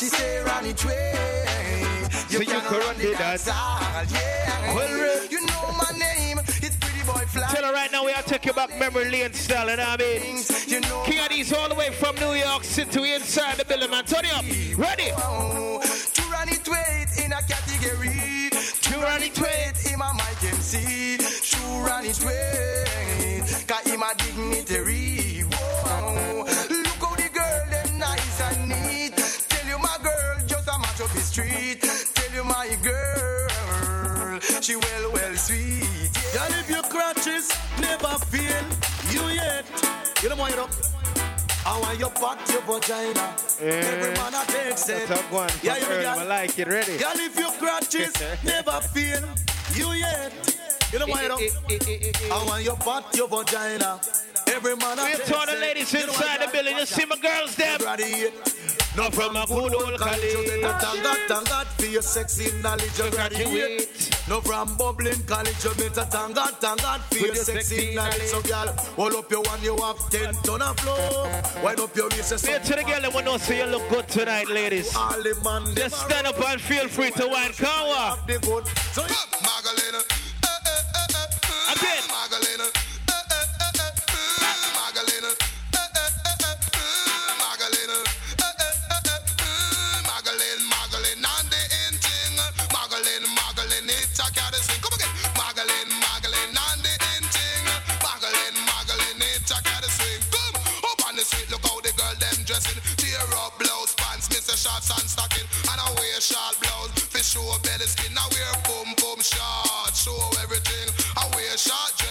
She say run it way. You So you run the. Yeah. Well, you know my name. It's pretty boy fly. Tell her right now we are taking back memory lane style, know I mean? You know King Addies all the way from New York City, inside the building, man. Turn it up. Ready? To run it weight in a category. To run it weight in my mic MC. To run it weight. Cause him a dignitary. Up the street. Tell you my girl. She well, well sweet. Yeah. Girl, if your crutches never fail you yet, you don't want it up. I want your butt, your vagina. Eh, Every man I take said. A one Yeah, Earl, yeah. I like it. Ready? Girl, if your crutches never fail you yet, you don't want it up. I want your butt, your vagina. Every man I take said, ladies you don't want inside the building, you see my girls there. No from a good old college, you better thank God, thank God for your sexy knowledge, you graduate. No from bubbling college, you better thank God, thank God for your sexy knowledge. So girl, hold up your one, you have ten ton of flow. Wind up your waist, Say to the girl that want to say you look good tonight, ladies. All the man, Just stand up and feel free to wine. Come on. the Magdalena. Eh, eh, eh, Again. Mr. Shots and stocking, and I wear short blouse. For show belly skin, I wear boom boom short, show everything. I wear short dress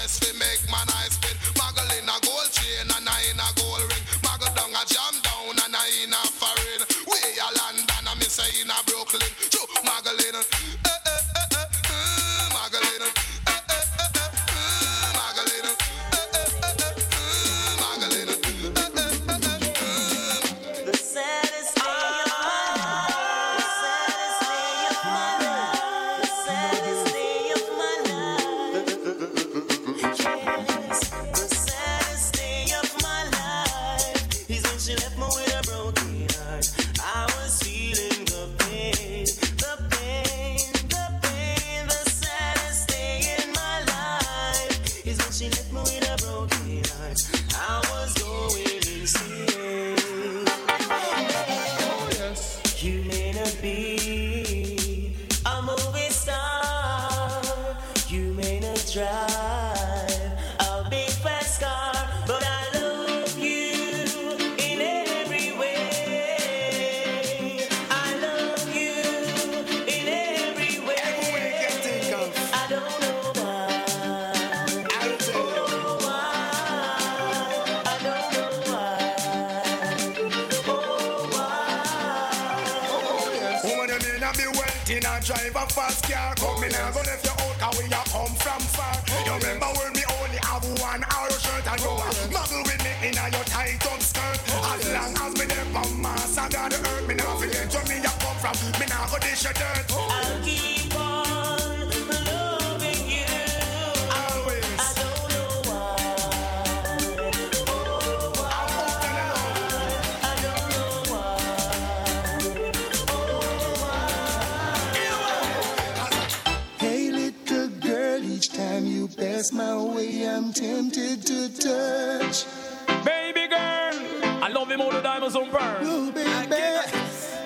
him all the diamonds on burn. Oh, baby,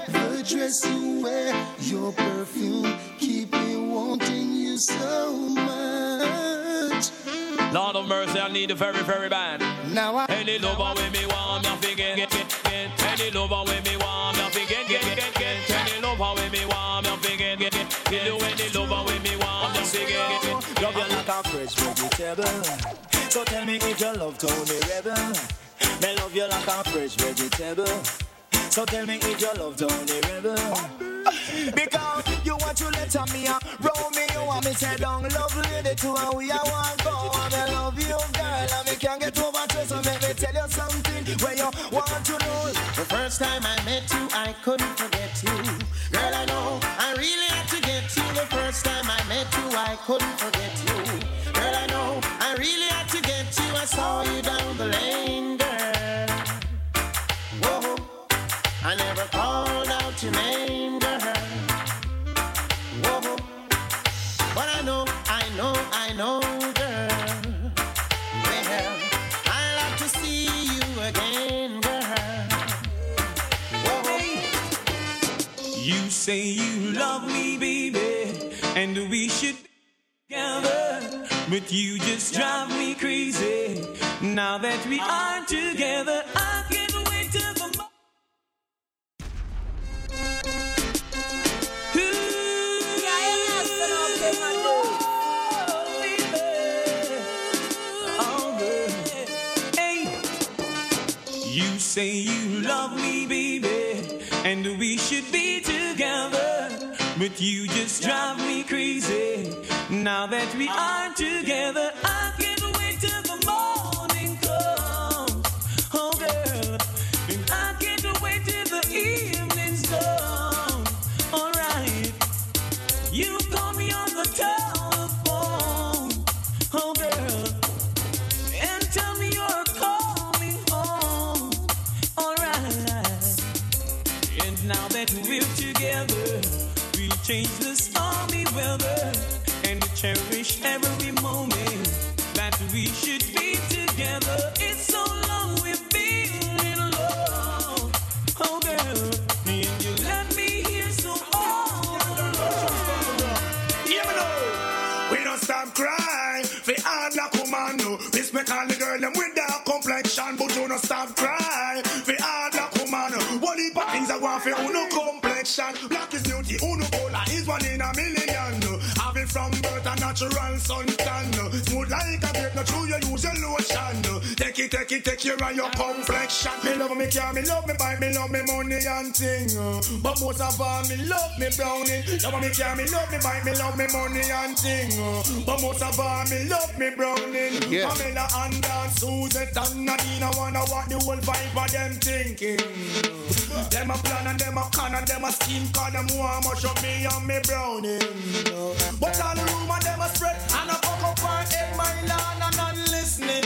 the dress you wear, your perfume, keep me wanting you so much. Lord of mercy, I need a very, very bad. Now I Any lover with me want me fi get, get, get, get. Any lover with me want me fi get, get, get, get. Any lover with me want me fi get, get, get. Kill you any lover with me want me fi get, get, get. Love you like a fresh vegetable. So tell me if you love Tony Rebel. Love you like a fresh vegetable. So tell me if your love Tony Rebel. Because you want to let me a roll me, you want me say down love lady to and we a want go and I love you girl and me can't get over to so let me tell you something where you want to know. The first time I met you, I couldn't forget you. Girl, I know I really had to get you. The first time I met you, I couldn't say you love me, baby, and we should be together. But you just drive me crazy. Now that we are together, I can't wait till the say you But you just drive me crazy. Now that we are together, I we'll change the stormy weather and cherish every moment that we should be together. It's so long we've been in love. Oh, girl, and you let me hear so all alone. Me now. We don't stop crying. We all black woman no. Respect all the girl them with dark complexion, but you don't stop crying. We all black woman. Heap of things I want for uno complexion. Black is one in a million. Natural suntan. Smooth like a grape, no true you use your lotion. Take it, take it, take care of your complexion. Me love me car, me love me bike, me love me money and thing. uh. But most of all, me love me browning. Love me car, me love me bike, me love me money and thing. uh. But most of all, me love me browning. Yeah. Pamela and Dan, Suzette and Nadine, I wanna what the whole vibe of them thinking. Them a plan and them a con and them a scheme Cause them want much of me and me browning But all the rumor them a spread And a fuck up her head my land and not listening.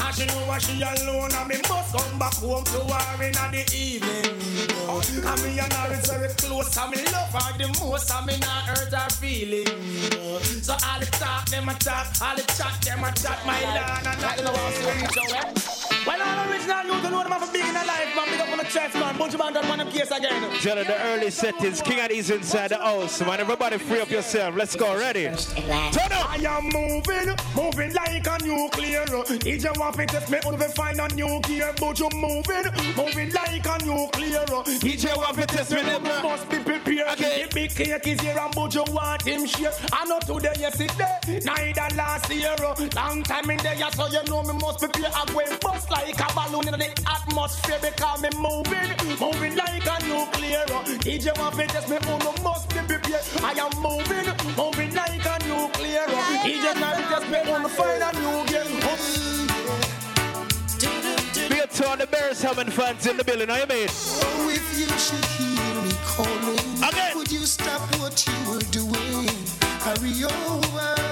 And she know what she alone and me must come back home to her in the evening. And me and her is very close and me love her the most And me not hurt her feelings So all the talk them a talk All the chat them a chat my land and not well, all original youth know them a big in life, man. Big up on the chest, man. Bunch of band on one case again. Jelly, the early settings. King Addies inside the house. Man, everybody free up yourself. Let's go. Ready? Turn up. I am moving, moving like a nuclear. If you want to test me, to find a nuclear, but you moving, moving like a nuclear. If you want to test me, you must be prepared. Okay. The big cake is here, and but you want him share. I know today, yesterday, neither last year. Long time in there, so you know me must prepare. I and bust like a balloon in the atmosphere because me moving, moving like a nuclear. DJ you want to test me, oh, no must be prepared. I am moving, moving like a nuclear. If you want to test me, oh, no find a new game. Big up to all the Beres Hammond fans in the building. How you mean? Oh, if you should hear me calling, Again. would you stop what you were doing? Hurry over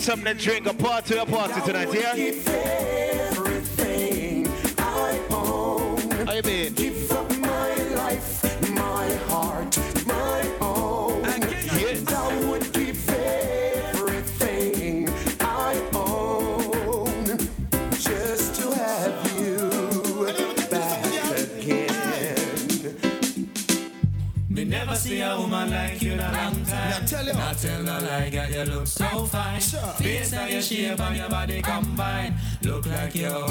something to drink, a party, a party tonight, yeah? And your body combine. Look like your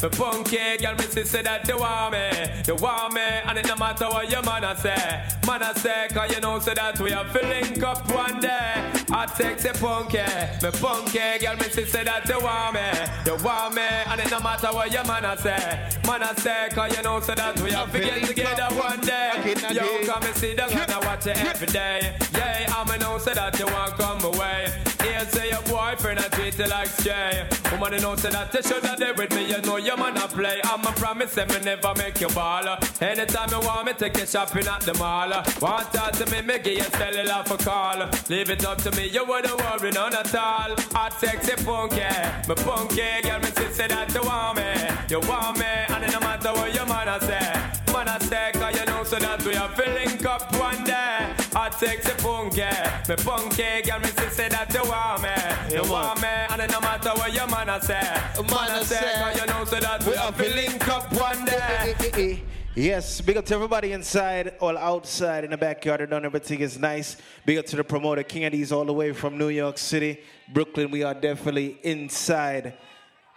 the punky girl, me say that you want me, you want no matter what your man a say, man a say, cause you know say that we are filling up one day. I sexy punky, me punky girl, me say that you want me, you want me, and it no matter what your man a say, man a say, cause you know say that we are get together one day. Yo, come and see the man I watch it every day. Yeah, I'ma know say that you want come away. Here say your boyfriend I treat you like stray. Woman, you know say that you should have there with me. You know your man a play. I'm a promise that me never make you ball. Anytime you want me, take you shopping at the mall. Want talk to me, me give you cellular for call. Leave it up to me, you wouldn't worry none at all. Hot sexy funky, me funky girl, me say that you want me, you want me, and it no matter what your man say. Man a say, cause you know so that we are filling up one day. Hot sexy funky, me funky girl, me say that you want me, you want me, and it no matter what your man say. Man a say, cause you know so that we are filling up one day. Yes, big up to everybody inside, all outside, in the backyard, and done everything is nice. Big up to the promoter, King Addies, all the way from New York City, Brooklyn. We are definitely inside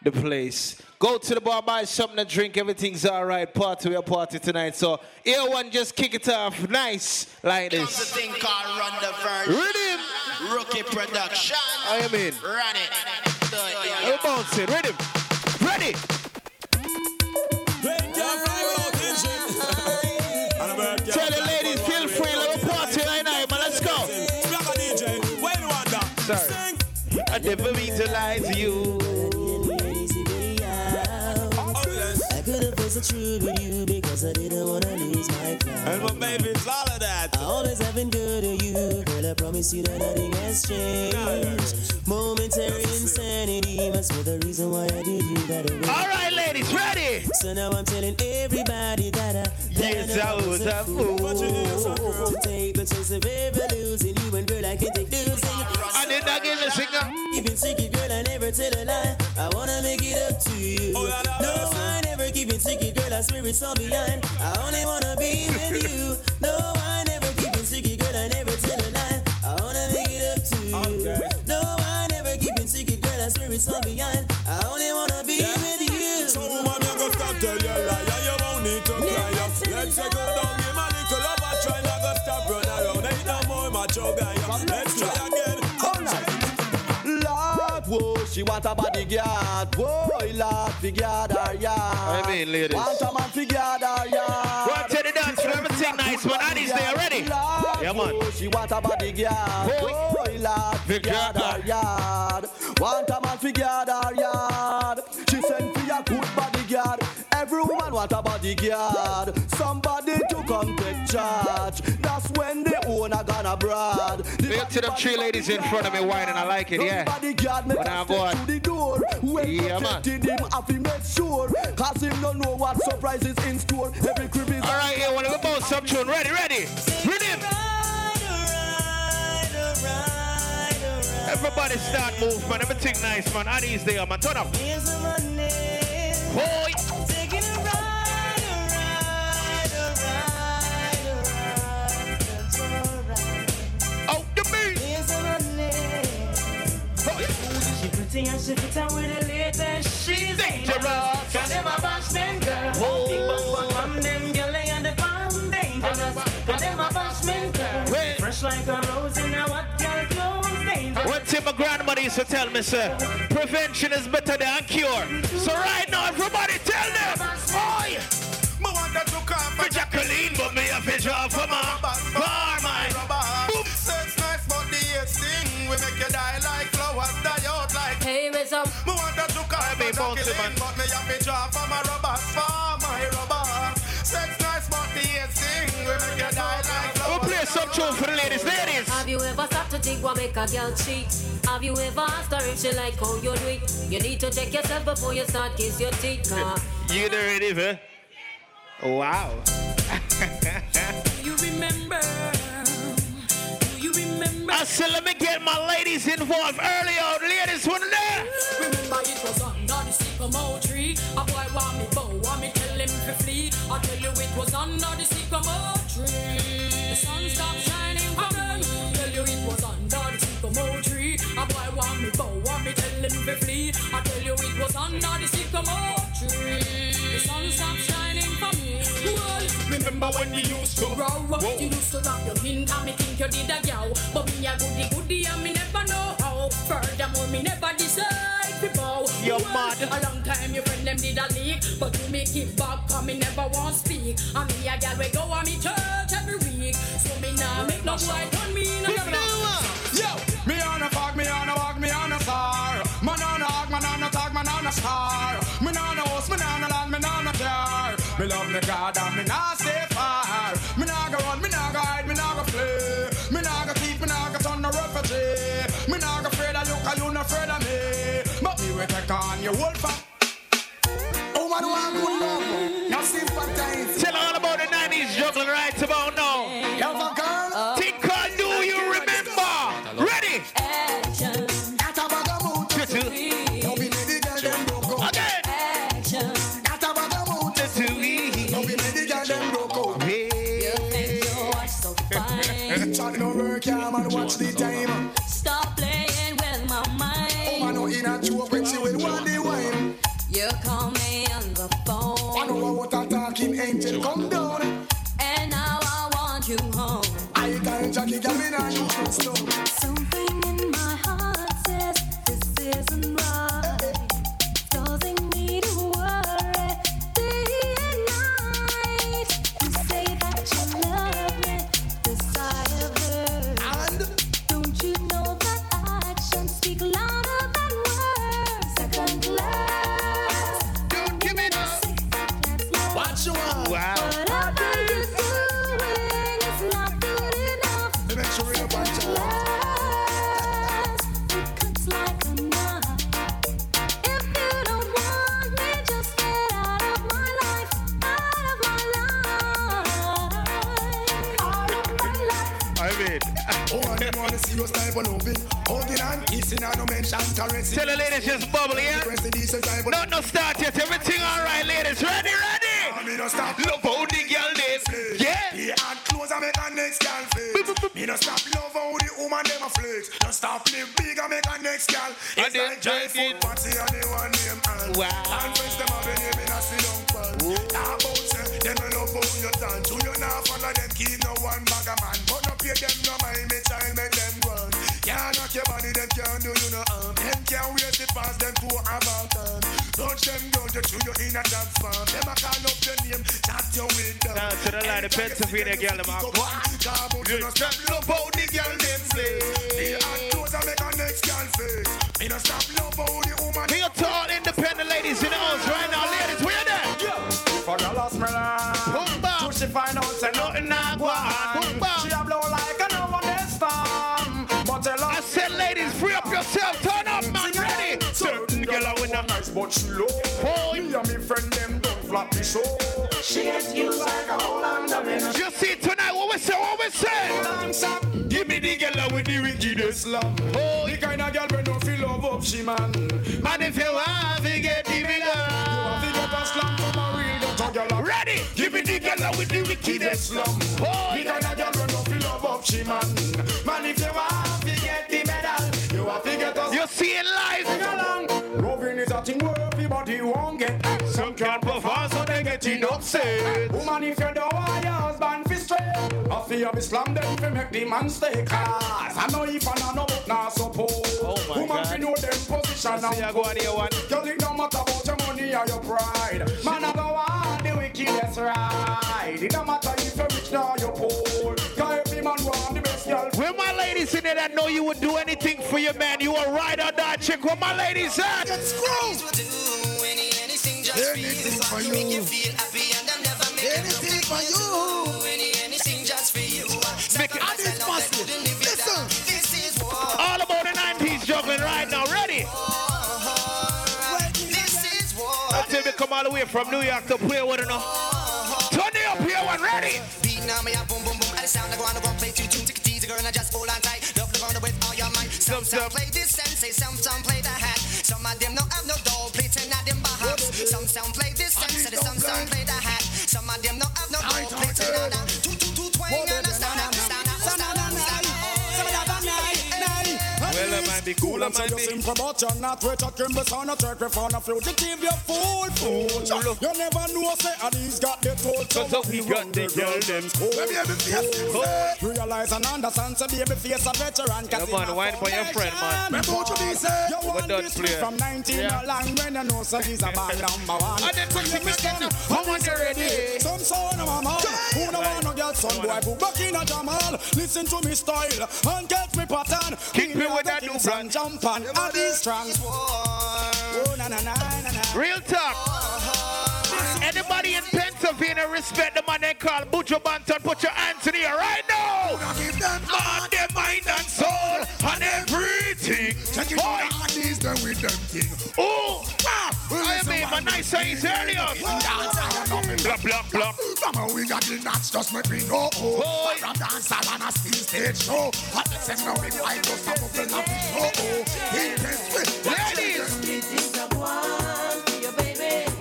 the place. Go to the bar, buy something to drink. Everything's all right. Party, we are party tonight. So, here one, just kick it off nice like this. Comes a thing called Run the Verge. Rhythm. Rookie production. I am in. Run it. Do it, yo, We're yo. bouncing. Rhythm. Ready. I never mean to lie to you. I could have faced the truth with you because I didn't wanna lose my crown. And my baby's all of that. I always have been good to you, girl. I promise you that nothing has changed. Momentary insanity must be the reason why I did you that way. All right, ladies, ready? So now I'm telling everybody that I, that Yes, I was a fool. To take the chance of ever losing you, and girl, I can take losing. I did not get singer. Keeping secret, girl, I never tell a lie. I wanna make it up to you. Oh, no. I never keep it secret, girl. I swear it's all behind. I only wanna be with you. No, I never keep it secret, girl. I never tell a lie. I wanna make it up to you. No, I never keep it secret, girl. I swear it's all behind. She want a bodyguard. Whoa, Lord, fi guard her yard. I mean, ladies. Want a man fi guard her yard. On to the dance floor, everything nice, man. Annie's there, ready? Yeah, man. She want a bodyguard. Boy. Oh, Lord, fi her yard. Want a man fi guard her yard. She send fi a good bodyguard. Every woman want a bodyguard. Somebody to come take charge. That's when the owner gonna broad. The Big up to them three ladies in front of me whining, I like it, yeah. bodyguard make But a now step go on. to the door. When Yeah, man. protecting him, have to make sure. Cause him don't know what surprises in store. Every crib is All right, here, wanna go both some tune. Ready, ready. Rhythm. Everybody start move, man. Everything nice, man. Annie's there, man. Turn up. Here's the money. Boy. Pretty and she fit out with the latest. She's Dangerous. Cause them a boss men girl. Whoa. Big bum bum bum, them girl they and the farm dangerous. Cause them a boss men girl. Hey. Fresh like a rose in a what girl clothes dangerous. One thing my grandmother used to tell me, sir, prevention is better than cure. So right now, everybody tell them, oi, Me want that to come for Jacqueline, but me a fish off for my bar, man. Boom. Sex nice, but the AIDS thing we make you die like flowers, die out like. Hey, what's up? Me want that to come I mean, for bouncy, man. But me have to draw for my rubbers, for my rubbers. Sex nice, but the AIDS thing we make you die like We'll play some tune for the ladies. Ladies. Have you ever stopped to think what make a girl cheat? Have you ever asked her if she like how you do it? You need to check yourself before you start kiss your teeth. Car. You there, ready, man? Wow. You remember? Do you remember? I said, let me get my ladies involved early on. Ladies, one there. Remember it was under the sycamore tree. A boy want me bow, want me tell him to flee. I tell you it was under the sycamore tree. The sun stopped shining for them. Tell you it was under the sycamore tree. A boy want me bow, want me tell him to flee. I remember when we used to row? You used to wrap your hint and me think you did a yow. But me a goody goody and me never know how. Furthermore, me never decide to bow. You're Well, mad. A long time your friend them did a leak, but you make it back, cause me never want speak. And me a gal we go on me church every week. So me nah make no boy turn me in a Yo, me on a fog, me on a walk, me on a star. Man on a hog, man on a tag, man on a star. Me on a host, me on a land, me on a car. Me love me God and me not Want good love. Sympathize. Tell all about the 90s juggling right about now. You have a girl? Think kissing and no mention caressing. tell the ladies just bubble, yeah? Press the decent type of No, no start yet. Everything all right, ladies. Ready, ready? Cause me no stop Love how the girl them. Yeah. The hard clothes I make a next girl flex. Me no stop love how the woman them a flex. Don't stop live big I make a next girl. And It's like dry food party and they one name and. Wow. And friends them have a name in a sit down pan. Now about say them no love how you dance. You you not follow them keep no one bag a man. But no pay them no mind can't do you no harm. Them can't waste it past them to about time. Touch them down you chew you in a job farm. Them a call up your name chat you with them. Now to the line, the Pennsylvania girl, them a go. Stop love how the girl them play. The hot clothes I make a next girl face. Me no stop love how the woman. Big up to all independent ladies in the house right now, ladies. Where you there? For the lost me Boom, bam. Till she find out say nothing not go she low. Me and me friend them don't the show. She gets like a whole underling. You see tonight what we say, what we say. Up. Give me the girl with the wickedest love. Oh, The kind of girl we don't feel love up she man. man, if you want to get the You want to get a slam from a real ghetto girl. Ready? Give me the girl with the wickedest slum. Oh, The kind of girl we don't feel love up she man. Man, if you want to get the medal, you have to get us. You see it live. Getting. Woman, if you don't want your husband fi straight, I feel be slam them fi make the man stay. Cause I know if I know no but not suppose. Oh my Woman fi know them position See, I go on here one. Girl, it don't matter about your money or your pride. Man, I go on the wickedest ride. It don't matter if you're rich or you're poor. Cause every man want the best girl. Where my ladies in there that know you would do anything for your man, you a ride or die chick. Where my ladies at? Anything just Anything for you. make you feel happy and I'm never make Anything for you. Any, anything just for you. Make it- it's possible. Listen. This is war. All about the 90s juggling right now. Ready? This is war. Until we come all the way from New York to play with enough. Turn it up here one. Ready? Beat now me boom boom boom. And the sound I go on the one play two it girl, and I just hold on tight. Love the on with all your might. Some some play this and say some some play the hat. Some of them no have some play this and say some some play the hat. Some of them no have no dough, play ten of might be cool, I might be. simple, but you're not. I can be son of church, we found a fugitive, you fool, fool. You never know, say, and he's got the total. Cause of he got the girl them school. Let me have the face. Realize and understand, so baby face a veteran. Yeah, man, wine for your friend, man. Remember what you be say? You want this from 19 Yeah. long when you know so he's a man number one. And then So quick, you quick, stand up, how much you ready? Some son of a man, who no want no girl, son boy, who back in a Jamal. Listen to me style and get me pattern. Keep me with that new brand. Jump on, I be strong. Oh, na na na na na. Real talk. Anybody in Pennsylvania respect the man they call Buju Banton? Put your hands in the air right now. Now give them Man, their mind and soul and everything. Boy, out, and these them with them thing. well, I listen, made my man. nice size earlier. Dance and nothing. Block, block, block. Mama, we got the nuts, just make me know. Oh. Boy. Oh, from dance and a steel stage show. Hot the same now, we find just a bubble of the show. Oh, intense with Ladies,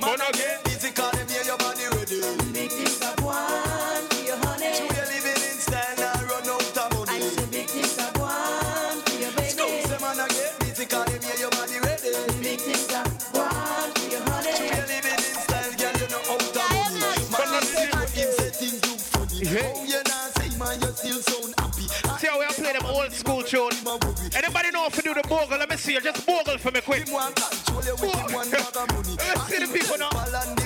man again. Busy call them, tune. Anybody know if you do the bogle? Let me see you. Just bogle for me quick. Him want control you with him one bag of money. Let's see the people now.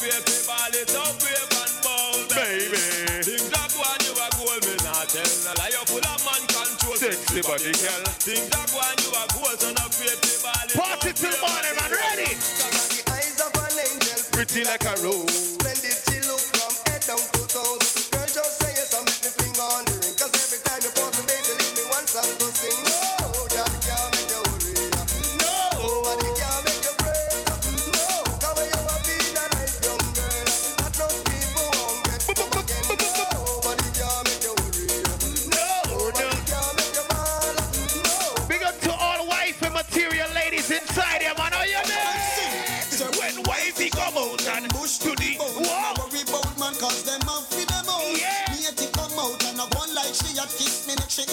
Gold. So no pray pay ball it up brave and bold. Baby. Things that go on you are gold. Me not tell no lie. You full of man control. Sexy body girl. Things that go on you are gold. So no pray pay ball it Party up till morning, man. Ready? Cause of the eyes of an angel, Pretty like a rose.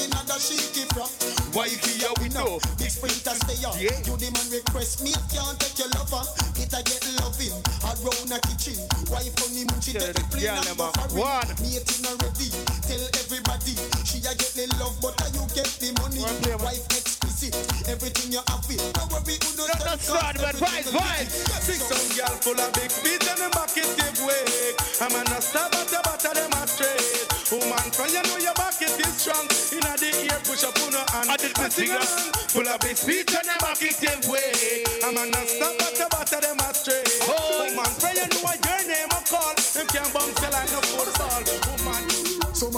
Me neck she in a the rock. Why here we know? Big sprinter stay on. Yeah. You the man request me can't take your lover. It a get loving around the kitchen. Wife on him she take the plane girl and go a for one. Me a thing already. Tell everybody she a get the love but a you get the money. One play, man. Wife exquisite. Everything you have it. Don't worry who no No, no, son, but vibes, vibes. Six some girl full of big feet and them back it give way. I'm a no stab at the butter them a straight. Woman, from you know your back it is strong. Inna the ear push up on her hand. I did the sing singer. Full of big feet and them back it give way. I'm a no stab at the butter them a straight. Oh. Woman, from you know what your name a call. Them can't bounce you like no football. Woman.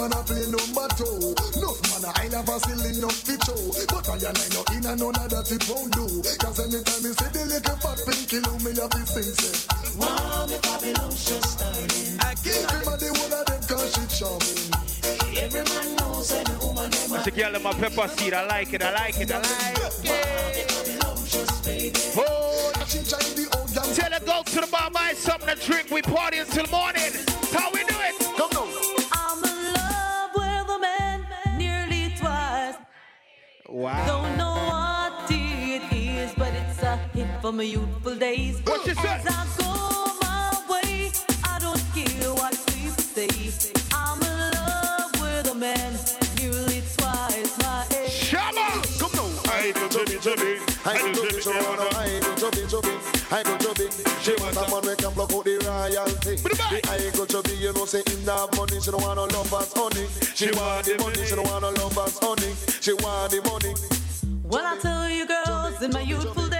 Some man a play number two. Enough man a I never silly enough to show. But I and I know in and none of that it won't do. Cause anytime me see the little fat pinky loo, me have to sing say. Wow, the Babylon's starting. Everybody one of them cause she charming. Every man knows that the woman them It's a girl in my pepper seed. I like it. I like it. I like it. Babylon's just fading. Oh, she trying the old tell her go to the bar, buy something to drink. We party until morning. How we Wow. Don't know what it is, but it's a hit from my youthful days. What you say? As I go my way, I don't care what people say. I'm in love with a man nearly twice my age. Shabba! Come now. I do chubby chubby. I do chubby chubby. I do chubby chubby. I do chubby. She want a man we can block out the royalty. The I go chubby, you know say in that money. She don't want no lovers honey. She want the money. She don't want no lovers honey. She want the money. Well, I tell you, girls, in my youthful days,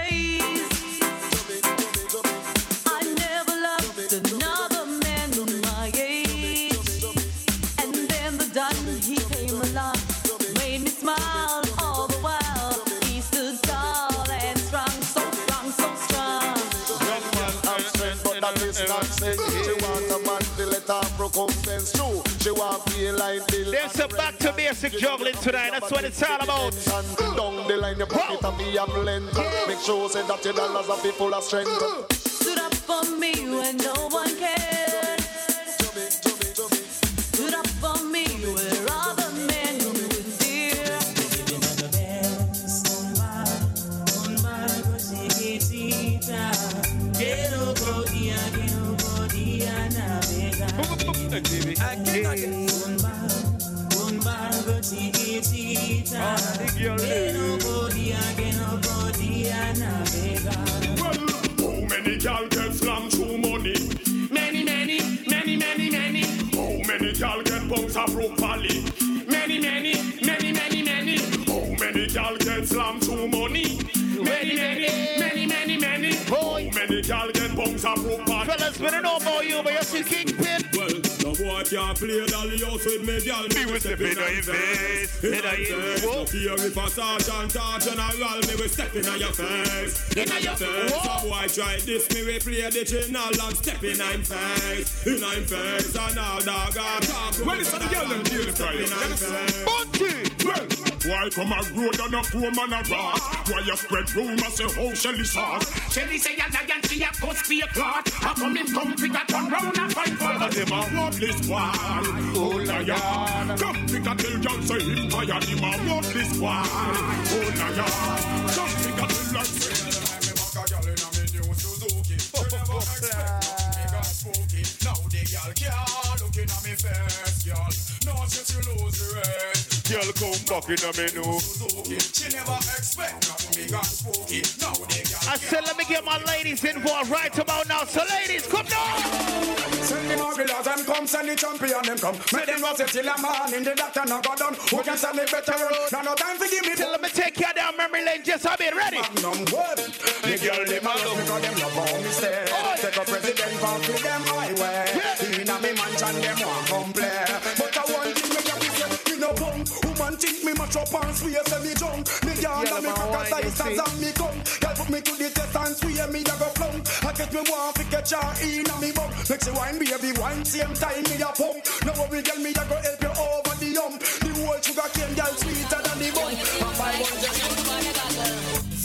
let her recompense too. She want feel like the There's some back to basic juggling tonight. That's what it's all about. And down the line, your pocket and be ambulance. Make sure say that your dollars are full of strength. Stood up for me when no one cared. How many get slammed through money? Many, many, many, many, many. How many get Many, many, many, many, many. How many get slammed through money? Many, many, many, many, many. How many get Fellas, we don't know about you, but you see Kingpin. Well, no boy can't play dolly house with me, girl. Me will step in on your face, In in on on your- face. No fear if a sergeant or general, me will step in on your face. In your face. Some boy try this, me will play the channel and step in on face. In on face and all dog a talk. Well, it's the girl them feel the Step in on face. Bunty! Well, why come a road and a poor man a rat? Why you spread rumors say how Shelly sauce? Shelly say a lion she a cuss be a clot. How come him come a turn round and fight for us? Bloodless one, oh lion. Come pick a tell John say him tired. Him a bloodless one, oh lion. Come pick a tell John say. Now the girl can't looking at me face, girl. Now since you lose the race. Girl, come back in a menu. She never expect nothing big and spooky. Now got I said, let me get my ladies involved right about now. So, ladies, come down. Send the marvelous them come, send the champion them come. Make them say till a man in the doctor now go down. Who can send the better? Now no time to give me Tell them to take care down memory lane. Just a bit ready. Magnum word. The girl them a love because them love how me. Take a president pass to them highway. Inna me mansion them want come play. But I want thing me a be say, me no bum. Woman think me match up and swear say me drunk. Me girl Yeah, and me man, cock a wine, you size and me come. Girl put me to the test and swear me a go flung. I get me want to catch her inna me bum. Make she wine baby wine same time me a pump. No worry girl me a go help you over the hump. The whole sugar cane girl sweeter than the bun. And my bun just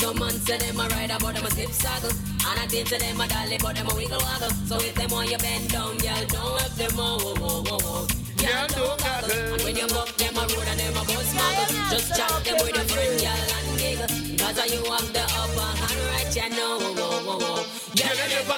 Some man say them a ride but them a skip saddle. And I think to them a dolly, but them a wiggle waggle. So if them want you bend down, girl, don't have them oh, oh, oh, oh, oh. Goggle. And when you buck them a road and them a bus muggle, just chat them with your friend, girl, and giggle. Cause you have the upper hand right, you know. Oh, oh, oh. Girl, you never.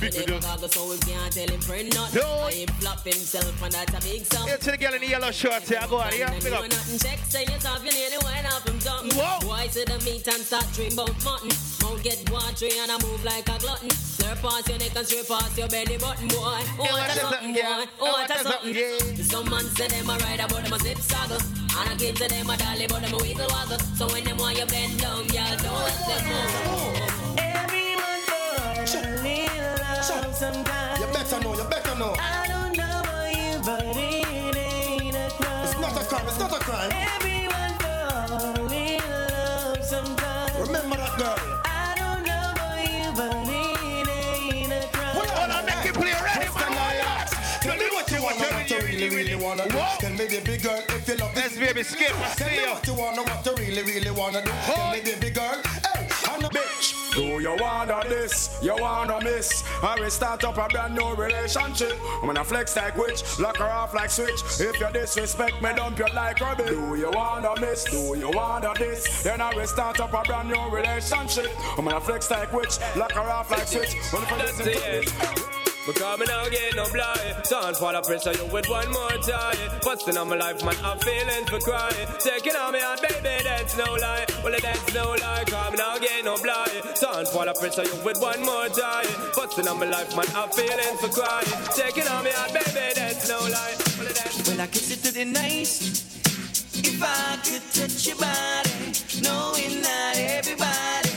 You never goggle, so we can't tell him friend nothing. And he flop himself, and that's a big sum. Here to the girl in the yellow shorts here. Go on, yeah. Big up. Nothing check, say yourself, you nearly went off from something. Boy, to the meat and start dream about mutton. Mouth get watery and I move like a glutton. Slurp past your neck and straight past your belly button, boy. Oh, what a something, boy. Oh, what a something. Some man say them a ride but them a zip saddle. And I give to them a dolly, but them a wiggle waggle. So when them want you bend down, y'all don't let them move. Everyone for a little love sometimes. You better know, you better know. I don't know about you, but it ain't a crime. It's not a crime, it's not a crime. Everyone for a love sometimes. Remember that girl. Really, really wanna do. Tell me, baby girl, if you love Let's baby skip. I Tell me you. what you wanna, what you really, really wanna do. Tell me, baby girl, hey, I'm a bitch. Do you wanna this? You wanna miss? I will start up a brand new relationship. I'm gonna flex like witch, lock her off like switch. If you disrespect me, dump you like rubbish. Do you wanna miss? Do you wanna this? Then I will start up a brand new relationship. I'm gonna flex like witch, lock her off like switch. When if I listen to it. Because me now get no blind Don't fall a pressure you with one more time Busting on my life man I'm feeling for crying Taking on me out baby that's no lie. Well it that's no lie. Cause me now get no blind Don't fall a pressure you with one more time Busting on my life man I'm feeling for crying Taking on me out baby that's no lie. Well that's Well, I kiss it to the nice. If I could touch your body, knowing not everybody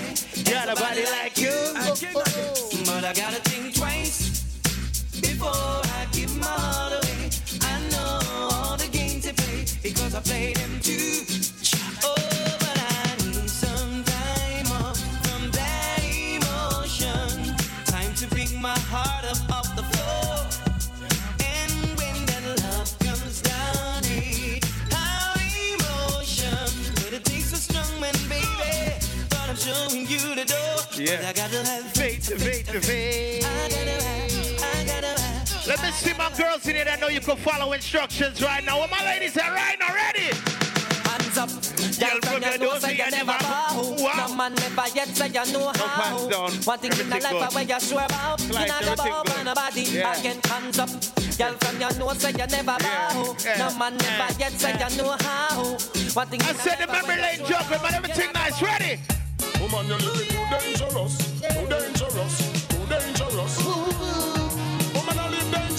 Got a body like you. I cannot, but I gotta think Yeah. Oh, but I need some time off from that emotion. Time to pick my heart up off the floor. And when that love comes down, it's how emotion. But it takes a strong man, baby. Thought I'm showing you the door. Yeah, I gotta have Faith, faith, faith. I see my girls in here that know you can follow instructions right now. Where my ladies are right now, ready? Hands up, Girl, girl from your nose say you never bow. Wow. No man never yet say you know how. hands down. One thing in the life good. when you swear about, you Like not go everything bow nobody. Yeah. Again, hands up, girl from your nose say you never bow. yeah, No man never yet say you know how. One thing I in the said the life memory when lane you jumping, but everything nice. Ready? Woman, you're living too dangerous, too dangerous, too dangerous.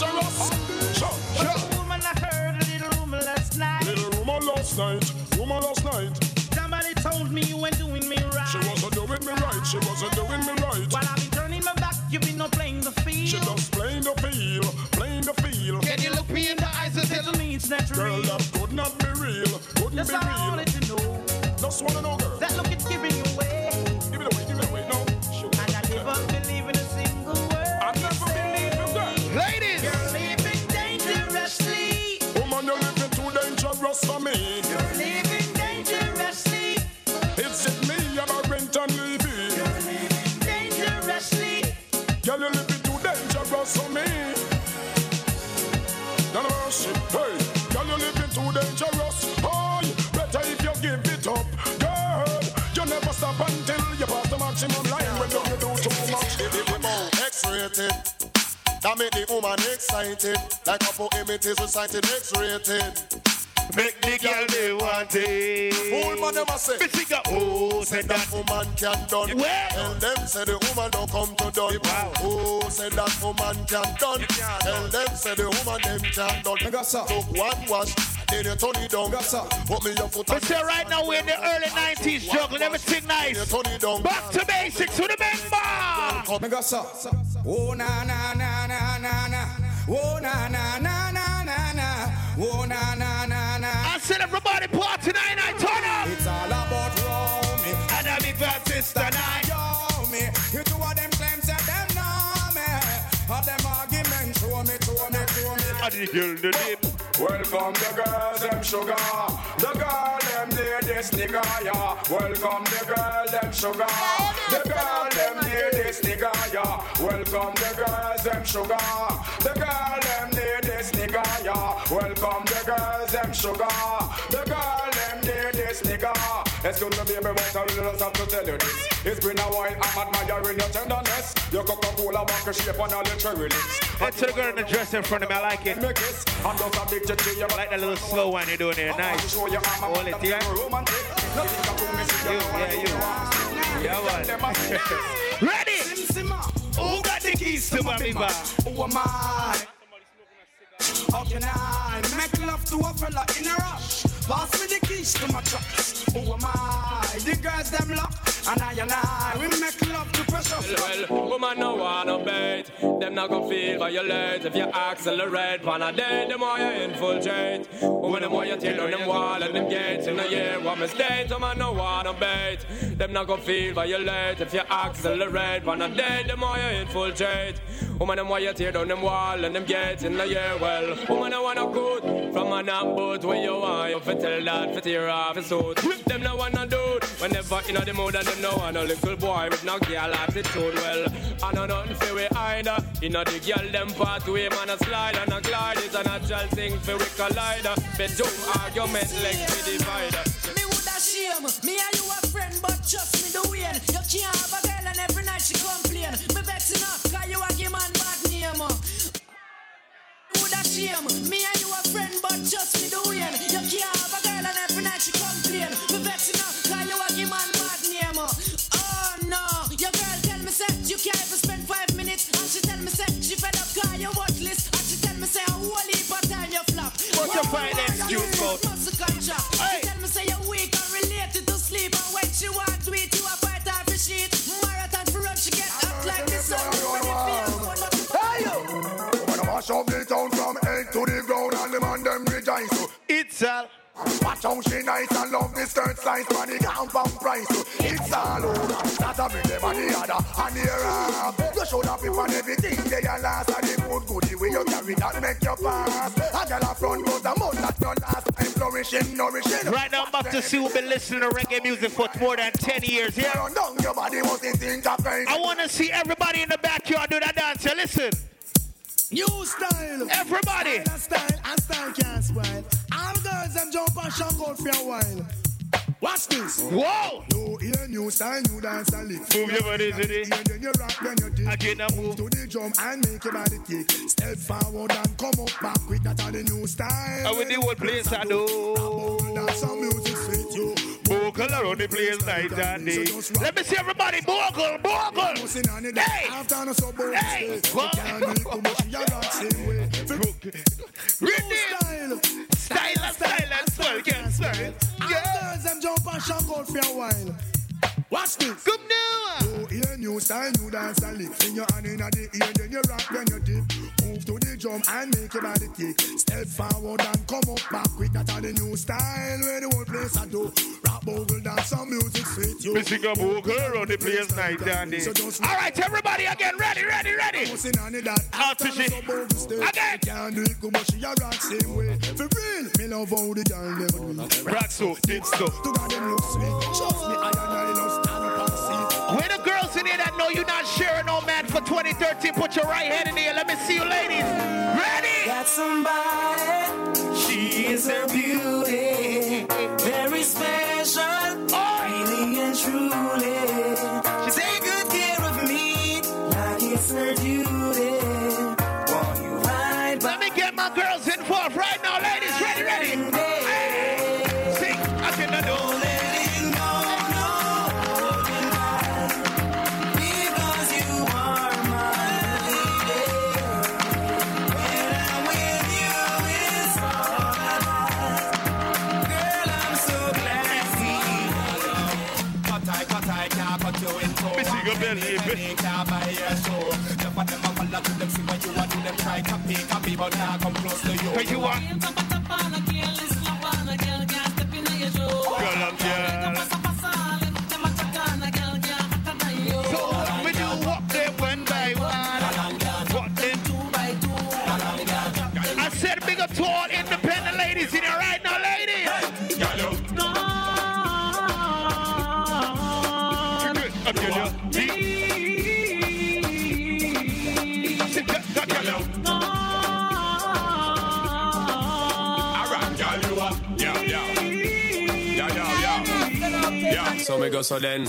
Woman, I live dangerous. Sure, sure. Woman, I heard a little rumor last night. Little rumor last night, rumor last night. Somebody told me you weren't doing me right. She wasn't doing me right, she wasn't doing me right. While I've been turning my back, you've been not playing the field. She just playing the field, playing the field. Can you look me in the eyes and tell me it's not real? Girl, real. that could not be real, couldn't That's be all I real. wanted to know. Just wanna know, girl. That look it's giving you hey. Girl, you're living too dangerous. Oh, better if you give it up, girl. You never stop until you pass the maximum line. When you do too much, it come X-rated That make the woman excited Like a poem it is recited X-rated Make the girl they want it. Fool man them a say Me sing a, oh, said That that. woman can done Well. Tell them say the woman don't come to done Wow. Oh, say that woman can done Tell them say the woman them can done Took one wash Then you turn it down Put me your foot We say right now we're in the early 90s juggling, everything Then you nice. turn it Back to basics, remember? Me go so. Oh na na na na na na. Oh na na na na na na. Oh na na na na. I said everybody party night night, turn up. It's all about Romy. And a big bad sister night. Yo me. You two of them claims that them know me. All them arguments show me, show me, show me. And the girl the dip. Welcome the girls, them sugar. The girl, them this nigga, yeah. Welcome the girl, them sugar. The girl, them this nigga, yeah. Welcome the girls, them sugar. The girl, them this nigga, yeah. Welcome the girls, them sugar. The girl, them need this nigga. Excuse me, baby, but I really just have to tell you this. It's been a while, I'm admiring your tenderness. Your Coca-Cola walk a shape and all your cherry lips. Let's the girl in the dress in front of me. I like it. I'm just addicted to your I like that little slow one you're doing there. Nice. Hold it, yeah. You, yeah, you. Yeah, one. Ready? Ah. Who got the keys to my ah. bar? Who am I? How can I make love to a fella in a rush? Pass me the keys to my trucks. Who am I? The girls them lock, and I and I we make love to pressure. Well, well, woman no wanna bait. Them not gonna feel violate if you accelerate. Pan a day, the more you infiltrate. Woman, the more you tear down them wall and them gates in a year. What mistake? Woman no wanna bait. Them not gonna feel violate if you accelerate. Pan a day, the more you infiltrate. Woman, the more you tear down them wall and them gates in a year. Well, woman, I wanna good from an boat where you want. You tell that fi tear off his suit. Them no wanna do it. Whenever in the mood and them no want a little boy with no girl attitude. Well, I know nothing fi we either. Know the girl them pathway man a slide and a glide is a natural thing fi we collide. Bedroom argument legs fi divide. Me woulda shame. Me and you a friend, but trust me the way. You can't have a girl and every night she complain. Me vexing up, cause you a give man bad name. Me woulda shame. Me and you a friend, but trust me the way. You can't night she complain. Me vexing up, cause you a give man bad name. Oh no, your girl tell me say you can't even spend five minutes, and she tell me say she fed up cause you worthless, and she tell me say a whole heap of time you flop. What you find excuse for? Muscle contract. She tell me say you're weak and related to sleep, and when she want me to eat, you a fight off the sheet. Marathon for run, she get hot like the sun. When it feels Wanna mash up the town from head to the ground, and the man them rejoice. It's all. Watch how she nice and love the skirt slice for the compound price. It's all over. Start to bring them on the other and the up. You should have been on everything they are last and the good goodie way you carry that make you pass. A girl a front goes a month that your last time flourishing, nourishing. Right now, I'm about to see who've been listening to reggae music for more than 10 years. Yeah. Run down your body must think of pain. I want to see everybody in the backyard do that dance. Listen. New style. Everybody. Style and style and style can't spoil. All girls them jump and out for a while. Watch this. Whoa. Ear, new style, new dance and lick. Move your body to the- And then you rock, then you. Again, I move. to the drum and make your body kick. Step forward and come up back with that are the new style. And with the whole place I do. That's some music sweet you. Bogle around the place night and day. Let me see everybody. Bogle, bogle. Pussing on it. Hey. No Hey. stay. You can't do it, come on, she a rock same way. New Rhythm. style. Style style and swell can All girls them jump and shock out for a while. Watch this. Come now. Style, new dance and lick. Fling your hand in the ear, then you rock, then you dip. Move to the drum and make your body kick. Step forward and come up back with that are the new style where the whole place I do. Rock bogle dance some music sweet you. We sing a bogle around the place night day. So All right, everybody again. Ready, ready, ready. Pussing on it that Out to after she. Again. Can't do it, come on, she a rock same way. For real, me love how the girl them do it. Rock so, did so. To God them look sweet. Trust me, I and I love Where the girls in here that know you're not sharing no man for 2013, put your right hand in here. Let me see you ladies. Ready? Got somebody, she is her beauty, very special, oh! really and truly. Try copy, copy, but now come close to you. Cause you are So me go so then.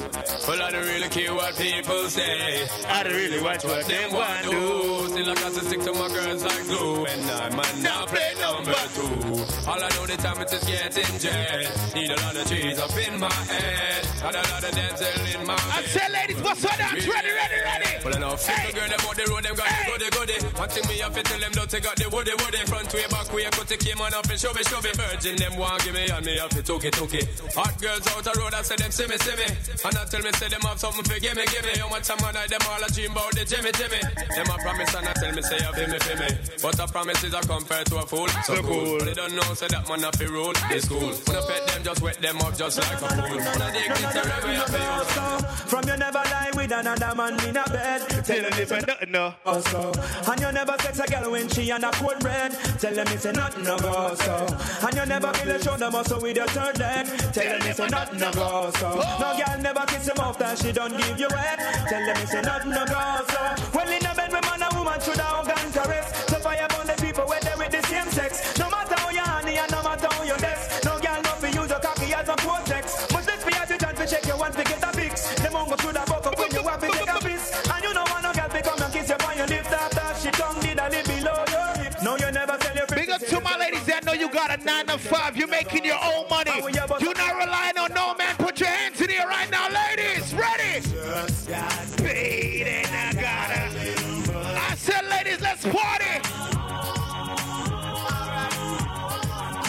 Well, I don't really care what people say. I don't really watch what they want to do. Still, I got to stick to my girls like glue. And I might not play number two. All I know the time it is getting jet. Need a lot of trees up in my head. Got a lot of dental in my head. I said, ladies, what's dance? Ready, ready, ready. Well, enough hey. girl, them on the road, them got the goody goody. One thing me to tell them, don't take out the woody woody. Front way, back way, cut the came on up and show me, show me. Virgin, them want give me, and me have to took it, took it. Hot girls out the road, I say them see me, see me. And I tell me, say them have something for give me, give me. How much time I night, them all a dream about the Jimmy, Jimmy. Them a promise and I tell me, say, you feel me, feel me. But a promise is a compared to a fool. So cool. But They don't know, say that man a fi rule. It's cool. When I pet them, just wet them up just like a fool. When I dig it, terrible, I feel. From you never lie with another man in a bed. Tell them it's a nothing, no. Also. And you never sex a girl when she on a cold bread. Tell them it's a nothing no go so. And you never kill a shoulder muscle with your third leg. Tell them it's a nothing no go so. Oh. No girl never kiss him off that she don't give you head. Tell them it's a nothing no go so. Well in a bed with man and woman should have organ caress. So fire burn the people where they with the same sex. No matter how you honey and no matter how you dress. No girl no fi use your cocky as a cortex. Much less fi as you chance fi check your one fi get a fix. Them won't go through the buck up when you have to take a piss. And you know want no girl fi come and kiss you on your lips after she tongue did a little below your hips. No you never tell your Big up to my ladies that know you got a nine to five. You're making your own money. You're not relying on no man. Put your hands in the air right now, ladies. Ready? Got paid and I gotta. I said, ladies, let's party.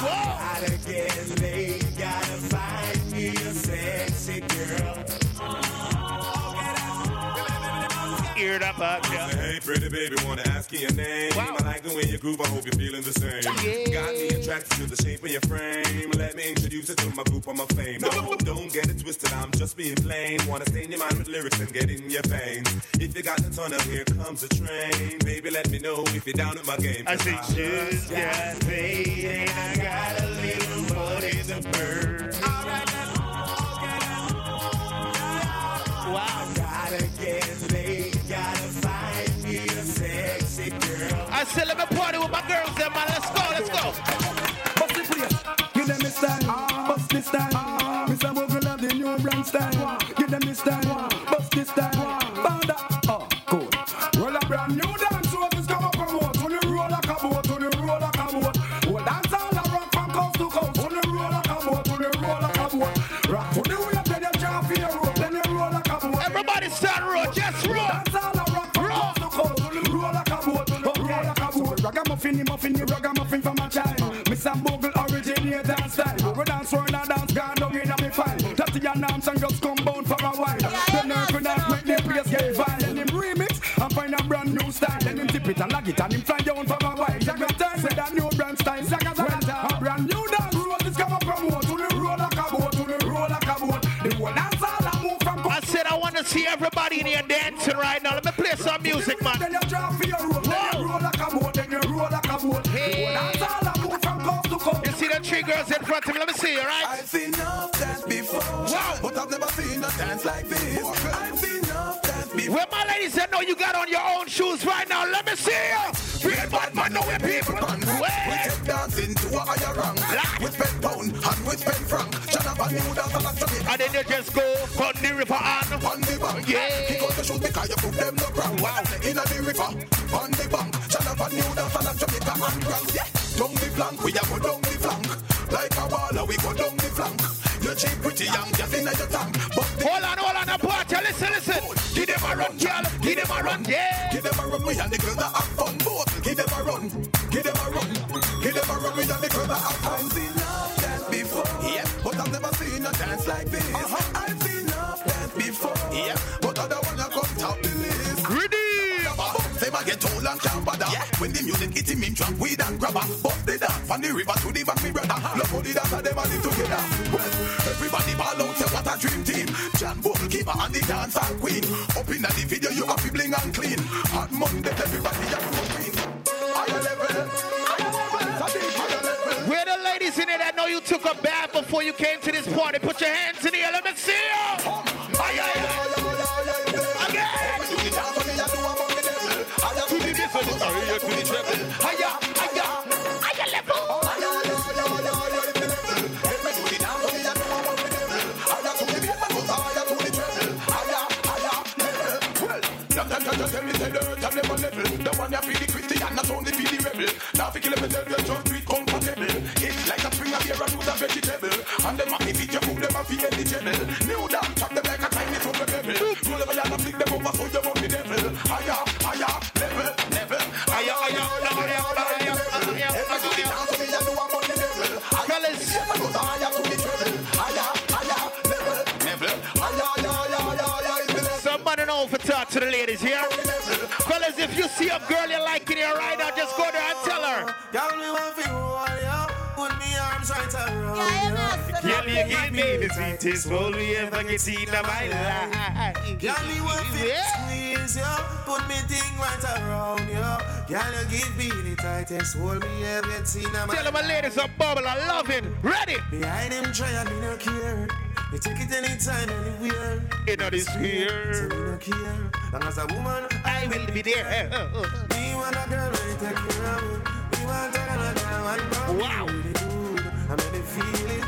Gotta get laid, gotta find me a sexy girl. Eared up, up, yeah. Pretty baby, wanna ask you your name? I like the way you groove, I hope you're feeling the same. Got me attracted to the shape of your frame. Let me introduce you to my group on my fame. No, don't get it twisted, I'm just being plain. Wanna stain your mind with lyrics and get in your veins. If you got the tunnel, here comes a train. Baby, let me know if you're down with my game. I say, just got paid and I got a little money to burn. Wow. Gotta get I said, let me Jamaica my Tell them my ladies are bubble, I love it. Ready? Behind them try and me no care. Me take it anytime, anywhere. Know this So here. me no care. Long as a woman, I will be there. want a girl take care of me. Want a girl when I want to Wow. I make me feel it.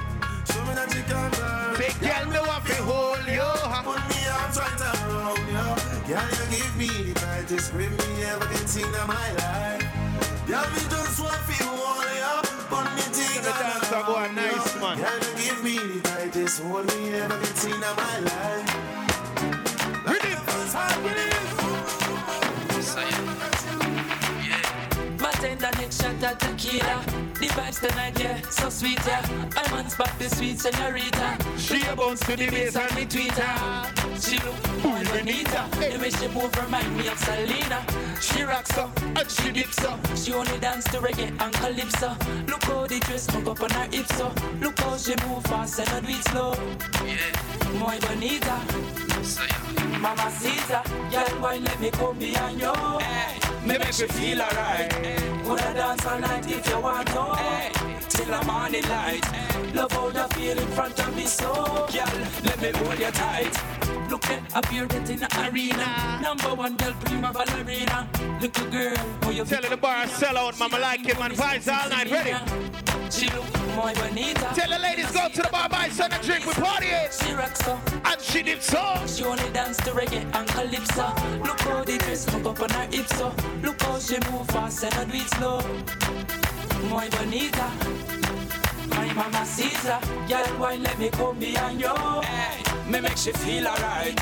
Show me that you can burn. Say, girl, me want to hold you. Put me arms right around you. Girl, you give me the me ever get seen in my life. Girl, me just hold me ever get seen in my life. Bartender next shot at tequila. The vibes tonight, yeah, so sweet, yeah. I'm on spot the sweet senorita. She a bounce to the bass and me tweeter. She look more bonita. The way she move remind me of Selena. She rocks up and she dips up. She only dance to reggae and calypso. Look how the dress hook up on her hips so. Look how she move fast and not do it slow. Yeah, muy bonita. Mama Caesar, girl, why let me come behind you? Hey, me make me feel alright. Coulda dance all night if you want to. Hey, eh. Till the morning light. Love how you feel in front of me so. Girl, let me hold you tight. Look at here in the arena. Number one girl, prima ballerina. Little girl, how you Tell her the bar sell out, mama like it, man. Vibes all night, ready? She look muy bonita. Tell the ladies go to the bar, buy some and drink, we party it. She rocks up And she did so. She only dance to reggae and calypso. Look how the dress hook up on her hips so. Look how she move fast and not do it slow. Muy bonita. My mama Caesar, girl, why let me come behind you? Hey, me make she feel alright.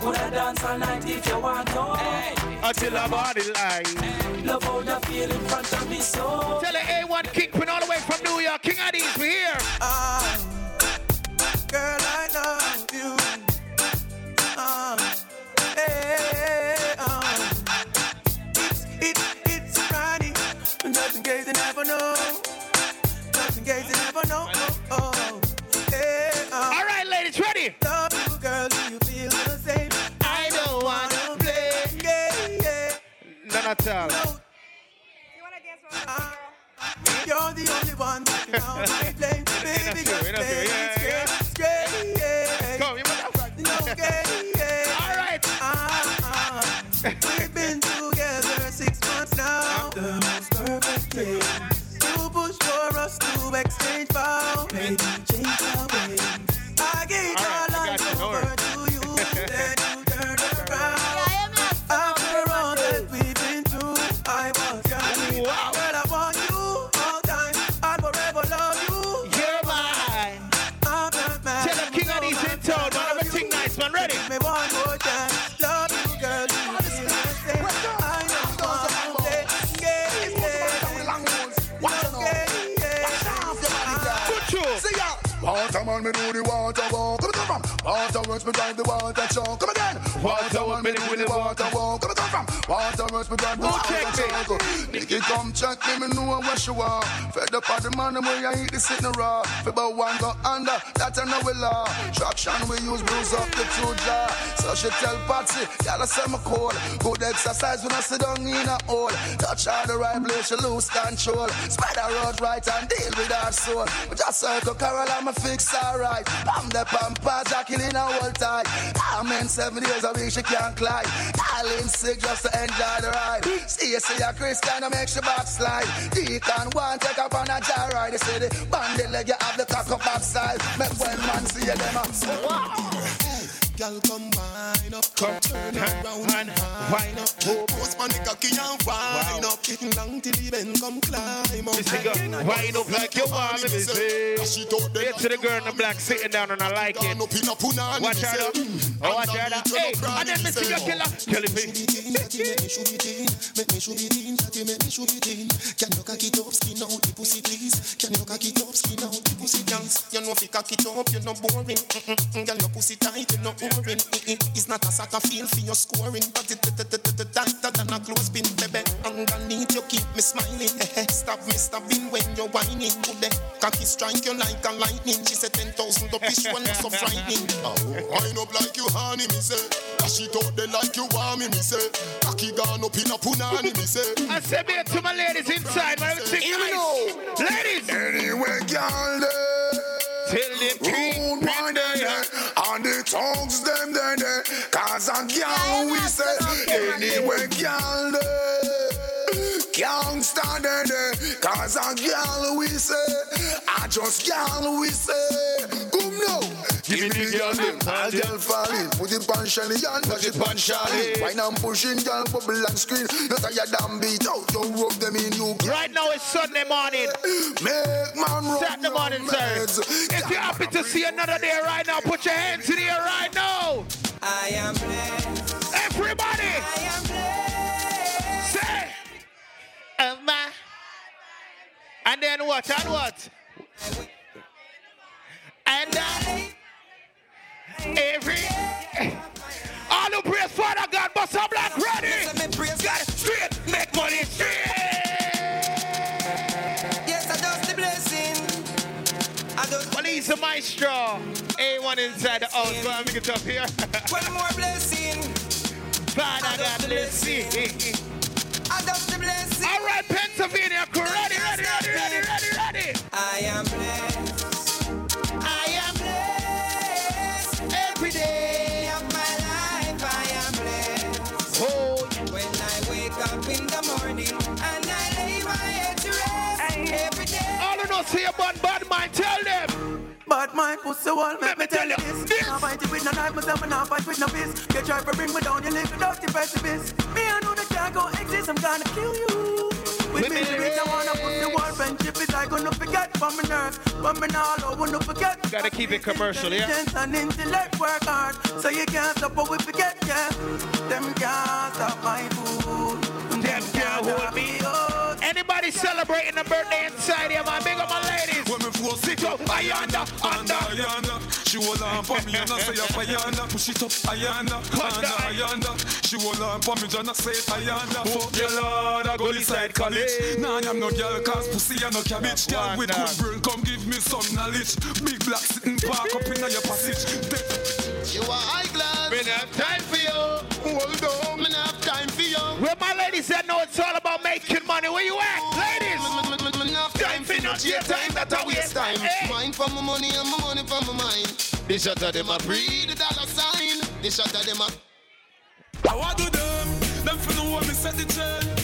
Coulda dance all night if you want to. Hey, Until her body line. love how you feel in front of me so. Tell her A1 Kingpin all the way from New York. King Addies, we here. Ah, girl, I love you. Ah, hey. It's, it's, it's Friday. Just in case you never know. Just in case you never know. Oh, oh. Hey, ah. All right, ladies, ready? Love you, girl. Do you feel the same? I don't wanna play. Yeah, yeah. None at all. No. Ah, You're the only one that can hold my flame. Baby, just play yeah, it straight, straight, yeah. Come, you motherfucker. No, okay, yeah. All right. Ah, ah. We've been to push for us to exchange vows. Maybe change our ways. Man, me do the water walk. Come on, come from. Water works, me drive the water show. Come again. Water man, me do the water walk. Come come from. Water works, me drive the water show. Nicky come check me, me know what you are. Fed up on the man, way I eat the sitting raw. About one go under, that I know we law. Traction we use, bruise up the two jaw. So she tell Patsy, y'all say me cold. Good exercise when I sit down in a hole. Touch her the right place, she lose control. Her out right and deal with her soul. But just circle Carol, I'm a fix alright. Bam the pampas, I killing her whole time. I'm in seven days a week, she can't climb. All in sick just to enjoy the ride. See you see a Chris kind of make she backslide. Deacon one take up on a jar ride. They say the bandit leg, you have the cock up backside. Make when man see you, them wow. Girl, come wine up, come turn around and wine up. Post on the cocky and wine up. Long till the bend come climb up. Listen, girl, wind up like you want me to say. Here to the girl in the black sitting down and I like it. Watch her up. Oh, watch her up. Hey, and then see your killer. Kill it, Make me shoot it in, make me shoot it in, make me shoot it in. Can you cock it up, skin out the pussy, please? Can you cock it up, skin out the pussy, please? You know if you cock it up, you're not boring. Girl, your pussy tight, you're not It's not a soccer field for your scoring, but it tighter than a clothespin, baby. Underneath you keep me smiling. Eh, eh, stop me stopping when you're whining. Good day, cocky strike you like a lightning. She said ten thousand up each one, so frightening. Oh, wind up like you honey, me say. Dash it out there like you want me, me say. Cocky gone up in a punani, me say. I said me to my ladies inside, Here we nice. go. Ladies. Anyway, girl, eh. they Tell them Rude one day, tongues them then there. Cause a girl we say, anyway, girl, eh. they can't stand there. Cause a girl we say, I just girl we say. Give me the girl, them all girl falling. Put it on Shelly and touch it on Charlie. Why now pushing girl bubble and screen? Not a your damn beat out, you rub them in you. Right now it's Sunday morning. Make man run Saturday morning, sir. If you're happy to see another day right now, put your hands in the air right now. I am blessed. Everybody. I am blessed. Say. Of my. And then what? And what? And uh, every. All who praise Father God, but some black ready. God straight, make money straight. Yes, I just the blessing. I just Police the maestro. A1 inside the house. And make it up here. one more blessing. Father God, blessing. I just the blessing. All right, Pennsylvania. Ready, ready, ready, ready, ready, ready. I am blessed. All know see a bad, bad mind, tell them. But my pussy wall Let make me tell you you this. I fight it with no knife, myself and I fight with no fist. You try to bring me down, you live without the precipice. Me, I know that can't go exist, I'm gonna kill you. With me, me, lyrics, I wanna put the wall friendship is I gonna forget from my nerves. But me now, I wanna forget. Gotta keep it commercial, yeah? And intellect work hard, so you can't stop what we forget, yeah. Them can't stop my food. Them can't hold me. Anybody celebrating a birthday inside here, man? Big up my ladies. When me force Sit up, ayanda, Under under. ayanda, she hold on for me and I say up ayanda, push it up ayanda, under ayanda. She hold on for me and I say it ayanda. Oh, Fuck your lord, I go inside college. Nah, I'm no girl, cause pussy and no cabbage. Girl with good brain, come give me some knowledge. Big black sitting park up in your passage. You are high glass. We don't have time for you. Hold on, me not have time for you. Where my ladies said, no, it's all about making money. Where you at, ladies? Time for not your time that I waste time. Mine for my money and my money for my mind. This shot of them a breed the dollar sign. This shot of them a I want do them, them for know what me set the trend.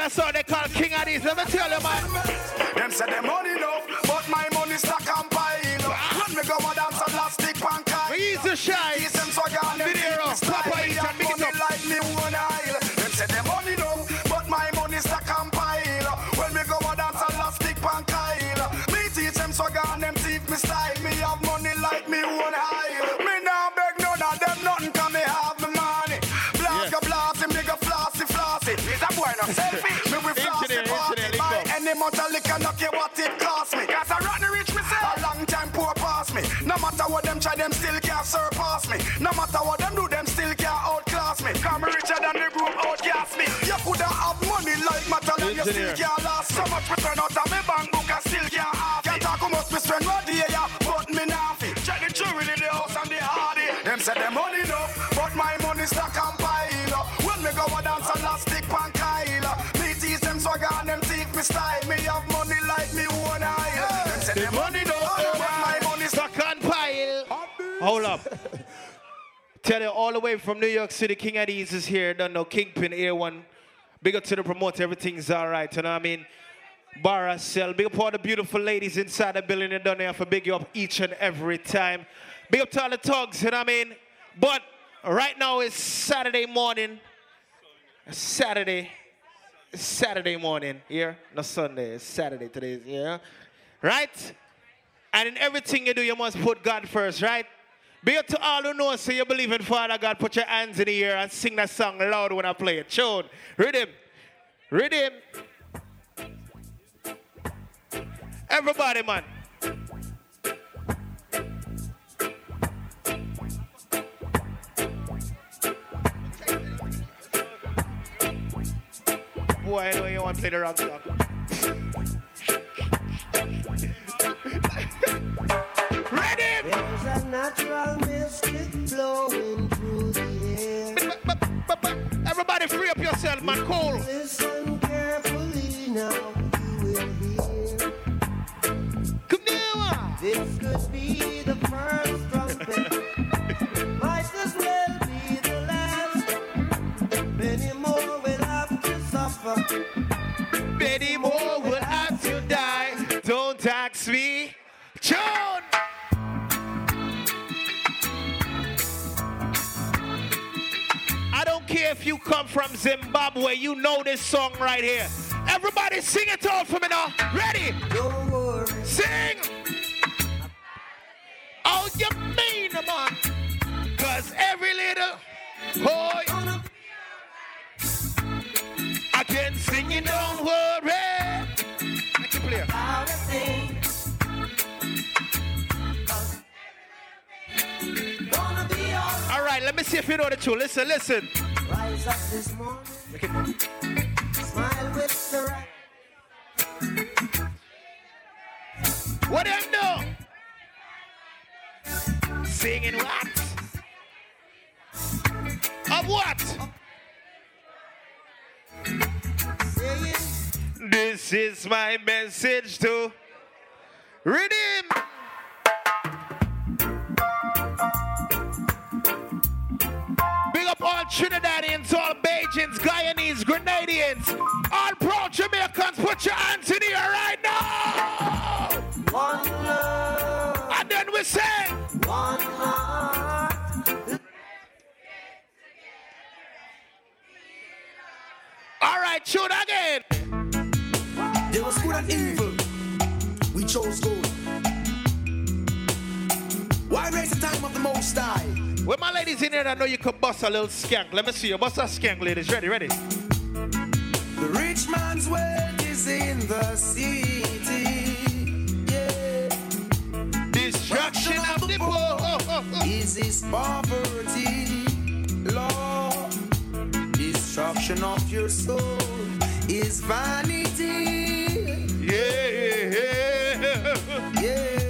That song they call King of these? Let me tell you, man. Them say them money enough, but my money stack and pile. Ah. When me go a dance a plastic pan kite. We use the shine. You still can't last. So much return out of me bank book, I still can't have. Can't talk about me spend what day, yeah, but me not fit. Check the jewelry, the house and the hardy. Them say them money but my money stack and pile. When me go a dance a last stick pan Kyle. Me tease fi style. Me have money like me one eye. Them say the money don't but my money stuck on pile. Hold up. Tell you all the way from New York City, King Addies is here. Don't know Kingpin, A1. Big up to the promoter, everything's all right. You know what I mean? Barra Cell. Big up all the beautiful ladies inside the building. They done there for big you up each and every time. Big up to all the thugs, you know what I mean? But right now it's Saturday morning. Saturday. Saturday morning here. No Sunday. It's Saturday today. Yeah. Right? And in everything you do, you must put God first, right? Be it to all who know, so you believe in Father God. Put your hands in the air and sing that song loud when I play it. Tune. Rhythm. Rhythm. Everybody, man. Boy, I know you want to play the wrong song. Natural mystic flowing through the air. Everybody free up yourself, man. Cool. If you come from Zimbabwe, you know this song right here. Everybody sing it all for me now. Ready? Sing. Oh, you mean, man? Cause every little boy, I can sing it, don't worry. Right, let me see if you know the tune. Listen, listen. Rise up this morning. Smile with the right. What do you know? Singing what? Of what? This is my message to redeem. Trinidadians, all Bajans, Guyanese, Grenadians, all proud Jamaicans. Put your hands in the air right now. One love. And then we say, One heart. all right, shoot again. There was good and evil. We chose good. Why raise the time of the most high? When my ladies in here, I know you could bust a little skank. Let me see you bust a skank, ladies. Ready, ready. The rich man's wealth is in the city. Yeah. Destruction of the poor oh, oh, oh. is his poverty. Lord, destruction of your soul is vanity. Yeah. Yeah. Tell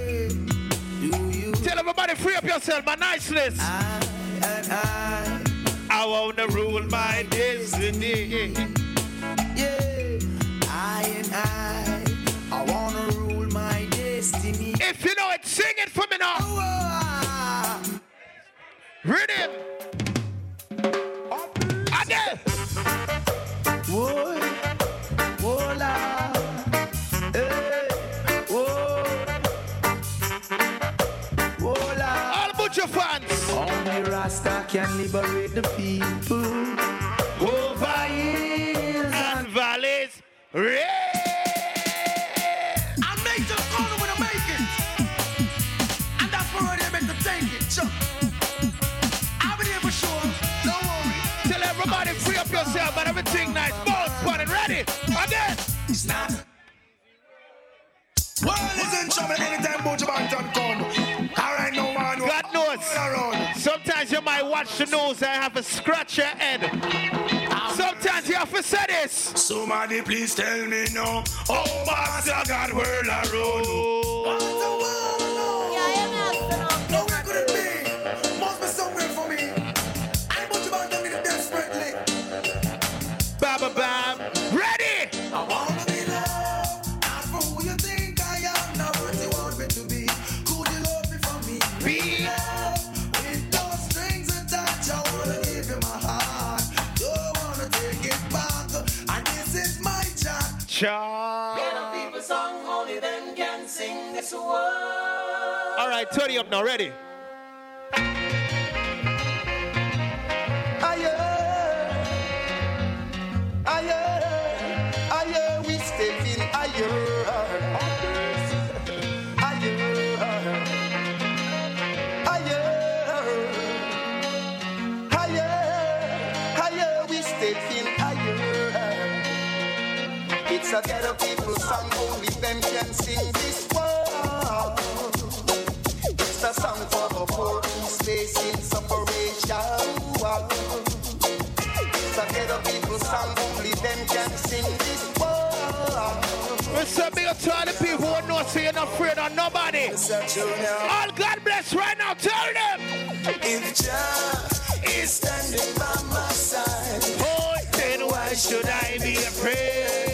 everybody, free up yourself, my niceness. I and I? I want to rule my destiny. Yeah. I and I. I wanna rule my destiny. If you know it, sing it for me now. Ah. Rhythm. Again. Whoa, Butcher fans. Only Rasta can liberate the people over hills And valleys. Ready. I make the corner when I make it. And that's for where they meant to take it. Chuck. I'll be there for sure. Don't worry. Tell everybody, free up yourself and everything nice. Both fun and ready. Again. It's not. World is in trouble anytime Buju Banton Sometimes you might watch the news and have a scratch your head. Sometimes you have to say this. Somebody please tell me no. Oh, Master God, world around. Nowhere could it be? Must be somewhere for me. I put you desperately. Ready. Ghetto people song, only them can sing this word. All right, turn it up now. Ready? Know so you're not afraid of nobody. All God bless right now. Tell them. If Jah is standing by my side, oh, then why should I be afraid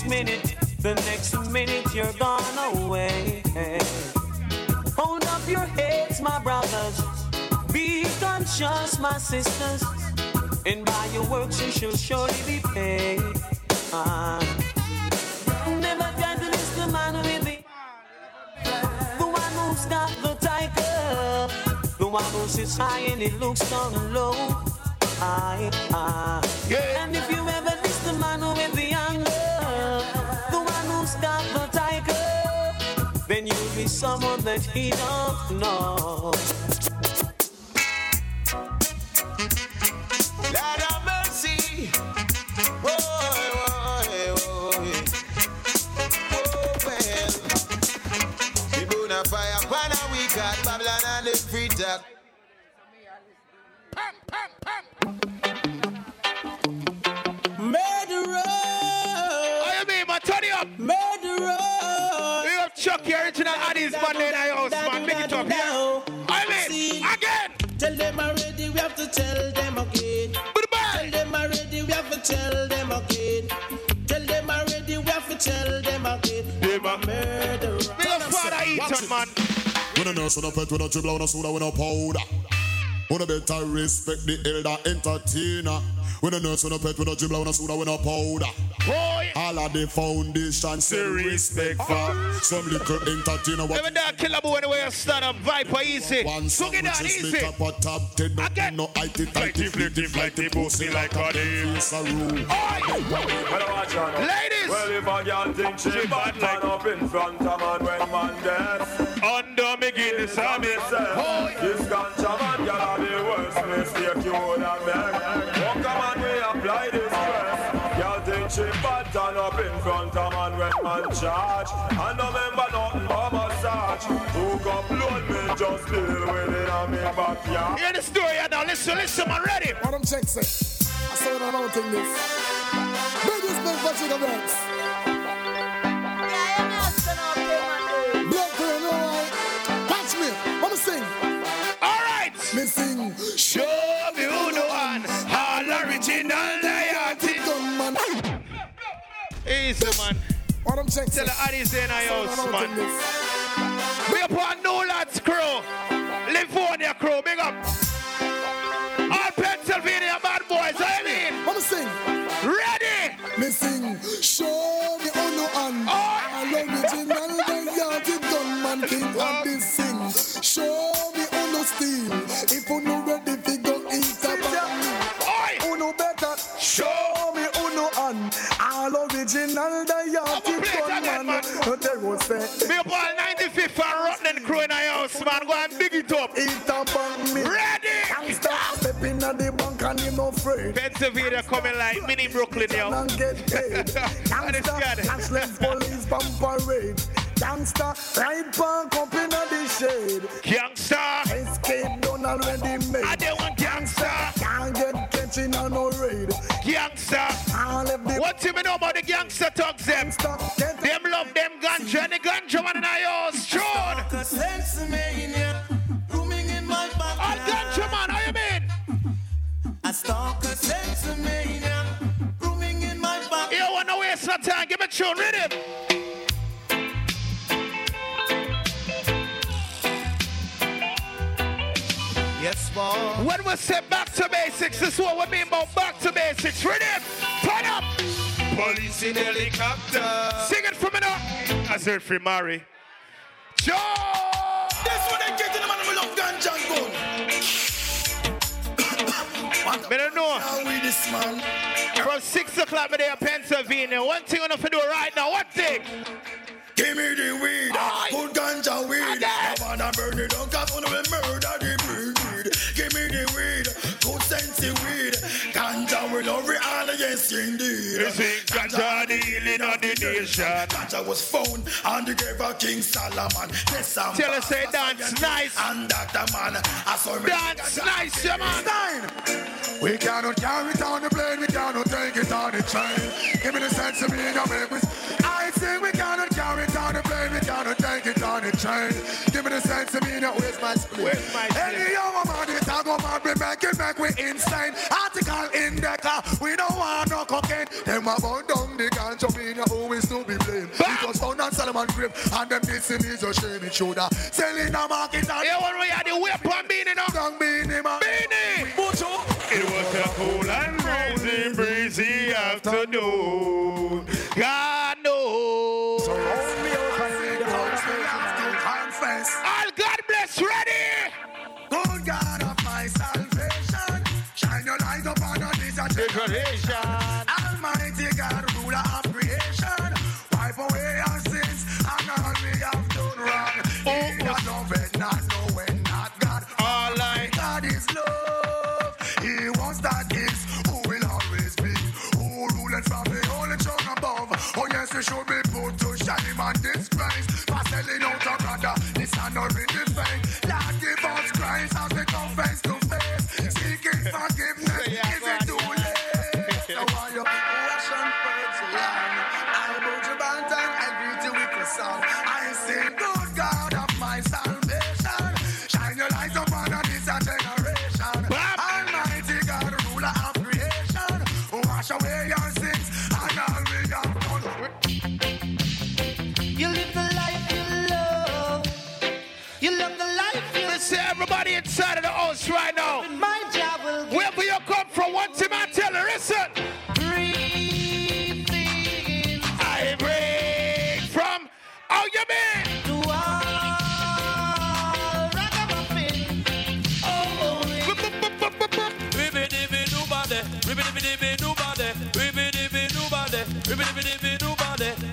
this minute, the next minute you're gone away. Hold up your heads, my brothers. Be conscious, my sisters. And by your works you shall surely be paid. Ah. Never to the man with the the one who's got the tiger. The one who sits high and he looks down low. I, I. And if you ever miss the man with the someone that he don't know. Lord have mercy. Boy, boy, boy. Oh, well. We burn a fire a week at Babylon and the free talk. We have Chucky original Addies man in the house, man. Make it up here. I mean, again. Tell them already, we have to tell them again. Tell them already, we have to tell them again. Tell them already, we have to tell them again. I'm a murderer. Big up Father Eaton, man. When a nurse, when a pet, when a dribble, when a soda, when a powder. When a better respect the elder entertainer. When a nurse, when a pet, when a dribble, when a soda, when a powder. Boy. All of the foundation, say respect for some little entertainer. What Every day killer boy anyway you stand up, Viper easy. one song Look at that, which is easy. make up a top ten, but Again. no IT, IT, flippy, flighty, pussy like a face a rule. Ladies! Well, if a girl think she bad, man up in front of man when man dead. Under me Guinness, I me say, this ganja man girl are the worst mistake you would have made. Walk a man, we apply this stress. Girl think she bad, turn up in front of man when man charge. And no member nothing but massage. Took up load me, just deal with it on me backyard. Hear the story now. Listen, listen, man. Ready? What I'm check say. I saw it on thing this. Big respect for Chica Banks. Man. What I'm check Tell the Addies in our it house, on man. We up on New Lots crew. Livonia crew. Big up. All Pennsylvania bad boys. I mean. I'ma sing. Ready? Me sing. Show me who no one. All original Diati gunman king of this sing. Show it up. Bang me. Ready? Gangsta step in at the bank and him no afraid. Pennsylvania coming like mini Brooklyn, yo. And get paid. Gangsta cashless police pamper raid. Gangsta, ride park up in the shade. Gangsta. Escape done already made. I don't want gangsta. Can't get catching on no raid. Gangsta. What you know about the gangster thugs them? Them love them ganja and the ganja man in our house. No time? Give me tune rhythm. Yes, boy. When we say back to basics, this is what we mean about back to basics. Rhythm. Turn up. Police in helicopter. Sing it for me now. I said free Mary. Joe. This one they get in the man who love ganja gun. Me don't know. How we this man? From 6 o'clock, me there in Pennsylvania. One thing I'm going to do right now. What thing? Give me the weed, good ganja weed. I wanna burn it down, cause wanna murder the breed. Give me the weed, good sense weed. Will love it all, indeed. You see, ganja the healing of the nation. Ganja was found on the grave of King Solomon. Yes, I'm Tell us say dance nice. And that the man, I saw me. Dance nice, yeah, man. Stein. We cannot carry on the plane, we cannot take it on the train. Give me the sense of me, no make me. I say we cannot carry on the plane, we cannot take it on the train. Give me the sense of me, no waste my split. My Any young man, it a go mad, we make it make we insane. Article in the car, we don't want no cocaine. Them a burn down the ganja, me no who is to be blamed. It was found on Solomon grave, and them dissing is a shame, it shoulda. Selling the market and... Yeah, when we had the weapon beanie now. Young beanie, man. Beanie. It was a cool and breezy, breezy afternoon. God knows. All God bless, ready. Good God of my salvation, generation. Almighty God, ruler of creation, wipe away our sins and all we have done wrong. Oh, he has listen. I break from, oh, you mean?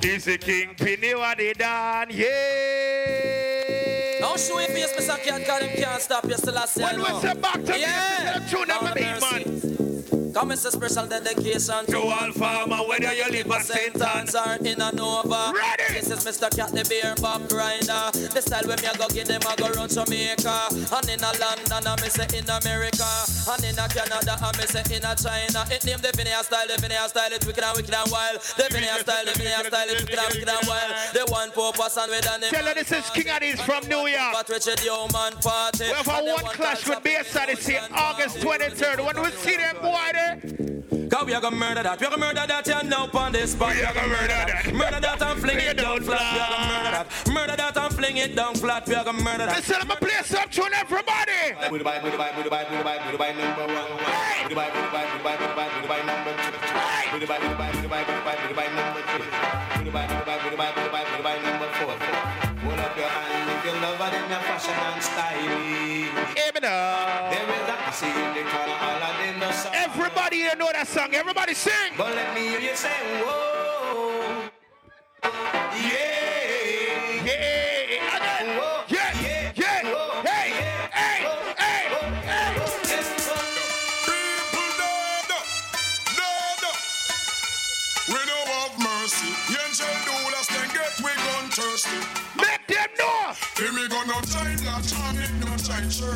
He's the king, Penny, what he done, yeah. Don't show your face, Mr. Cat, cause him can't stop you say When we say back to yeah. tune up Lord a have beat, mercy. Come it's a special dedication To all farmer, whether you live or sentence or in a Nova. Ready. This is Mr. Cat, the beer back grinder. The style when me a go give them, I go run Jamaica. And in a London, I me say in America. And in a Canada, I me say in a China. It name the Vinaya style, the Vinaya style, it's wicked and wicked and wild. The Vinaya style, the Vinaya style, it's wicked and wicked and wild. The one purpose and with an Tell her this is King Addies from New York. But Richard Yeoman party. We have a one clash with Bayside year, August 23rd. When we see them boy there, Cause we are gonna murder that, we are gonna murder that, you know, on this spot. We are gonna murder that. Murder that and fling it down flat. We are gonna murder that. Murder that and fling it down flat. We are gonna murder that. listen, I'm gonna play some tune, everybody. Goodbye, goodbye, goodbye, goodbye, goodbye, number one. Goodbye, goodbye, goodbye, goodbye, goodbye, number two. Goodbye, goodbye, goodbye, goodbye, goodbye, number three. Goodbye, goodbye, goodbye, goodbye, goodbye, number four. Hold up your hand if you love it in your fashion and style. Hear me now. There is a see in the corner, all of them no song. Everybody here know that song. Everybody sing. But let me hear you say, whoa. Yeah.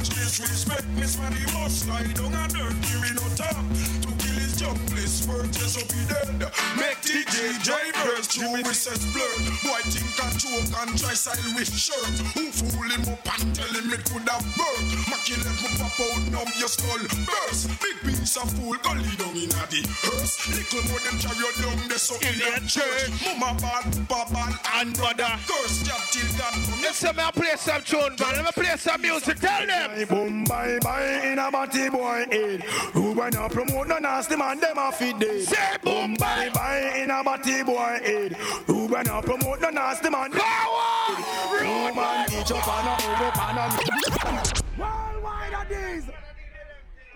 Church disrespect Miss Manny must lie down and dirt. Me no talk to kill his jobless purchase up he dead. Make DJ drivers through recess blurred. Boy think and choke and try style with shirt. Who fool him up and tell him it could have burnt. Mackie let me pop out numb your skull burst. Big piece of fool go lead down in a the hearse. Little more them carry you down there so in the church. Mama bad, papa and brother. Curse job till God come. Listen, me I play some tune, man. Let me play some music. Tell them. Boom, bye, bye, in a batty boy head. Who when you promote no nasty man, them a feed dead. Say boom, bye, bye, in a batty boy head. Who when you promote no nasty man, Power! man, each up and a over pan and Worldwide are these.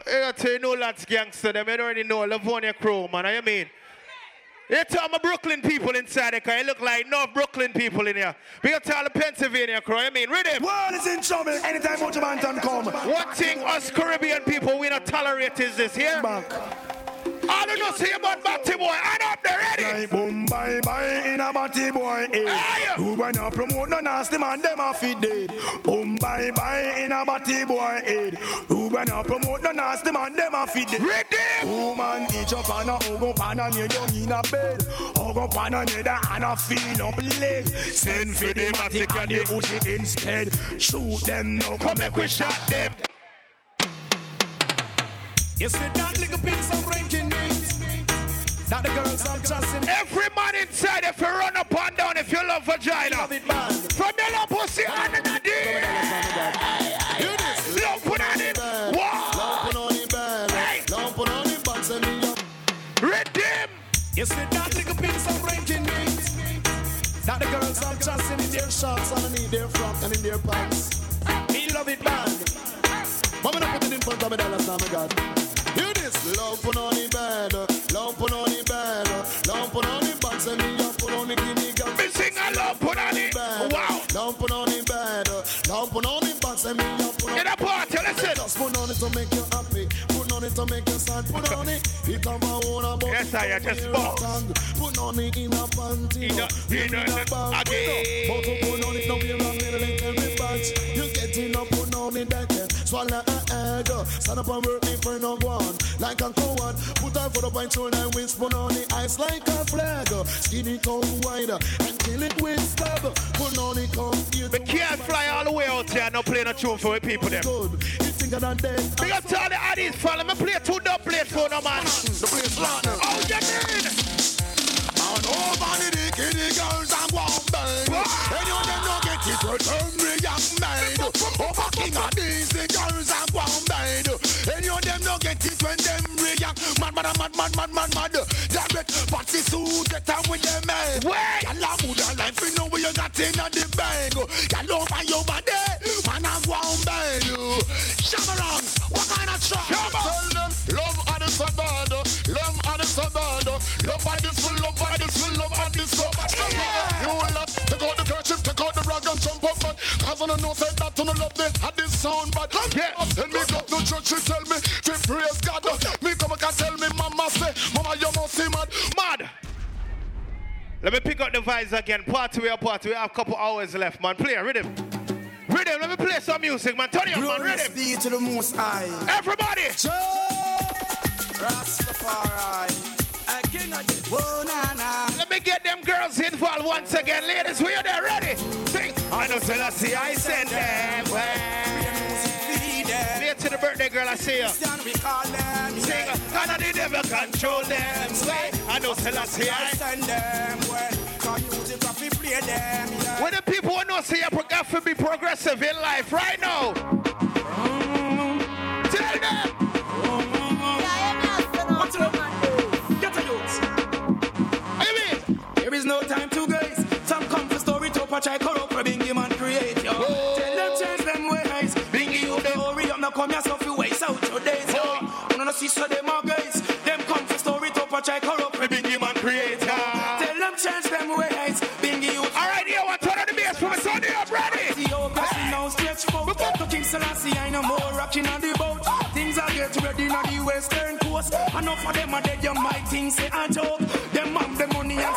I tell you, no lads gangster, them you already know Livonia crew, man. I mean. You tell my Brooklyn people inside there, cause you look like no Brooklyn people in here. We got to all the Pennsylvania crew, I mean, read him. World is in trouble anytime Buju Banton come. One thing us Caribbean people we not tolerate is this here. Back. All you know see about Batty Boy, and up there ready. Boom, bye, bye, in a batty boy eh. head. Who when you promote no nasty man, them a feed dead. Boom, bye, bye, in a batty boy head. Who when you promote no nasty man, them a feed dead. Ready? Woman, each up and a hug up and a knee down in a bed. Oh, hug up and a knee down and a feel up leg. Send for the matic and the push it instead. Shoot them now, come make we shot them. You see that little piece of ranking names that the girls are just in. Every man inside, if you run up and down, if you love vagina, from your love pussy and in the day. Love put on it. Redeem. You see that little piece of ranking names that the girls are just in their shorts underneath their frock and in their pants. Me love it bad. Mama not put it in front of me, dollars, now, my God. This. Love put on the bed, love put on the bed, love put on the box and me love put on the guinea. Me sing a love put on it. Wow. Love put on the bed, love put on the box and me love put on a party, listen. Just put on it to make you happy. Put on it to make you sad. Put on it. It come a own about Yes, I just boss. Put on it in a panty. In a- in a- in a bag. again. But put on it we're a little tell me batch. You getting up put on it that swallow egg. Stand up and work me for no one. Like a coward. Put her foot up and shoulder and. Put on the ice like a flag. Skin it out wide and kill it with stab. Put on it come here. We can't fly all the way out here and not play no tune for the people them. Good. You think of that dead. Big up to all the addies, follow me play two dub plates for no man. The place rotten. Oh, you mean? And over the the girls and one bang. And you them no get it return me young man. Over King Addies the girls and one bang. And you them no get it when them react. Mad mad mad mad mad mad mad. Direct party suit get on with them man. Wait. Y'all a good life you know where you got in the bang. Y'all over your body. Man and one bang. Shamarang, what kind of truck? Tell them love and it's a. Love and it's a bad. Love and it's full, and jump up man. Cause I don't know say that you don't love the had this sound bad. Yeah. Tell me go to church, she tell me to praise God. Me come back and tell me mama say, mama you must see mad. Mad. Let me pick up the vibes again. Party we are party. We have a couple hours left, man. Play a rhythm. Rhythm. Let me play some music, man. Turn it up, man. Glorious Rhythm. be to the most high. Everybody. Rastafari. Let me get them girls involved once again. Ladies, we are there ready. Sing. I know Selassie, I send them. Play to the birthday girl, I see you. We call them. Sing. I know the devil control them. Say. I know Selassie, I send them. Well, can music if we play them. Yeah. When the people want to see you have to be progressive in life right now. Tell them. What's up? Is no time to grace. Some come for story to patch I corrupt for Bingy man create yo. Tell them change them ways. Bingy you them hurry up now come yourself you waste out your days yo. Wanna see so them are guys. Them come for story to patch I corrupt for Bingy man create yo. Tell them change them ways. Bingy you. all right, here, one turn on the bass me. Sunday up, ready. See how passing now stretch forth. To King Selassie I no more rocking on the boat. Things are get ready on the western coast. Enough of them are dead, you might think say a joke. Them have the money and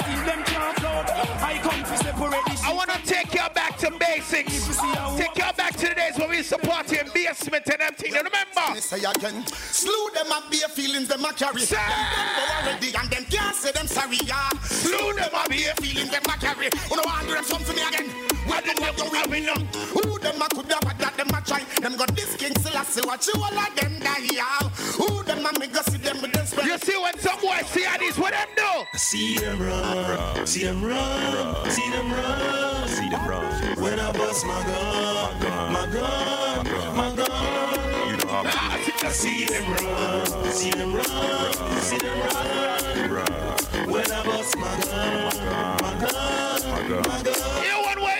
take you back to basics. Take you back to the days when we used to party in basement and everything. You remember? Say again, slew them up bare feelings them a carry. Them already and them can't say them sorry. Yeah, slew them up bare feelings them a carry. Who no want do them something again? What them what you having them? Who them a could have what that them a try? Them got this king Selassie watch you all of them die. Yeah, who them a me go see them with them spell. You see when some boys see how these what them do? See them run, see them run, see them run, see them run. When I bust my gun, my gun, my gun. You know how I see them run, see them run, see them run. When I bust my gun, my gun, my gun. You one way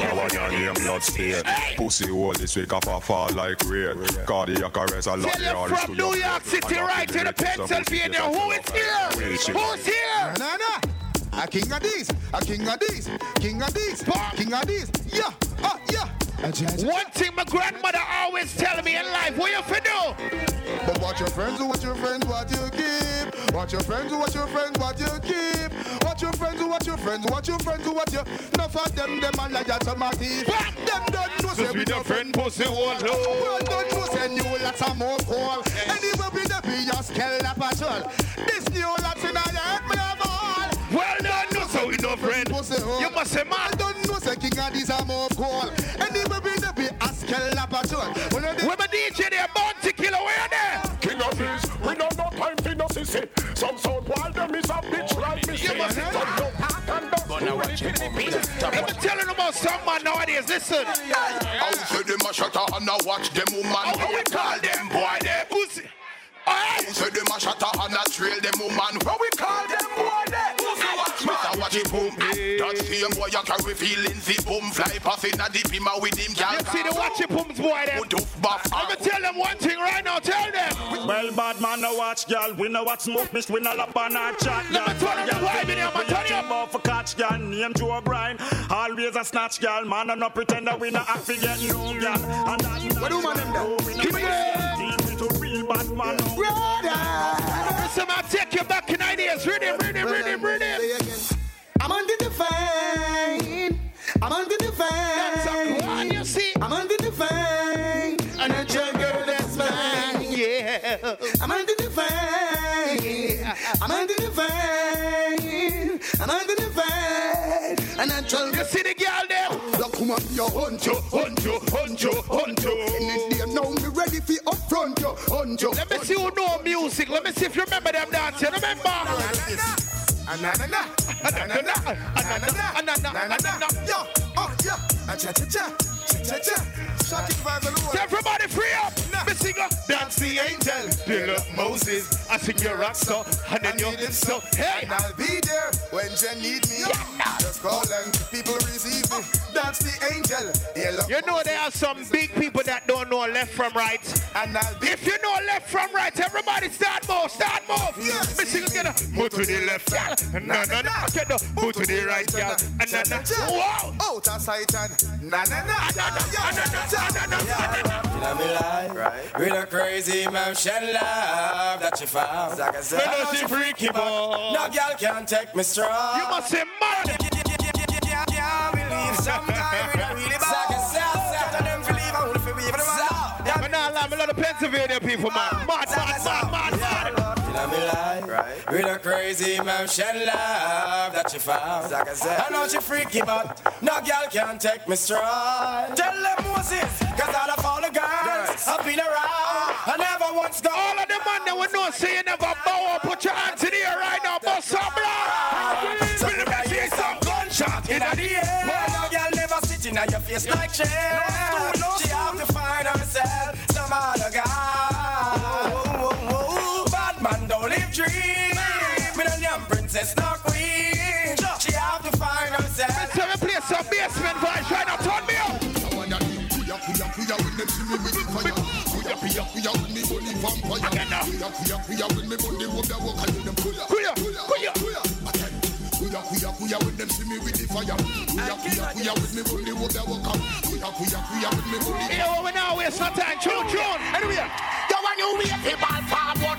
I can hear blood stain. Pussy hole this week up a fall like rain. Cardiac arrest a lot you from New York City right to the Pennsylvania. Who is here? Who's here? Nah, nah. A King Addies, a King Addies, king of these, King Addies. Yeah, ah, yeah. One thing my grandmother always tell me in life, what you fi do? But watch your friends, watch your friends, what you keep. Watch your friends, watch your friends, what you keep. Watch your friends, watch your friends, watch your friends, what you. Enough of them, them a liar to my teeth. Them don't know say we no friend pussy won't Well, don't know say new lots of more call. Anyway, we the be your up patrol. This new lots in our head, me have all. Well, don't know so we no friend. You must say man. Don't know say king of these are more call. Anyway, we the be a scale up patrol. When Where my DJ there, Bounty Killer, where you there? King Addies, we don't no time for no sissy. Some sound wild, them is a bitch like me. You must say Some no heart and dust. Let me tell you about some man nowadays. Listen. How say them a shutter and a watch them woman. How we call them boy them pussy. How say them a shutter and a trail them woman. That same boy you carry feelings the boom fly past in a dip him a with him gal. You see the watch your pumps boy them. Put up buff. Let me tell them one thing right now. Tell them. Well, bad man, no watch, girl. We know what smoke, miss. We no lap on our chat, girl. Let me tell them why me name, I tell you. About for catch, girl. Name Joe O'Brien. Always a snatch, girl. Man, and no pretender. We no act to get no, girl. And that, what do man them there? Keep it to real bad man. Listen, I'll take you back in ideas. Rhythm, rhythm, rhythm, rhythm. I'm under the fine. I'm under the fine. That's a one, you see. I'm under the fine. And a child girl that's mine. Yeah. I'm under the fine. I'm under the fine. I'm under the fine. And a child You see the girl there? Look, come on, yo, hunt you, hunt you, hunt you, hunt you. Any day now, me ready for upfront you, hunt you. Let me see who know music. Let me see if you remember them dancing. Remember? Ananana, ananana, ananana, ananana, ananana. Yo, oh, yeah. Cha cha cha, So everybody free up. Me sing up. That's the angel, Bill up Moses. I sing your rock song, and then you need so. Hey, And I'll be there when you need me. Yeah. Just call and people receive me. That's the angel. Yeah. You know there are some big people that don't know left from right. And I'll be If you know left from right, everybody start move, start move. Me sing again. Move to the left, gal. No, no, no. Okay, no. Move to the right, gal. And no. Wow. Out of sight and na na na life, with a crazy motion love that she found. Like I said, Me know she freaky boy. No girl can take me strong. You must say man. Can't believe some guy with a really bad. Like I said, after them feel leave, I would feel leave. Me nah lie, me love the Pennsylvania people, man. Mad, mad, mad, mad, mad. Inna me life, with a crazy motion love that she found. Like I said, I know she freaky, but no girl can take me strong. Tell them Moses, cause all of all the girls I've been around. I never once go. All of the man that we know say you never bow up, put your hands in the air right now, bust some blood. So let me see some gunshot in the air. Boy, no girl never sit in your face like chair. She have to find herself some other guy. Dream. Me no young princess, no queen. She have to find herself. So we play some basement vibes right now, turn me up. Kuya kuya kuya when them see me with the fire. Kuya kuya kuya when me body vampire. Kuya kuya kuya when me body rub the walk and them kuya Kuya, kuya. kuya. Again. Kuya kuya kuya when them see me with the fire. Kuya kuya kuya when me body rub the walk and kuya kuya kuya when me body. Yeah, well, we now waste no time. Tune, tune. Anyway, yo when you wave the ball forward,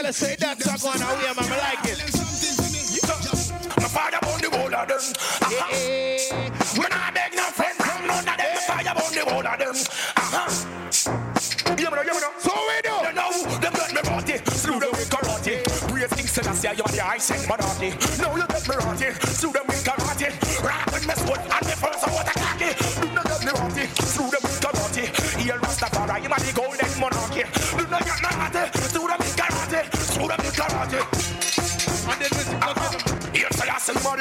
Tell us, say that's not going away, man. I like it. My father on the whole of them. Uh-huh. When I beg no friend from none of them, fire on the whole of them. Uh-huh. You know, you know. So we do. You know, them let me party. Slew them with karate. Brave things to you are the ice and monarchy. Now you let me party. Slew them with karate. Me foot and me first I want a cocky. Do not let me party. Slew them with karate. Here Rastafari, you are the golden monarchy. Do not get me party.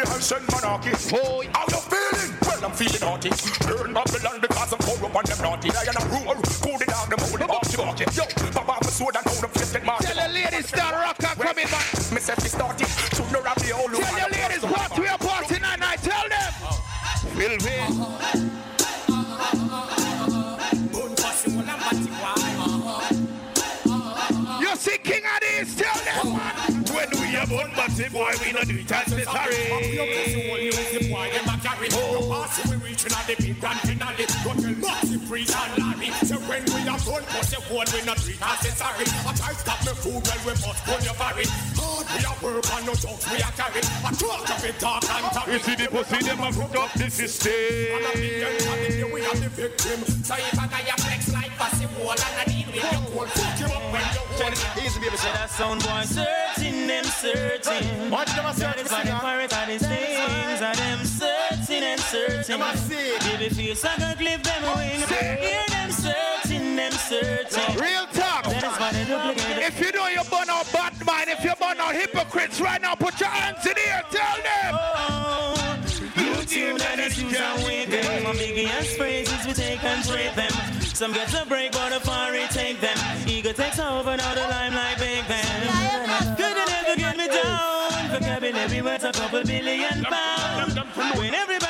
I ask somebody send monarchy. Oh, how you feeling? Well, I'm feeling naughty. Burn Babylon because I'm corrupt and them naughty. I am a rule. Cool it down, them holy party party. Yo, Born, but the boy, we not do it as necessary. Oh, we reaching at the big grand finale. Go tell Marty, Priest and Larry. So when we are born, but the phone we not treat as necessary. I try to stop me food when we must go your vary. Hard we are work and no jokes we are carry. I talk of it, talk. You see the pussy, them a hook up the system. And I be young, and if you we are the victim. So if I got your flex like pussy wall and I need with your cold, fuck you up when you hold. Easy baby, say that sound boy. Searching them, searching. Watch them a That is why them pirate all these things. And them searching and searching. Baby, feel so good, clip them wings. Hear them searching, them searching. Real talk. That is why they duplicate. If you know you burn out bad mind, if you burn out hypocrites right now, put your hands in the air. Biggie phrases we take and trade them. Some get a break, but a far take them. Ego takes over, now the limelight big them. Could you never get me down? Vocabulary worth a couple billion pounds. When everybody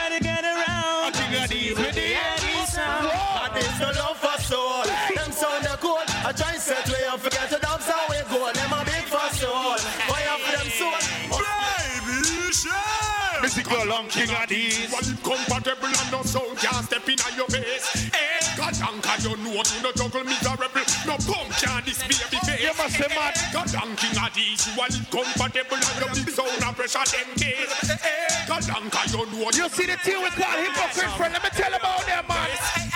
share. Long King Addies. Well, compatible and no can't step in on your face. Eh, Kadanka, you know you no juggle miserable. No pump can this baby face. You must say, man. Kadanka King Addies. Well, compatible and your big sound and pressure them case. Eh, Kadanka, you know You see the thing we call hypocrite friend. Let me tell about them, man.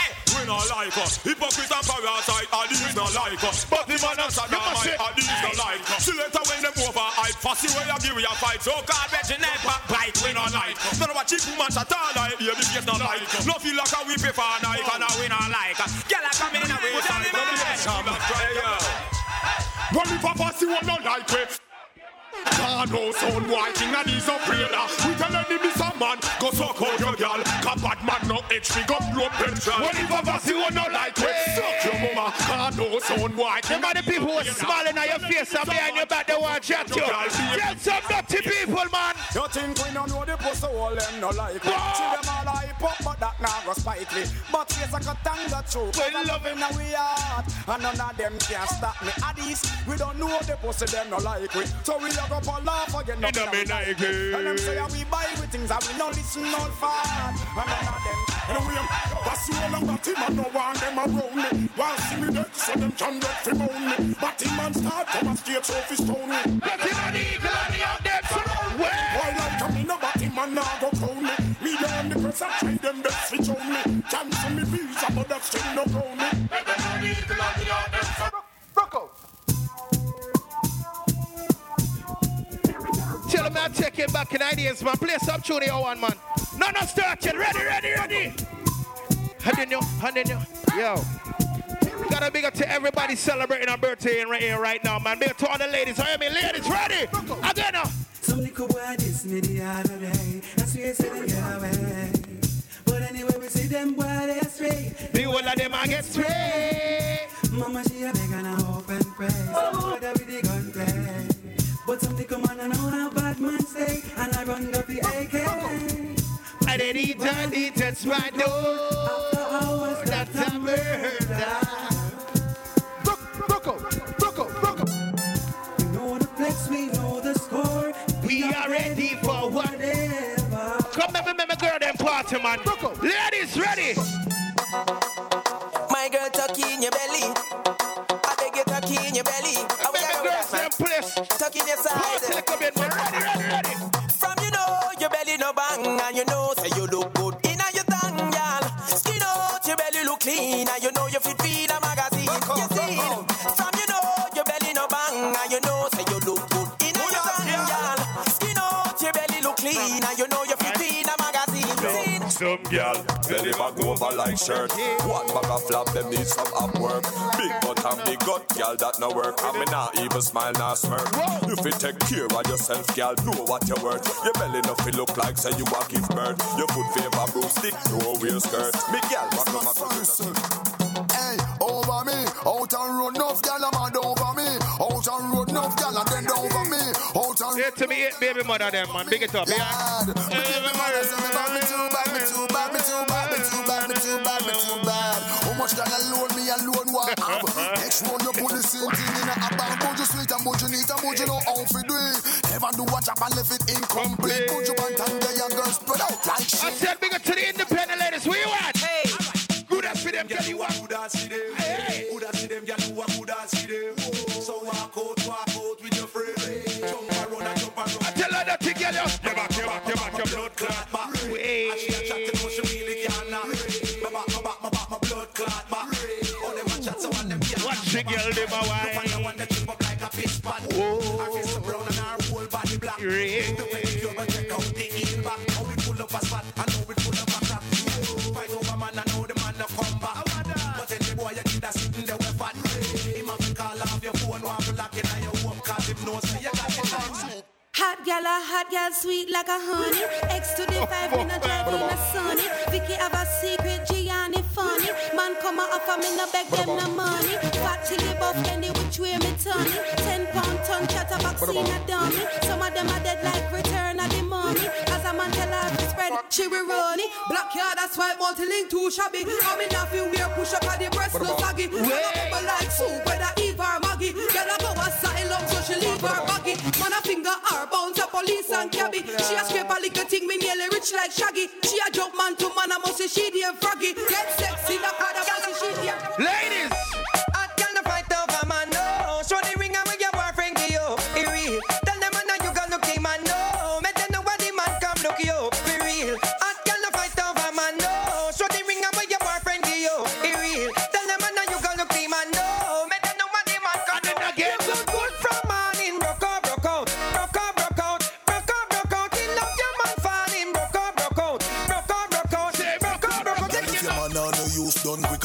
We not like us. Hypocrite and parasite, all these not like us. But the man and Saddamite, all these not like us. See later when them over hype, fussy way you give we a fight. So called Reggie Nepa, bite, we not like. None of a cheap woman at all like, yeah, the face not like. No feel like a we pay for a night, and we not like. Girl, I come in a way, tell me Well, if a fussy one not like we, God knows son boy king and he's a prayer We tell enemy some man. Go suck out your girl. Cause bad man no HP Go blood petrol. Well if a fussy one not like we Suck your mama. God knows son boy king Them are the people who are smiling at your face and behind your back they want to chat you. Tell some dirty people, man. You think we don't know the pussy all them no like me See them all hype up but that now go spite me. But yes I got thank the truth We loving how we heart And none of them can stop me. At least we don't know the pussy them no like we So we look up and laugh again no me like it. And them say we buy with things and we no listen all fast. And none of them Anyway, that's you along that him and no one them around me. While see me dead so them can get fi moan me. But him man start come and straight off his stone me. Get him on the eagle and the out them surround me Why like come in about him and now go crown me. Me down the press and try them best fi show me. Cancel me visa but that still no crown me. Get him on the eagle and the out them surround Rocco. Tell them I'm taking back in ideas, man. Play some tune here, one man. No, no, start it. Ready, ready, ready. Hand in you, hand in you. Yo. Gotta big up to everybody celebrating our birthday in right here right now, man. Big up to all the ladies. I mean, ladies, ready? Again now. Some little boy diss me the other day. I swear them get away. But anyway, we see them boy they astray. The whole of them I get straight. Mama she a beg and I hope and pray. Boy that with the gun play. But some nigga man I know how bad man stay, and I run up the AK. I then he done, eat, that's my door. After hours, that's a murder. Rocco, Rocco, Rocco. We know the flex, we know the score. We, are ready, for whatever. Come and remember, girl, them party man. Rocco. Ladies, ready. Like shirt. One bag of flap, them need some up work. Big butt and big gut, girl, that no work. I mean, not even smile, not smirk. If you take care of yourself, girl, know what you're worth. Your belly nothing look like, say you walk give birth. Your foot favor broomstick, no wear skirt. Me girl, back on my Hey, over me, out and road, enough gal a mad over me. Out and road, enough gal a bend over me. Out and Here to me, eight baby mother, them, man. Big it up, yeah? Lad, me baby mother say me bad, me too bad, me too bad, me too bad, me too bad, too bad, me too bad. How much gal alone me alone want have? Next one you put the same thing in a bag, but you sweet and but you neat and but you know how to do it. Never do job and left it incomplete. Put you want and your girl spread out like I said big up to the independent ladies. Where you at? Hey. Good as for them, girl. You want Good as see them. The girl, them a wine. Find the one that trip up like a fist pan. Her face brown and her whole body black. The pedicure, but check out the heel back. How it full of a spot, I know it full of a crack. Fight over man, I know the man no come back. But any boy you kid a sitting there with fat. Him have to call off your phone, want to lock it on your home, cause him know say you got it nice. Hot gal, a hot gal, sweet like a honey. X to the five, me no drive in a sunny. Vicky have a secret, Gianni funny. Man come a offer me no beg them no money. Fat chili buff, any which way me turn it. Ten pound ton chatter vaccine a dummy. Some of them are dead like return of the mummy. As a man tell her to spread, she will run it. Black yard, that's why multi-link too shabby. I'm in a few wear push up at the breast no saggy. I'm a like soup, whether Eve or Maggie. Girl a go a Man a finger a police and cabby. She a scrape a little thing, me nearly rich like Shaggy. She a man to man, I must say she damn froggy. Get sexy, she damn. Ladies.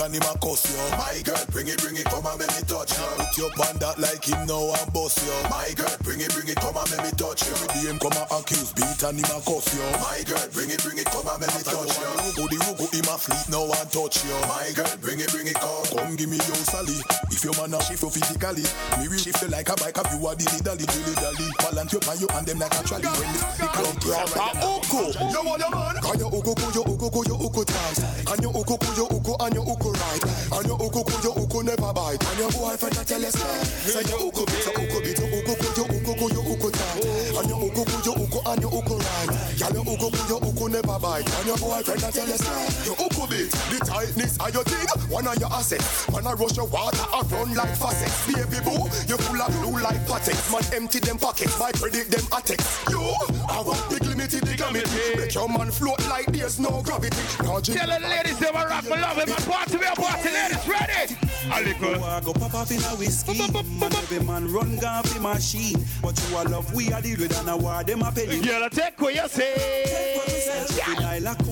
And him a cuss you. My girl bring it, bring it, come and make me touch you. Put your on that like him now and bust you. My girl bring it, bring it, come and make me touch you. Every day him come and accuse beat and him a cuss you. My girl bring it, bring it, come and make me touch you. Rugo the rugo him a fleet now and touch you. My girl bring it, bring it, come. Come give me your sally. If your man a shift you physically Me will shift you like a bike If you a dilly dally, dilly dally. Balance you pan you and them like a trolley. When this the club proper uku. You want your man? Can you uku, you uku, you uku times. And you uku, you uku, and you uku right And you uku, you uku never bite And your boyfriend a tell you say Say you uku bit, you uku bit, you uku, you uku, you uku tight And you uku, you uku, and you uku Girl you uku, you uku never bite And your boyfriend a tell you say You uku bit, the tightness of your thing One of your assets Man a rush your water and run like faucets Baby boo, you full of blue like patex Man empty them pockets, my credit them attacks You, I want big limited, big glamity Make your man float like there's no gravity Now, Tell the ladies they will rock my love it. My party, we are party, ladies. Ready? A little. I go pop off in a whiskey. Man, every man run gun fi machine. But you a love we a deal with and a war them a penny. Girl, take what you say. Take what you say.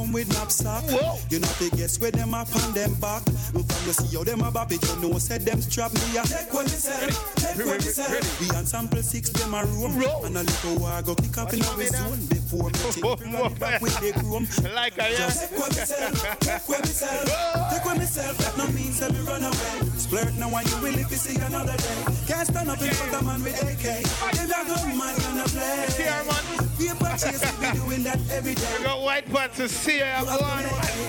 Come with knapsack. You know fi guess where them up on them back. Look from you see how them a bop it. You know said them strap me a. Take what you say. Take what you say. We on sample six them a room. And a little war go kick up in our zone before me take back with the chrome. Like I Just take what say. Take what me say. Take what me say. That no means that me run away. Splurt now when you will if you see another day. Can't stand up in front of man with AK. Gun man gonna play. Here, man. Paper chase, we be doing that every day. We got white pants to see ya. Go on.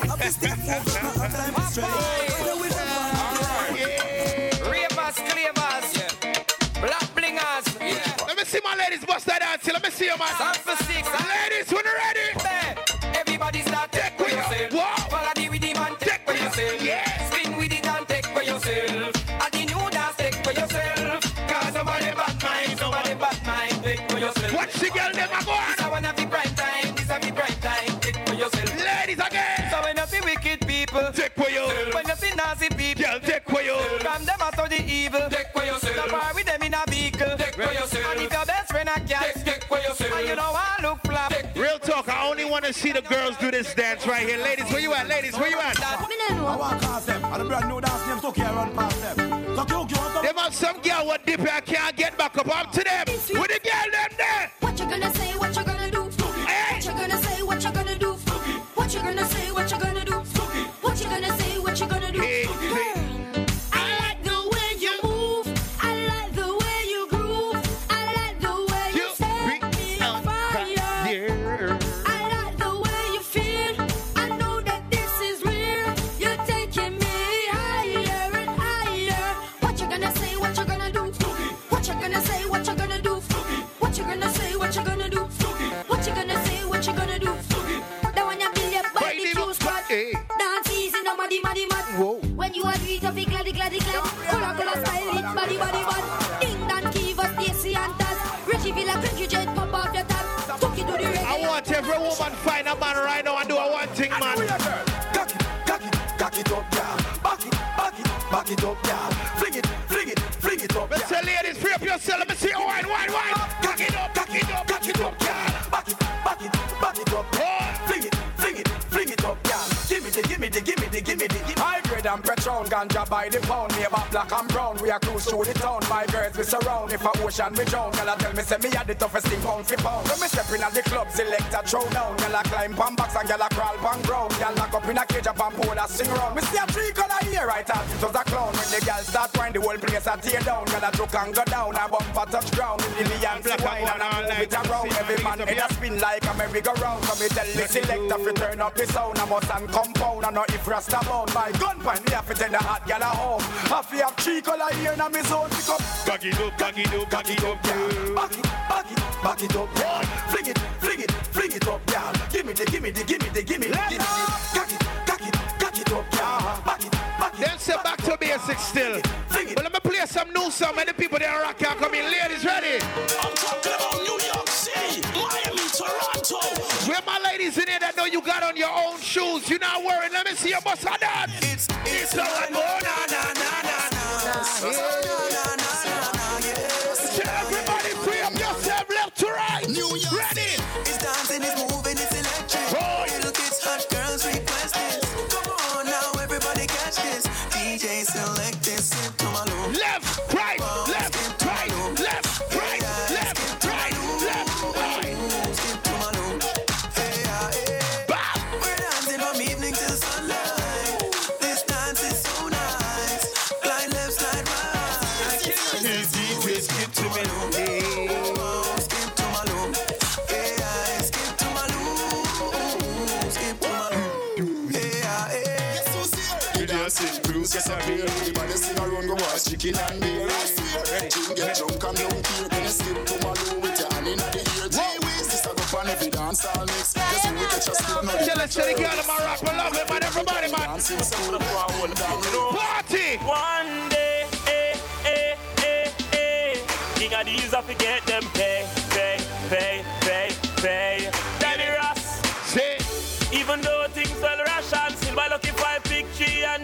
Up the step, focus, no time to stray. Ravers, clavers, black blingers. Let me see my ladies bust that dance. Let me see you, man. Want to see the girls do this dance right here. Ladies, where you at? Ladies, where you at? I them. Have some girl what dip here can't get back up. Up to them. With the girl them there. Back it, up, girl. Fling it, fling it, fling it up, Let's say, ladies, free up yourself. Let me see you wine, wine, wine. Cock it up, cock it up, cock it up, girl. Back it, back it, back it up. Fling it, fling it, fling it up, girl. Give me the, give me the, give me the, give me the. High grade and Patron, ganja by the pound. Me about black and brown. We are cruise through the town. My girls we surround. If a ocean we drown, I tell me say me had the toughest thing pound for pound. When me step in at the club, select a throw down. I climb pan box and I crawl pan ground. Girl, lock up in a cage up and pole a sing round. Me see a tree here, right out. It was a clown. When the girl start wind, the whole place a tear down. I joke and go down. I bump a touch ground. The lion black wine and I move it around. Every man head a spin like a merry-go-round. So me tell the selector fi turn up the sound. I must and compound. I know if Rasta bound. My gun point, me have to take the hot girl a home. I fi have three color here in my zone. Pick up. Back it up, back it up, back it up, girl. Back it, back it, back it up, girl. Fling it, fling it, fling it up, girl. Give me the, give me the, give me the, give me the, give me the. Back it. Then say back to basics still. But let me play some new song and the people there rock can come in. Ladies, ready? I'm talking about New York City, Miami, Toronto. Where my ladies in here that know you got on your own shoes, you not worried. Let me see your bust on that. It's it's a like oh na na na na na. Everybody free up yourself left to right. New York ready. You just sit yes I feel Everybody sing around, go watch chicken and beer Team get drunk and don't care. Then you skip to my low with your hand in the ear. T-Wiz, this a go on every dance all mix. Just so we catch a skip now Tell us to the girl in my rap, I love it, man, everybody, man. Party! One day, eh, eh, eh, eh. King Addies, I forget them pay, pay, pay,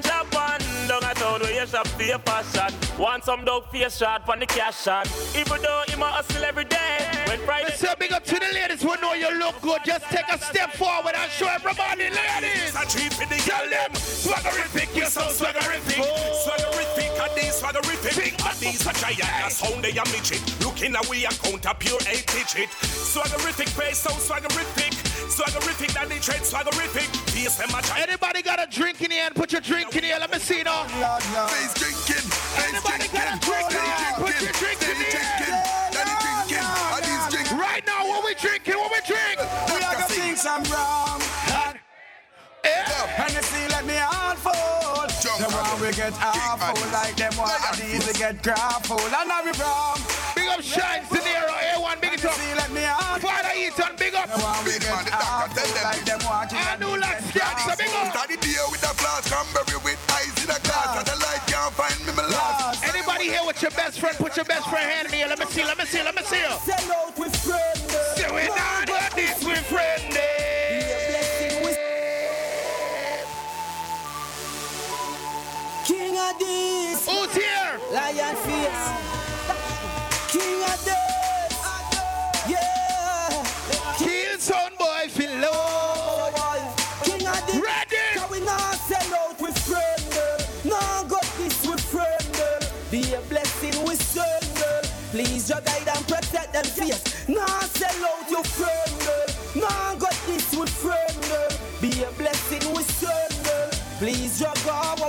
Japan. Down a town where you shop for your passion. Want some dog face shot for the cash shot. Even though you might hustle every day. When Friday. Let's say big up to the ladies who know you look good. Just take a step forward and show everybody, ladies. I treat for the Tell them, swaggerific, you're so swaggerific. Swaggerific, and these swaggerific. And these a giant, a sound they a midget. Looking away, I count a pure eight digit. Swaggerific face, so swaggerific. Swaggerific, that they tread swaggerific. Face them a giant. Anybody got a drink in here and put your drink in here? Let me see now. Face drinking, face drinking, Put your drink in here. Right now, what we drinking? What we drink? We are gonna sing some rum. And you see, let me unfold. The one we get awful like them one of these we get grappled. And now we from. Big up Shine Scenario, A1, big it up. See, let me unfold. Father Eaton, big up. The one we get awful like them walking. I do like scats, so big up. Daddy deal with the flask, cranberry with ice in a glass. And the light can't find me, my last. Anybody here with your best friend? Put your best friend hand in here. Let me see, let me see, let me see. Send out with friends. See, we not do this with of this. Who's here? Lion face. King Addies. Yeah. Kill boy below. King Addies. Ready. We not sell out with friend. No got this with friend. Be a blessing with. Please your guide and protect them. No sell out your friend. No got this with friend. Be a blessing with. Please your God,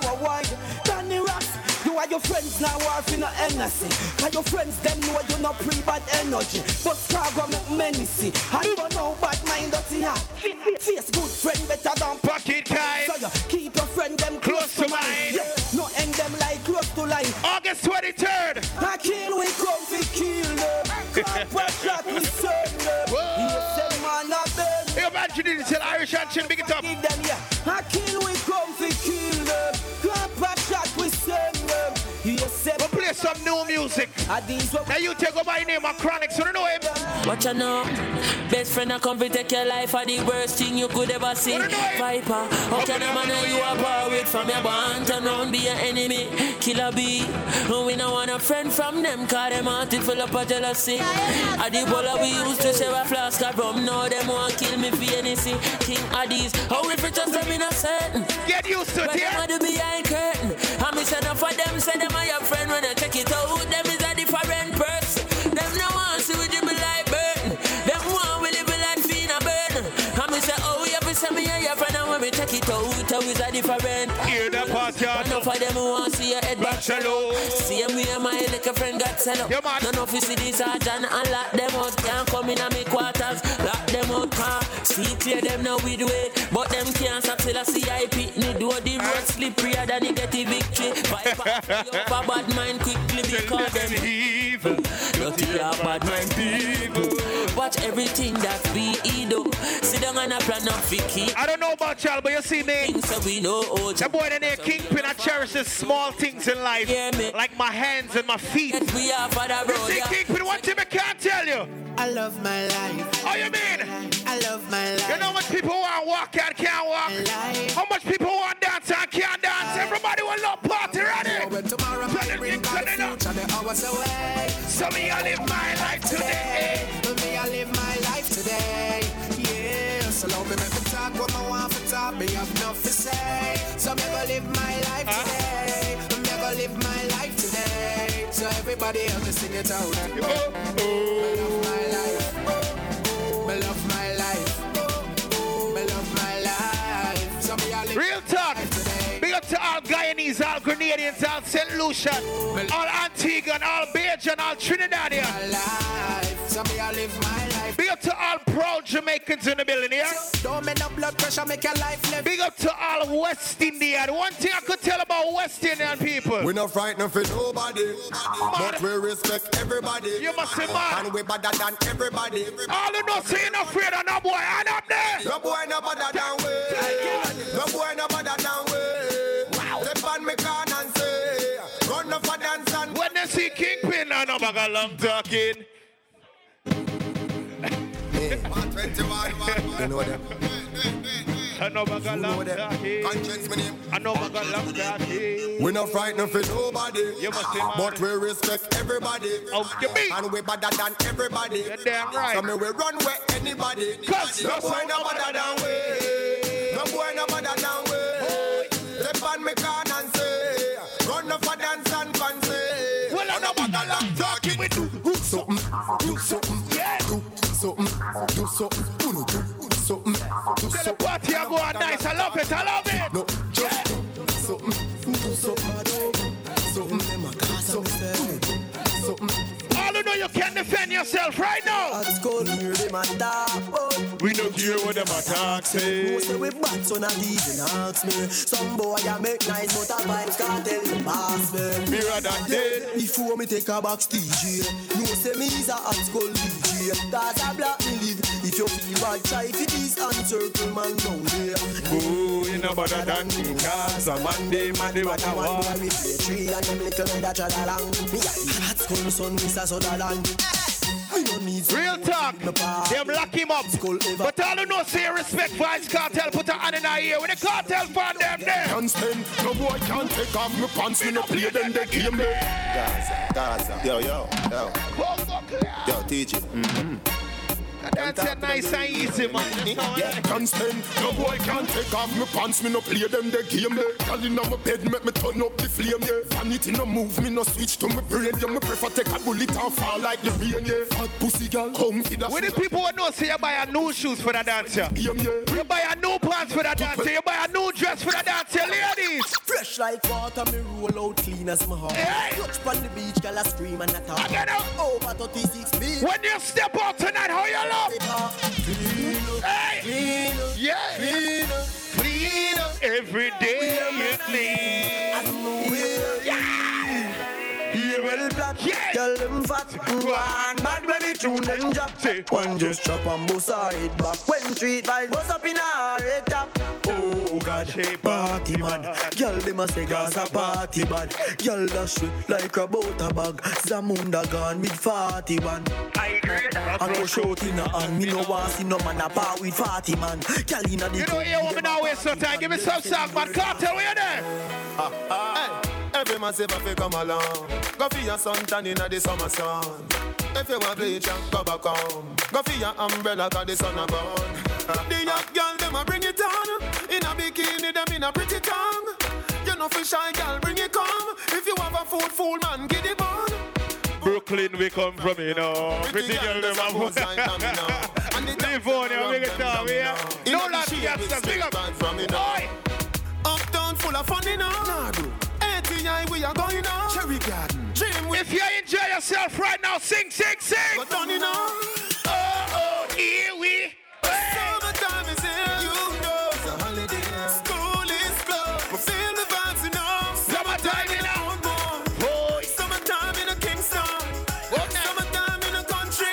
are your friends now, war for no energy. Cause your friends, them know you not pre bad energy. But cargo make many see. I don't know bad mind dirty heart. Face good friend better than pocket kind. So you keep your friend them close, Close to mine. mine. Yeah, no end them like close to life. August 23rd. I kill we come fi kill them. A shot we serve them. Yes, them man a them. Hey, imagine it, tell Irish and Chin, big it up. Give them yeah. I kill we play some new music. Now you take over my name, a chronic, so you know him. What you know? Best friend I come to take your life are the worst thing you could ever see. Viper, how can a man you are power with from your band turn around be your enemy? Killer B. bee. Oh, we don't want a friend from them, cause them hearted full up of jealousy. At the bowl we used to share a flask of rum, now them want kill me for anything. King Addies, how oh, if it just them innocent? Get used to it, But yeah. them are the behind curtain. Me say enough for them, say them are your friend when I check it out. It how is a different. Hear the part, yeah. Enough of them who want to see your head back shallow. See me and my little friend got set up. None of you see this sergeant and lock them out. Can't come in on me quarters. Lock them out car. See clear them now with way. But them can't stop till I see I pitney. Do the road slipperier than he get the victory. Back for your bad mind quickly because them evil. Dirty are bad mind people. Watch everything that we do. Sit down and a plan up for keep. I don't know about y'all, but you see me. So we know oh, The boy in there, Kingpin, I cherish the small things in life. Like my hands and my feet. We are for the You see, yeah. Kingpin, one thing I can't tell you. I love my life. How you mean? I love my life. You know how much people want walk and can't walk? How much people want dance and can't dance? Everybody will love party, ready? When tomorrow might bring back the future, the hours. So me, I live my life today. So everybody help me sing it out. Oh, oh. Me love my life. Me love my life. Me love my life. So me I Real talk. Big up to all Guyanese, all Grenadians, all St. Lucian, all Antiguan, all Bajan, all Trinidadian. life. So me I live my life. Big up to all proud Jamaicans in the building here. Don't make no blood pressure, make your life live. Big up to all West Indian. One thing I could tell about West Indian people. We not frightened for nobody, but we respect everybody. You must be mad. And we better than everybody. All you know, say you're not afraid of no boy. Hand up there. No boy no better than we. No boy no better than we. Step on me can and say, run up for dance and When they see Kingpin, I know about a long talking. You know them. I know about a long. Conscience me name. I know about a long. We not frightened for nobody, You must but we respect everybody. Oh, you mean? And we better than everybody. You're damn right. So me we run where anybody. Cause no boy no better than we. No boy no better than we. Step on me can and say, run up for dance and fancy. Well, I know about a long talking. We do do something, do something, Yeah. do something, do something, do something, do the something. party I go on nice. I love it. I love it. No, just do something, do something, something, something, something. All you know you can defend yourself right now. At school, me really man talk. We don't care what them attack say. Most of we bad, so not even ask me. Some boy I make nice, but a vibes can't tell you pass me. Me rather dead. Before me take a box DJ, no say me is a hot school DJ. Cause I black me live. If you feel bad, try for this and circle man down there. Oh, you know better than me. Cause a Monday, Monday, what I One want. boy me play tree and them little that trot along. Me a hot school son, Mr. Sutherland. Me no need Real talk. Them lock him up. But all you know say respect for Vybz Kartel. Put a hand in our ear. When the cartel find them there. Can't stand, no boy can't take off my pants, me no play them, they game me. Gaza, Gaza. Yo, yo, yo. Yo, TJ. Mm-hmm that's a nice and easy, man. Yeah, can't spend. No boy can't take off my pants. Me no play them the game. Girl inna my bed make me turn up the flame. Yeah, vanity no move me, no switch to my brain. Yeah, me prefer take a bullet and fall like the rain. Yeah, fat pussy girl, come to the. Where the people who know say you buy a new shoes for the dancer, yeah, yeah. you buy a new pants for the dancer, you buy a new dress for the dancer, ladies. Fresh like water, me roll out clean as my heart. Hey. Touch on the beach, girl I scream and I talk. I get up. Over 36 feet. When you step out tonight, how you look? Hey! Clean, Yeah! clean, up. Clean up every day you clean. Yeah, well, black, Yeah. girl, them fat, one bad when it tune them drop. One just chop and bust her head back. When street vibes bust up in her head top. Oh God, party man. Girl, them a say Gaza party bad. Girl, that shit like a butter bag. Zamunda gone with 41. I go short in her hand. Me no want see no man a bar with 40 man. Girl inna the You know, you want me now waste no time. Give me some song, man. Kartel, where you there? Hey, every man say fi come along. Go for your suntan inna the summer sun. If you want bleach and go back home. Go for your umbrella 'cause the sun a burn. The young girl them a bring it on. In a bikini them in a pretty tongue. You know fi shy girl bring it come. If you have a food full man get it on. Brooklyn, we come from, you know. Pretty girl, them have Livonia, big it up, yeah. No lad, yes, big up. Uptown full of fun, you know. Nah, bro. ATI, we are going on. Cherry Garden. Dream with If you enjoy yourself right now, sing, sing, sing. But done, you know. Oh, oh, here we. Summertime is here. You know it's a holiday. School is closed. We feel the vibes, you know. Summertime, you know. Oh, summertime in a Kingston. Summertime in a country.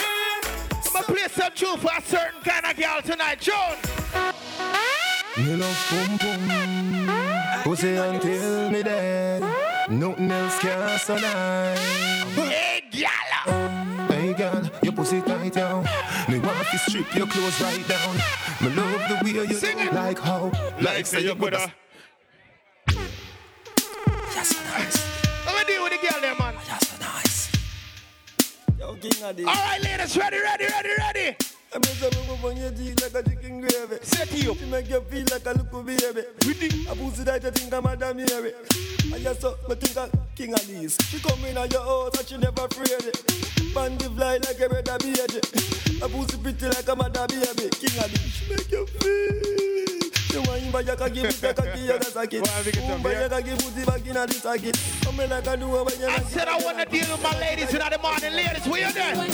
I'm gonna play some tune for a certain kind of girl tonight, Joan. Me love boom boom. Pussy until me dead. Nothing else can survive. Hey, girl. Hey girl, your pussy tight down. Me want to strip your clothes right down. Me love the way you Sing it. like how, Like say you coulda. Let me deal with the girl there, man. Yo, King Addies. All right, ladies, ready, ready, ready, ready. I mean, some move on your teeth like a chicken gravy. Set you. She make you feel like a little baby. Pretty. I pussy that you think I'm Madam Mary. And you so, me think I'm King Addies. She come in at your house and she never afraid it. Bandy fly like a brother baby. A pussy pretty like a Madam baby. King Addies. She make you feel. You want him, but you can give it back and give you. Boom, but you can give back in the socket. Come like a do when you I said I want to deal with my ladies in the morning. Ladies, where you there?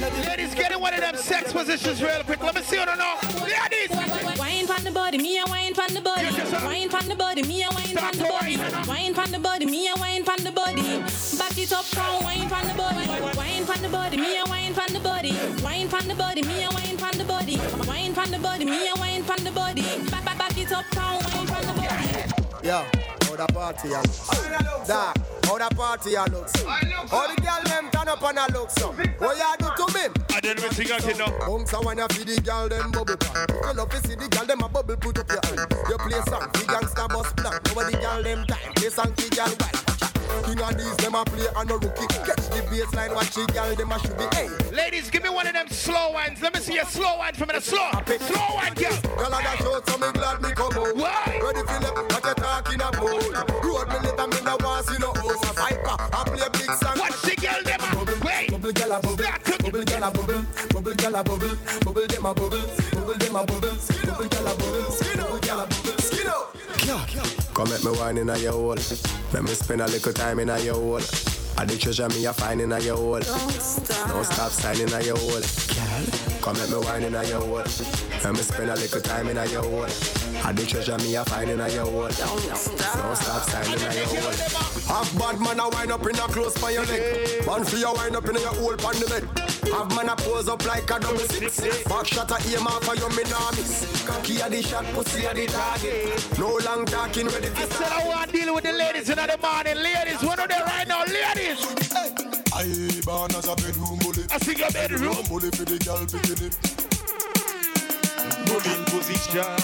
Ladies, get in one of them sex positions real quick. Let me see what I know. Ladies! Wine pon the body, me a wine pon the body. Wine pon the body, me a wine pon the body. Wine pon the body, me a wine pon the body. Back it up from wine pon the body. Wine pon the body, me a wine pon the body. Wine pon the body, me a wine pon the body. Wine pon the body, me a wine pon the body. Back back back it up from wine pon the body. Yo, how the party a looks? Dark, how the party a looks? How the girl them turn up and a look so? What you do to me? I didn't even sing it now. Bounce a you feed the girl them bubble pan. You love to see the girl them a bubble put up your hand. You play song, the gangsta bus plan. Over the girl them time, play song, the girl wild. King Addies them a play and a rookie. Catch the baseline, watch the girl them a should be. Hey, Ladies, give me one of them slow ones. Let me see a slow one from the slow. Slow one, girl. girl a dash out, so me glad me come out. Why? Ready for left, what you talking about? Road me little me no want see no house. A viper, I play big song. Watch the girl them. a- Wait. Bubble gyal a bubble, bubble gyal a bubble, bubble gyal a bubble, bubble dem a bubble, bubble dem a bubble, bubble gyal a bubble, bubble gyal a bubble. Skin out. Come let me wine in your hole. Let me spend a little time in your hole. I the treasure me a find in your hole. No stop sign in your hole. Girl, Come let me wine in your hole. Let me spend a little time in your hole. I the treasure me a find in your hole. No stop sign in your hole. Have bad man a wind up in a close for your leg. Man for your wind up in your hole pan the bed. Have man a pose up like a double six. Back shot a aim off for your miss. Cocky a the shot, pussy a the target. No long talking, ready I said I want to deal with the ladies in the morning. Ladies, what are they right now? Ladies. I born as a bedroom bully. I see your bedroom. bully for the girl picking it. Bullying position.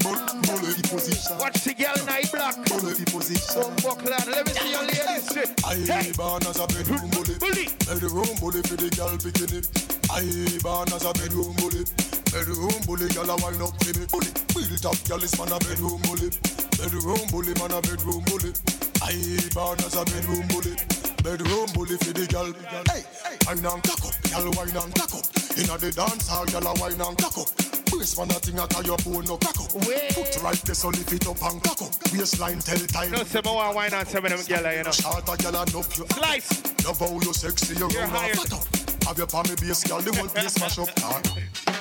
Bully position. Watch the girl in the black. Bully position. Some buckle on. Let me see your ladies. sit. I born as a bedroom bully. Bully. Bedroom bully for the girl picking it. I born as a bedroom bully. Bedroom bully, girl a wind up for me. Bully. Built up, girl is man a bedroom bully. Bedroom bully, man a bedroom bully. I born as a bedroom bully. Bedroom bully for the girl. Hey, wine and cock up, girl, wine and cock up. Inna the dance hall, girl, a wine and cock up. Brace man a thing a tie your bone no crack up. Foot right there, so lift it up and cock up. Waistline tell time. No, say more wine on some of them gyal, you know. Shorter girl and up you. Slice. Love how you sexy, you You're run hired. a fat up. Have your palmy base, girl, the whole place mash up.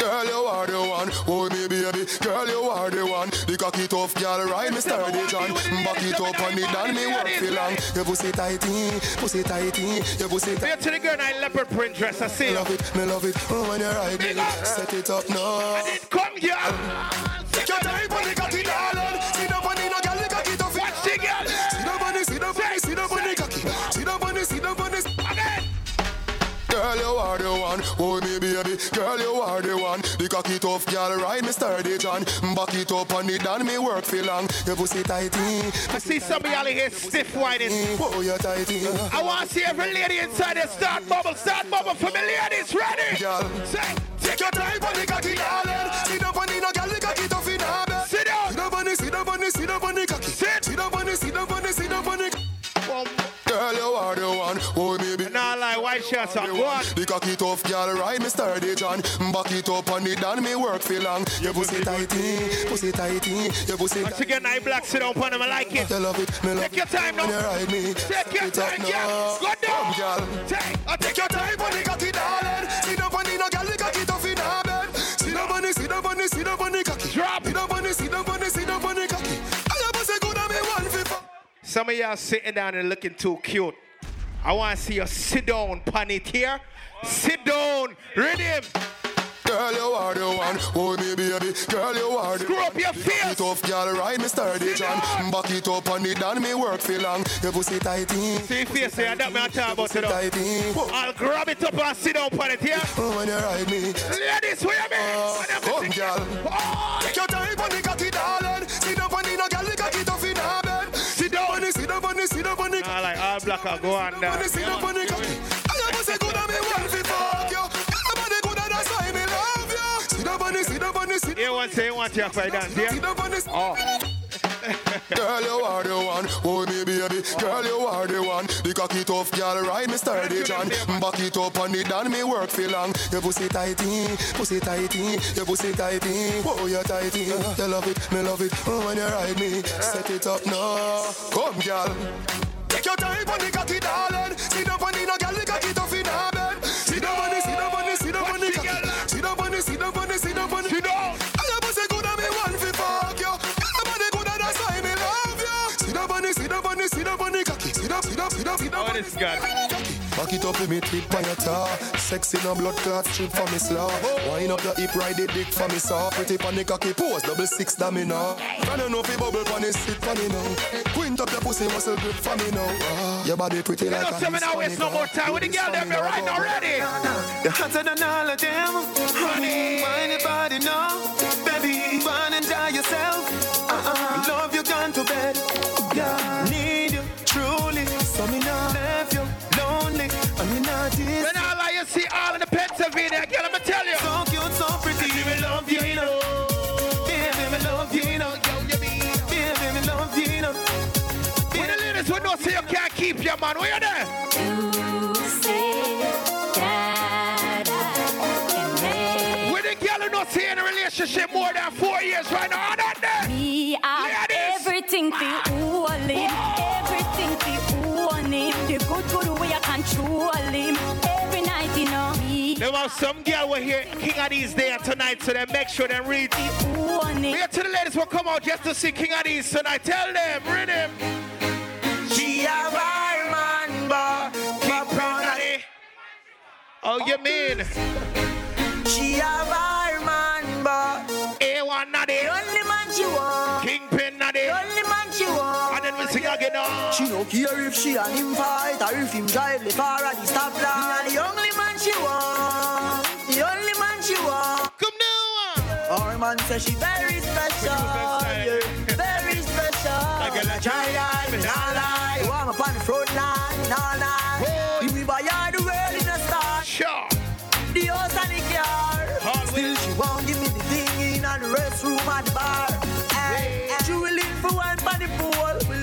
Girl, you are the one. Oh, me baby. Girl, you are the one. The cocky tough girl, ride me sturdy John. Back it up on it, and me work for long. Your pussy tighty, pussy tighty, your pussy tighty. Here to the girl in a leopard print dress, I see love it, me love it. Oh, when you ride me, set it up now. Come here. Your time on the cocky, darling. See the bunny, no girl, the cocky tough. Watch the girl. See the bunny, see the bunny, see the bunny cocky. See the bunny, see the bunny. Again. Girl, you are the one. Oh, me one. The cocky girl, ride me sturdy John. Back it up on it, and me work for long. Your pussy tighty. I see some of y'all here stiff whining. Oh, you tighty. I want to see every lady inside there start bubble, start bubble for me ladies. Ready? Girl, Say, take your time on the cocky, darling. See the bunny, no girl, the cocky tough in bed. Sit down. See the bunny, see the bunny, see the bunny cocky. Sit. See the bunny, see the bunny, see the are the one. Oh, baby. Nah, like white shots on. Go on. The cocky tough girl, ride me sturdy John. Back it up on it, and me work for long. Your pussy tighty, pussy tighty, your pussy. Once again, I black sit down on them. I like it. I love it, me love Take your time When you now. ride me, Take your it up time, now. girl. Go down. Come, girl. Take. I take your time on the cocky, darling. See the bunny, no girl, the cocky tough in her bed. See the bunny, see the bunny, see the bunny cocky. Drop. See the bunny, see the bunny, see the bunny cocky. I have pussy good, and me one for fuck. Some of y'all sitting down and looking too cute. I want to see you sit down, pan it here. Sit down. Rhythm. Girl, you are the one. Oh, me baby. Girl, you are the Screw up your face. Tough girl, ride me sturdy John. Back it up on it, and me work for long. Your pussy tighty. See face there, that me I talk about it. Tighty. I'll grab it up and sit down, pan it here. Oh, when you ride me. Ladies, where you Oh, mean? come, girl. Oh, Take your time on the cocky, darling. The bunny, see the bunny, see the You want to say you want to fight dance, yeah? Oh. Girl, you are the one. Oh, me baby. Girl, you are the one. The cocky tough girl, ride me sturdy John. Back it up on it, and me work for long. Your pussy tighty, pussy tighty, your pussy tighty. Oh, you tighty. You love it, me love it. Oh, when you ride me, set it up now. Come, girl. Take your time on the cocky, darling. See the bunny, no girl, the cocky tough in her bed. See the bunny, see the bunny, see the cocky. See the bunny, see the bunny, see the bunny. Sit down. I am good and me want fi fuck you. The bunny good and that's why me love you. See the bunny, see the bunny, see the bunny cocky. See the, see the, see the, see the Oh, bunny. this God. Back it up with me tip on your tar. Sexy no blood clot strip for me slaw. Wind up your hip, ride it dick for me saw. Pretty pon the cocky pose, double six da me now. Can you know fi bubble pon the sit for me now? Quint up your pussy muscle grip for me now. Ah, Your body pretty You like know, a seven now waste no more time with the girl, them you're right already. You're hotter than all of them. Honey, wine your body now. Baby, run and die yourself. Uh-uh. Love you gone to bed. Yeah. Need you truly. So me not left you lonely. And me not this. When I see all in the Pennsylvania, girl, let me tell you. So cute, so pretty. Baby, love you, you know. Baby, me love you, you know. Baby, me love you, you know. When the ladies will know say you can't keep your man, where you there? When the girl who not say in a relationship more than four years right now, not there. We are Ladies. everything for all him, everything for own him. The good good way I control him. Every night, you know, There was some girl will hear King Addies day tonight, so they make sure they read. own We him. to the ladies will come out just to see King Addies tonight. Tell them, read him. She a wild man, but King Penny. Oh, you mean? She a wild man, but A1 Naddy. only man she want. Kingpin Naddy. Only we sing. She no care if she and him fight or if him drive the car at the stoplight. Me a the only man she want. The only man she want. Come now. Our man say she very special. Yeah, very special. Like a legend. Giant, me nah lie. You want me on the front line, nah lie. You me buy her the world in a star. Sure. The house and the car. Hard Still she won't give me the thing in and the restroom at the bar. Hey, she willing for one for the pool.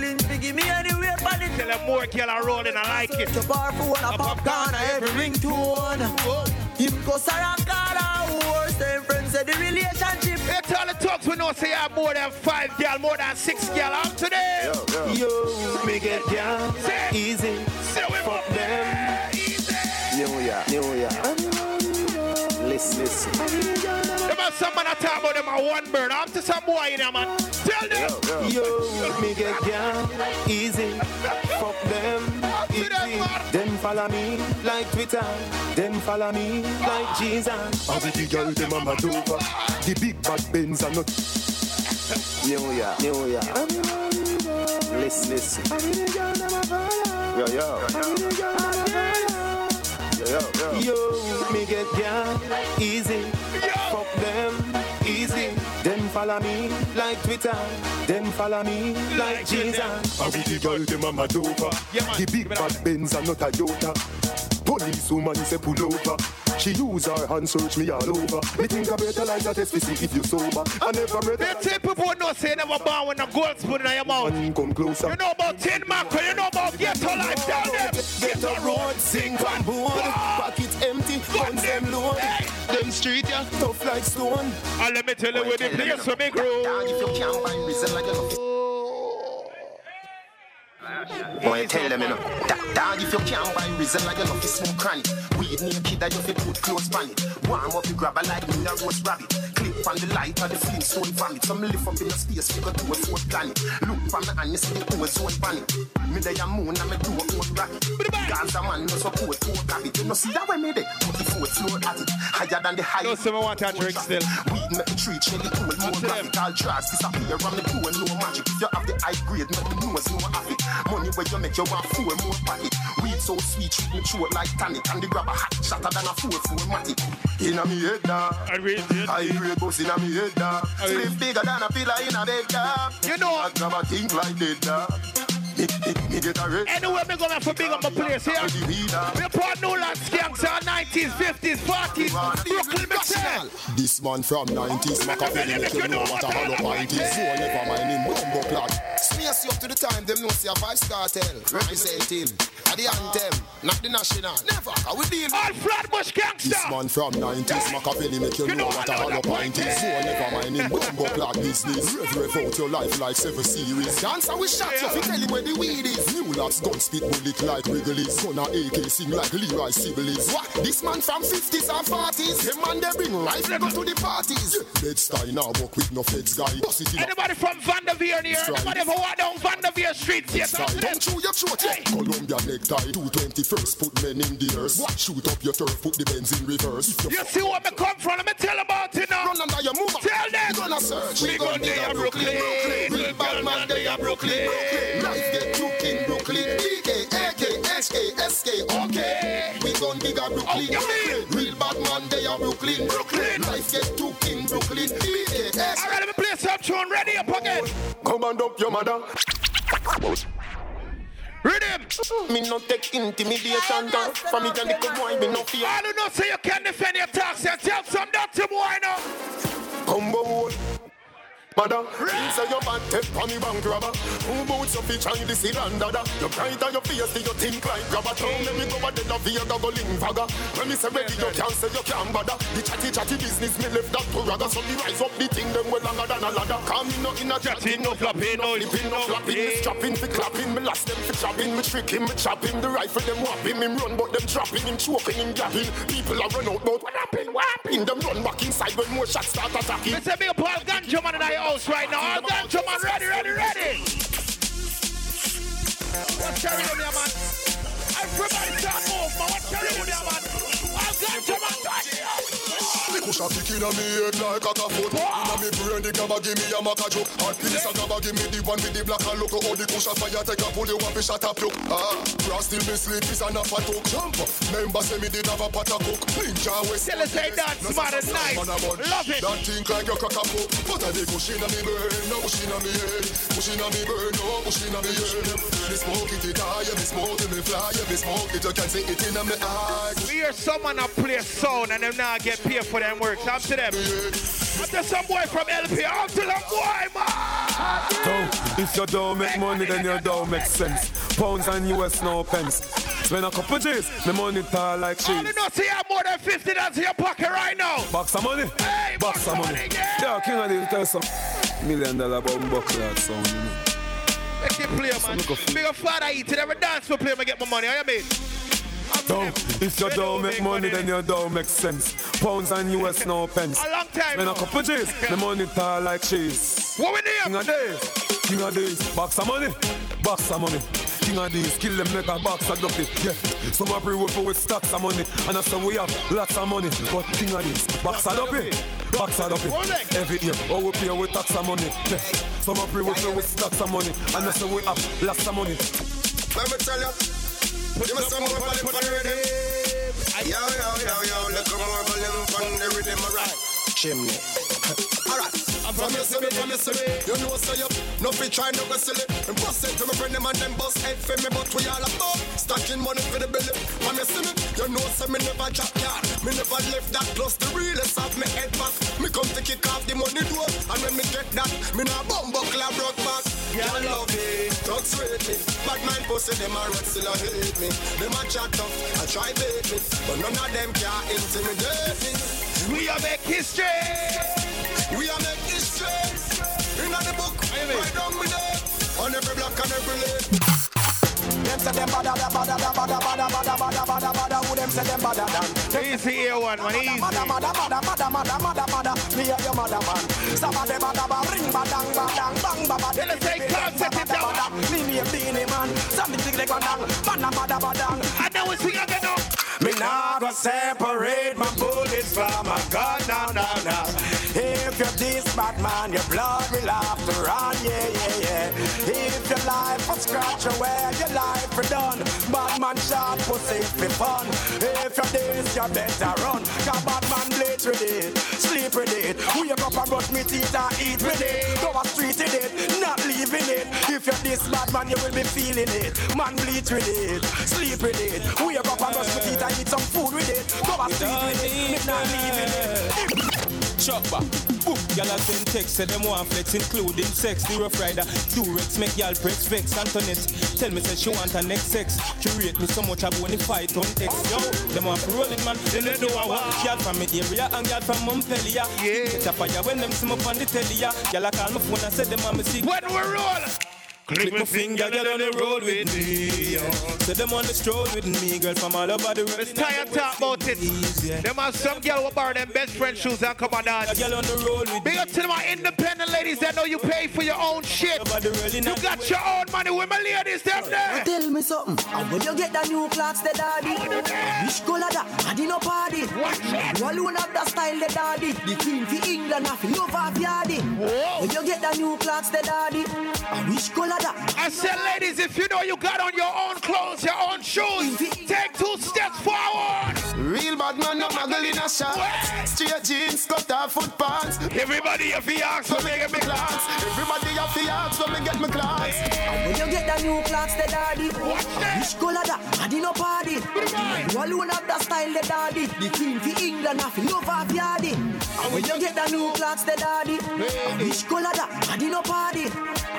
Willing give me anywhere for the Tell tell them more girl are rolling, I like it. The bar for one a popcorn, a every ringtone. Him go Sarangara, wars, them friends say the relationship. Hey, tell the talks we know say I have more than five girl, more than six girl out today. Yo, me get down easy. Say we fuck them. Easy. New Year, New Year. Listen, listen. Them are some man a talk about them a one bird. I'm to some boy in there, man. Tell them. Yo, me get down follow me like Twitter. Them follow me like Jesus. All the girl them a mad over. The big bad Benz are not. New Year, New Year. Listen, listen. Yo, yo. Yo, yo, yo. Yo, me get down easy. Fuck. Them follow me like Twitter. Them follow me like Jesus. All the girl them a over. The big bad Benz are not a Toyota. Police woman say pull over. She use her hand search me all over. Me think I better like that test to see if you sober. I never met They say people would know say never born with a gold spoon in your mouth. one come closer. You know about tin macro, you know about ghetto life, tell them. Get a road, sink and board. Ah. Pocket empty, guns them load. Them street yeah, tough like stone. And let me tell you where the place for me grow. Boy, tell them, you know. That dog, if you can't buy reason like you to smoke cranny. Weed naked, that you fit put clothes on it. Warm up, you grab a like me, a roast rabbit. Clip on the light of the flintstone vomit. Some lift up in the space, we go do a fourth planet. Look from the hand, you see the ozone planet. Me day a moon, and me do a old rocket. Gaza man, no support, old habit. You know, see that way me there. Put the fourth floor at it. Higher than the high. No, someone want to drink still. Weed make the tree chili cool, more graphic. All drugs disappear from the pool, no magic. If you have the high grade, make the nose no have it. Money where you make you want four more pocket. Weed so sweet, treat me throat like tonic. And the grab a hot shatter than a four four matic. Inna me head dog. I grade bus inna me head dog. Sleep bigger than a pillar in a bed dog. You know. I grab a thing like dead dog. Me, me, me get a red. Anywhere me go, me for big up my place here. Me part New Land skanks are 90s, 50s, 40s. Brooklyn, me say. This man from 90s, Machiavelli make you know what a hollow pint is. So never mind him, bumbo clot. Space you up to the time, them know see a Vybz Kartel. Representing. At the anthem, not the national. Never, I will deal All Flatbush gangster. This man from 90s, Machiavelli make you know what a hollow pint is. So oh, never mind him, bumbo clot business. Rev rev out your life like seven series. Dance and we shot you, fi tell you where the weed is. New Lots gun spit bullet like Wrigley's. Gun a AK sing like Leroy Sibbles. What? This man from 50s and 40s. Them man they bring rifle go to the parties. Bed-Stuy now work with no feds guy. Bust it in a Anybody from Vanderveer here? Anybody who walk down Vanderveer Street here? style. Don't chew your throat. Columbia necktie. 221st put men in the earth. What? Shoot up your turf, put the Benz in reverse. You see where me come from? Let me tell about it now. Run under your move. Tell them. We gonna search. We gonna day a Brooklyn. Real bad man, they are Brooklyn. Life get took in Brooklyn. B-A-A-K-S-K-S-K, okay. We gon' dig a Brooklyn. Real bad man, they are Brooklyn. Brooklyn. Life get took in Brooklyn. B-A-S. All right, let me play some tune. Ready up again. Come and dump your mother. Rhythm. Me no take intimidation, girl. For me, can little boy, me no fear. I don't know, say you can defend your tax and tell some dirty boy now. Combo. Mother, say your bad take on me bank robber. Who boots up each eye this is dada. You bright on your do you think like grabber? Don't let me go a dead of your go link vaga. When me say ready, you can't say you can't bother. The chatty chatty business, me left that to rather. So me rise up the thing, them well longer than a ladder. Come in no in a chatting, no flapping, no flipping, no flapping. Me strapping, fi clapping, me last them fi chopping, me tricking, me chopping. The rifle them whopping, him run, but them dropping, him choking, him gapping. People are run out, but what happen? What happen? Them run back inside when more shots start attacking. Me say me a Paul Ganja man in the house right now. All Ganja man ready, ready, ready. What's your yeah, man? Everybody move, man. What's your yeah, man? All Ganja man, The cushion kick inna me head like a foot. Inna me brain the gabba give me a maca joke. Hot piece a gabba give me the one with the black and look how the cushion fire take a pull you up a shot up look. Ah, cross still me sleep is an a talk jump. Member say me did have a pot of cook. Ninja west. Say that smart and nice. Love it. That think like your crack a poke. But I the cushion inna me brain, no cushion inna me head. Cushion inna me brain, no cushion inna me head. Me smoke it, it high, me smoke it, me fly, me smoke it, you can see it inna me eye. We hear someone a play sound and them not get paid for them works. Up to them. To some boy from LP. To them boy, man. So, if you don't make money, then you don't make sense. Pounds and US no pence. Spend a couple G's, me money tall like cheese. I don't know, see you have more than 50 dollars in your pocket right now. Box of money. Hey, box of money. Yeah, King of the tell some million dollar bomb buckler sound. You know. Make it play, man. Big a father eat it. Every dance for play, I get my money. I mean? Don't. If you don't make money, then you don't make sense. Pounds and US no pence. A long time. Spend a couple G's, me money tall like cheese. What we need? King of days, king of days. Box of money, box of money. King Addies, kill them make a box of ducky. Yeah, some are pre for with stacks of money, and I say we have lots of money. But King Addies, box of ducky, box of ducky. Every year, oh we pay with tax of money. Yeah, some are pre with stacks of money, and I say we have lots of money. Let me tell you. Give me some more volume for the rhythm. Yo, yo, yo, yo, look more volume for the rhythm, alright. Chimney. Alright. From you see me, from me, you know say you No fit try no go silly. And bust it to my friend them and them bust head for me But we all about stacking money for the belly From you see me, you know say me never drop yard Me never left that plus the realest of me head back. Me come to kick off the money door And when me get that, me nah bum buckle a broke back. Y'all love me, thugs rate me. Bad mind pussy, them a run still a hate me. Them a chat tough, I try bait me. But none of them can intimidate me we are make history. We are make history. In the book, right down with it. On every block and every lane. Them say them bada bada bada bada bada bada bada bada. Who them say them bada da? Easy here, one man. Easy. Bada bada bada bada bada bada bada. Me and your mother man. Some of them bada ring badang badang bang ba ba. Then they say concept it down. Me me a Beenie Man. Something like badang. Bada bada badang. And now we sing again. Me gonna separate my bullets from my gun. Now now now If you're this bad man Your blood will have to run. Yeah yeah yeah. If your life was scratch away Your life for done. Bad man shot pussy for fun. If you're this you better run. Cause bad man bleach with it Sleep with it. Wake up and brush me teeth and eat with it. Go a street with it Not leaving it. If you're this bad man you will be feeling it. Man bleach with it Sleep with it. Wake up and brush me teeth and eat some food with it. Go a street with it. Me leaving it. Chuck Book, y'all have been text, say them want flex, including sex. The rough rider, Durex, make y'all press vex. Antoinette, tell me say she want her next sex. She rate me so much I want to fight on X. Yo, them want for rolling man, then they know I want. Y'all from me area and y'all from Montpellier. Yeah. Get a fire when them see me on the telly. Y'all call my phone and say them want me sick. When we roll. Click my finger, get on the road with me. Yo. So them on the stroll with me, girl from all over the world. Let's tie and talk about it. Them have some girl who borrow them best friend shoes and come on dance. Girl on the road with Big up to my independent ladies that know you pay for your own shit. You got your own money with my ladies, them there. Tell me something. And when you get the new Clarks, the daddy. Which color that? I did no party. You alone have the style, the daddy. The queen for England, I feel love of yardy. When you get the new Clarks, the daddy. Which color that? I said, ladies, if you know you got on your own clothes, your own shoes, take two steps forward. Real bad man, no muggle in a shot. Straight jeans, cut off foot pants. Everybody have to ask for me get me Clarks. Everybody have to ask for me get me Clarks. And when you get the new Clarks, the daddy. Which color that? I did no party. You alone have the style, the daddy. The queen for England, I feel love of yardy. And when you get the new Clarks, the daddy. Which color that? I did no party.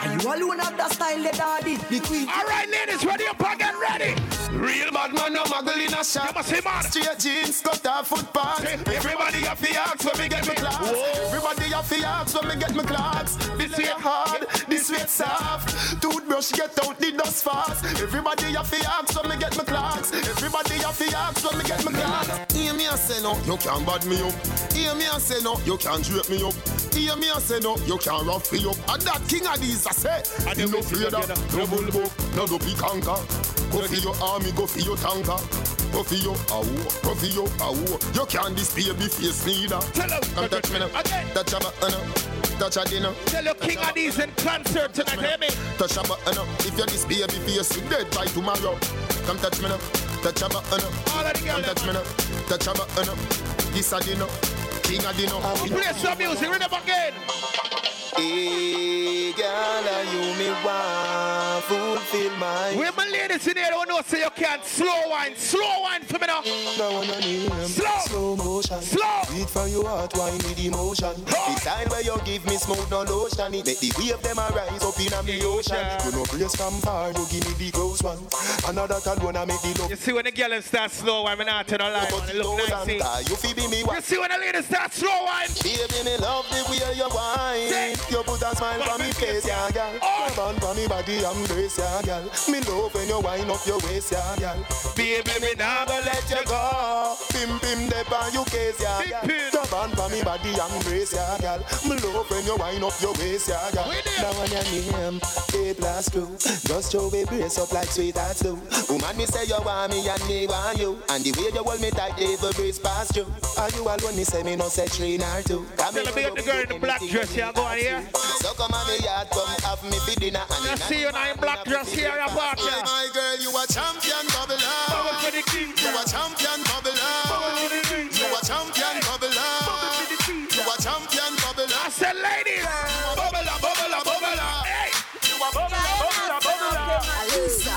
And you alone have the style, the daddy. The queen. All right, ladies, ready up and ready. Real bad man, no muggle in a shop. Straight jeans, cut off foot pants. Everybody have to ask when me get me clocks. Everybody have to ask when me get me clocks. This way hard, this way soft. Toothbrush get out the dust fast. Everybody have to ask when me get my clocks. Everybody have to ask when me get my clocks. Hear me and say no, you can't bad me up. Hear me and say no, you can't drape me up. Hear me and say no, you can't rough me up. And that king of these I say, and them no afraid of no bull no dopey conquer. Go for your army, go for your tanker. Go for your ah, awo, go for your ah, awo. You can't this baby face neither. Tell him, come touch me now. Touch a button uh, Touch a dinner. Tell your King Addies in concert tonight, hear me? Touch a button up. If you're this baby face, you dead by tomorrow. Come touch me now. Touch a button up. All of the Come touch me now. Touch a button up. This a dinner. King of dinner. Play some music, read up again. Hey, girl, are you me want fulfill my. Where my ladies in here don't know say you can't slow wine, slow wine for me now. Now on your name, Slow. slow motion, slow. Beat from your heart, wine with emotion. The time where you give me smoke, no lotion, it make the wave them a rise up in a the ocean. You know brace from far, you give me the close one. Another can wanna make the love. You see when the girl start slow wine, me not no lie, man. It look nice. eh? You feel me, You see when the ladies start slow wine. Baby, me love the way you wine. You put a smile on me face, yeah, girl. Come on for me body, embrace, yeah, girl. Me love when you wind up your waist, yeah, girl. Baby, me never let you go. Pim pim dep on you case, yeah, girl. Come on for me body, embrace, yeah, girl. Me love when you wind up your waist, yeah, girl. Now on your name, A plus two. Just show me brace up like sweet as stew. Woman, me say you want me and me want you. And the way you hold me tight, even breeze past you. Are you alone? Me say me no say three nor two. Come Tell me the girl in the black dress here, go on here. So come on me yard, come have me for dinner. And I see you now in black dress here, party. Yeah, my girl, you a champion bubbler. Bubble for the king. You a champion bubbler. You a champion bubbler. You a champion bubbler. I said, ladies, Alisa,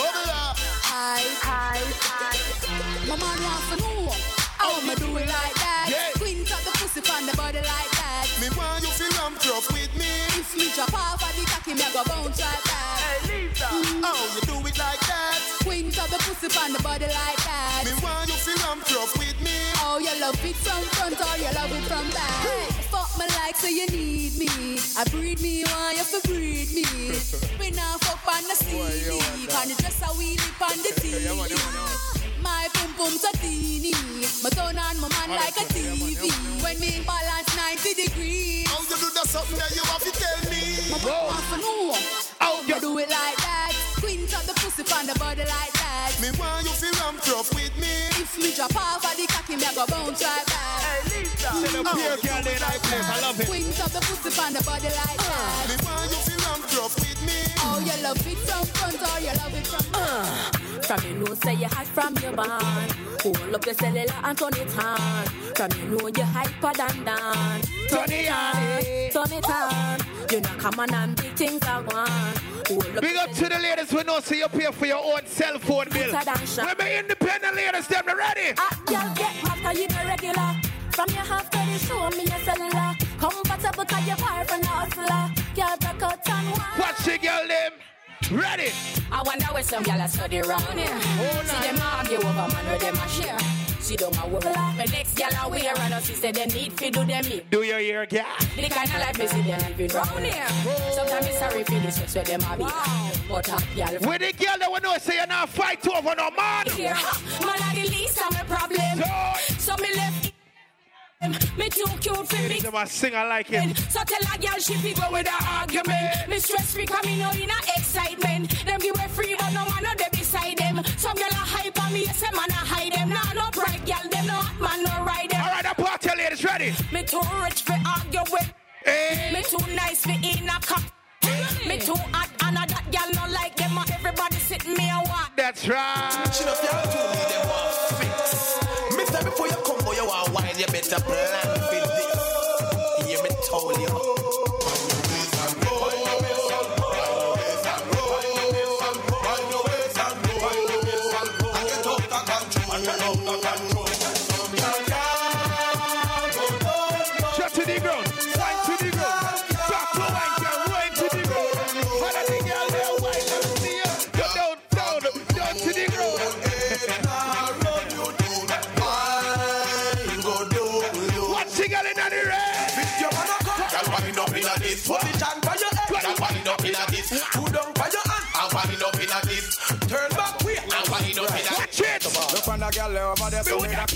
bubbler. Hi, hi, hi. My man want to do it like that. The pussy from the body like that. Me want you feel ramp rough with me. The cocky, bounce like that. How you do it like that? The pussy from the body like that. Me want you with me. Love it from front or you love it from back. Fuck me like so you need me. I breed me, want you to breed me. We now fuck on the CD. On the dresser, we lip on the TV. My pum pum teeny. My turn on my man like a TV. When me balance 90 degrees. How you do that something that you have to tell me? My man want to know how you do it like that. Quint up the pussy from the body like that. Me want you feel ramp rough with me. If me drop off of the cocky, me a go bounce right back. Hey, Lisa. Tell them pure girl in that place. I love it. Quint up the pussy from the body like uh, that. Me want you feel ramp rough with me. Oh, you love it from front or you love it from back. Uh, from you know say you hot from your band Hold up your cellular and turn it on From you know you hyper than Dan Turn it on. Turn it on You know come on and big things are one Hold up Big up to the ladies who know say you pay for your own cell phone bill. Put a dance shot. We're my independent ladies, them ready. Ah, girl, get you no regular From your half to the show me your cellular Comfortable cause you're far from the hustler Girl, broke out and Watch the girl them. Ready. I wonder where some gyal a study round here. See them argue over man where them a share. She don't a worry. My next gyal a wear and she say they need fi do them lip. Do your ear, girl. The kind of life me see them living round here. Sometimes it's sorry for this just where them a be. But a gyal. With the girl that we know say you not fight over no man. Here, man a the least of my problem. So me left. Me too cute for me. Them a sing I like it. So tell a girl she fi go with her argument. Me stress free coming out in a excitement. Them too rich for argue with. Eh. Me too nice for in a cup. Me too hot and a that girl no like them. and Everybody sit me a walk. That's right. She not feel to me, them want fix. Me say before you come, boy, you want wine, you better plan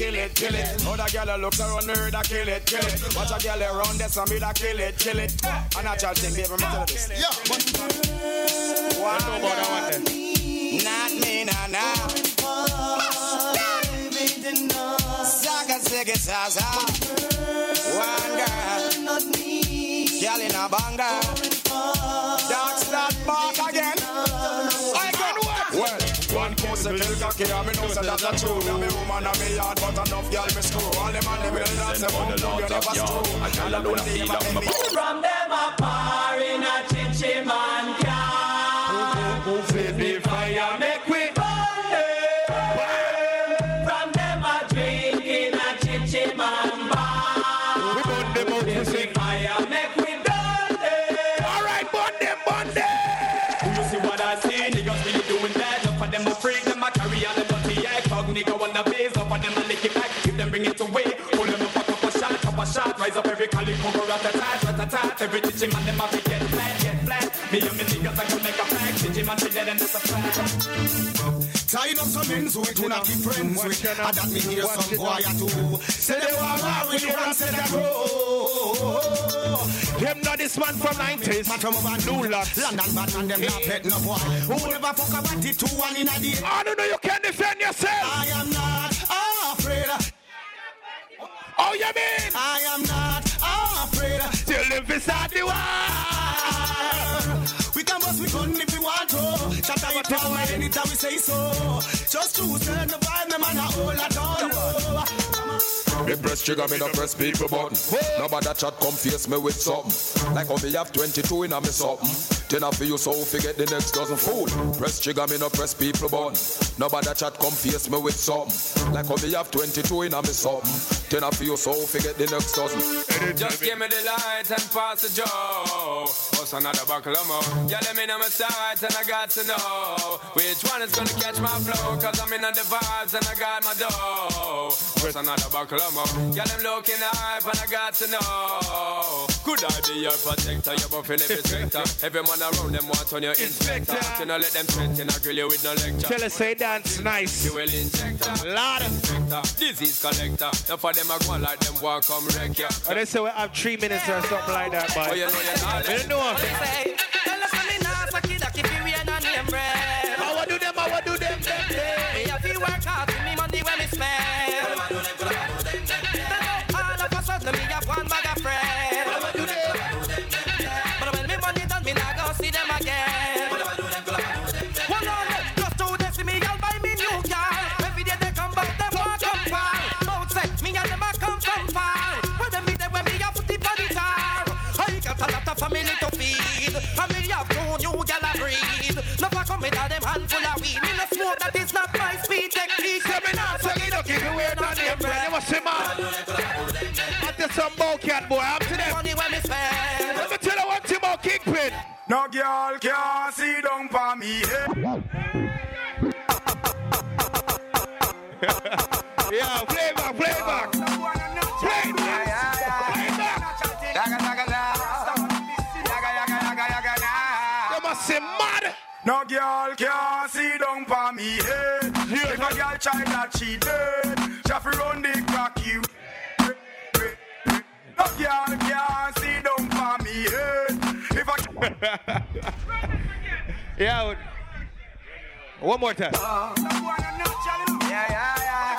kill it, kill it. Other girl looks around me, da kill it, kill it. Watch a girl around there, so me da kill it, kill it. And a child thing, baby, me tell you this. Wow. Not me, nah, nah. Saga, ziggy, zaza. One girl. Not me. Girl in a banger. Dark start back again. Pussy kill cocky, and me know say a true. Me woman me yard, but enough girl me. All them and them will dance, them won't do you never screw. I can't alone me. From them a par in a chichi man bring it away, pull them up, up a shot, up a shot. Rise up every calico, go rat a tat, rat a tat. Every teaching man, them a fi get flat, get flat. Me and me niggas I can make a fact. Teaching man, say dead and that's a fact. Tied up some ends with who not be friends with. I that me hear some boy a too. Say they want war with you and say they grow. Them not this man from 90s. Man from over New Lots. London bad man them not pet no boy. Who never fuck about it two one in a day. I don't know you can defend yourself. I am not afraid. Oh, you mean? I am not afraid. Still live inside the war. We can bust we gun if we. Shut up, power anytime we say so. Just to turn the vibe, me man a hold a down. Me press trigger, me no press people button. Nobody chat come face me with something. Like how me have 22 in a me something. Then I feel you so forget the next dozen fool. Press trigger, me no press people button. Nobody chat come face me with something. Like how me have 22 in a me something. Then I feel you so forget the next dozen. Just give me the light and pass the joe. What's another buckle of more? Yeah, let me know my sights and I got to know which one is gonna catch my flow. Cause I'm in the vibes and I got my dough. What's another buckle of more? Yeah, them looking hype and I got to know. Could I be your protector? You're buffing every sector. Every man around them want on your inspector. You know, let them threaten, I grill you with no lecture. Tell us say dance nice. You will injector. Lord. Disease collector. Now for them, I go like them walk come wreck ya. And they say we have three minutes or something like that, but Oh, you know you're not. we don't know. Wear in them handful of weed. Me no smoke, that is not my speed technique. Say me not suck it up, if you wear no name brand. You must say, man. I tell some cat boy, I'm to them. Money when me spend. Let me tell you one thing about Kingpin. No girl can see down for me head. Girl can't see down for me head. If a girl try that she dead, she have to run the crack you. No girl can't see down for me head. If a Yeah. One more time. Yeah, yeah, yeah.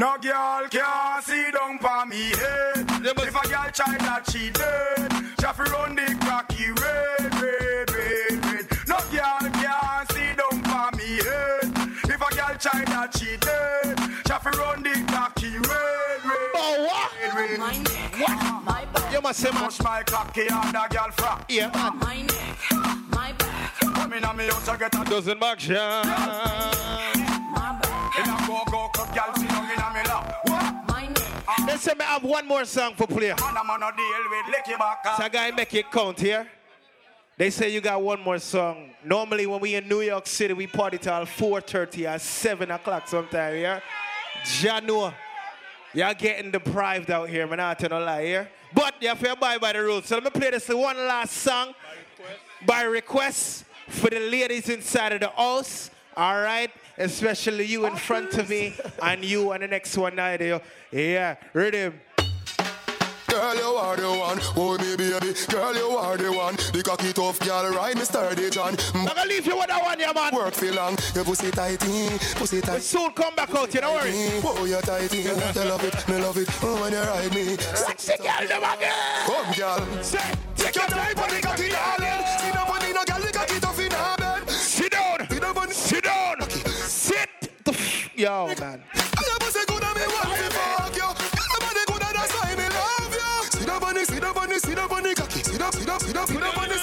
No girl can see down for me head. If a girl try that she dead, have run the cracky red, red, red, red. No girl can see down for me head. If a girl try that she dead, have run the cracky Oh, what? Red, red. My back, You must say, man. Push my cocky on the girl frack. Yeah, man. my neck, my back, Come in on me house, I get a Doesn't action. my back, In a go go club, girl sit down in a me lap. What? my neck. They say me have one more song for play. And I'm on a deal with Licky Back. So gotta make it count here. They say you got one more song. Normally when we in New York City, we party till 4.30 or 7 o'clock sometime, yeah? Janua. Y'all getting deprived out here, man. I tell no lie here. But you have to abide by the rules. So let me play this one last song by request for the ladies inside of the house. All right? Especially you in front of me and you on the next one there. Yeah, ready? Girl, you are the one. Oh, me baby. Girl, you are the one. The cocky tough girl, me sturdy John. I'm gonna leave you with that one, yeah, man. Work for long. Your pussy tighty, pussy tight. Soon come back out, you don't worry. Oh, you're tighty. I love it, me love it. Oh, when you ride me. Sexy girl, them again. Come, girl. Say, Take your time for the cocky, darling. See no money, no girl, the cocky tough in her bed. Sit down. Sit down. Sit the f- Yo, man. sit up on the cocky, sit up, sit up, sit up, sit up on the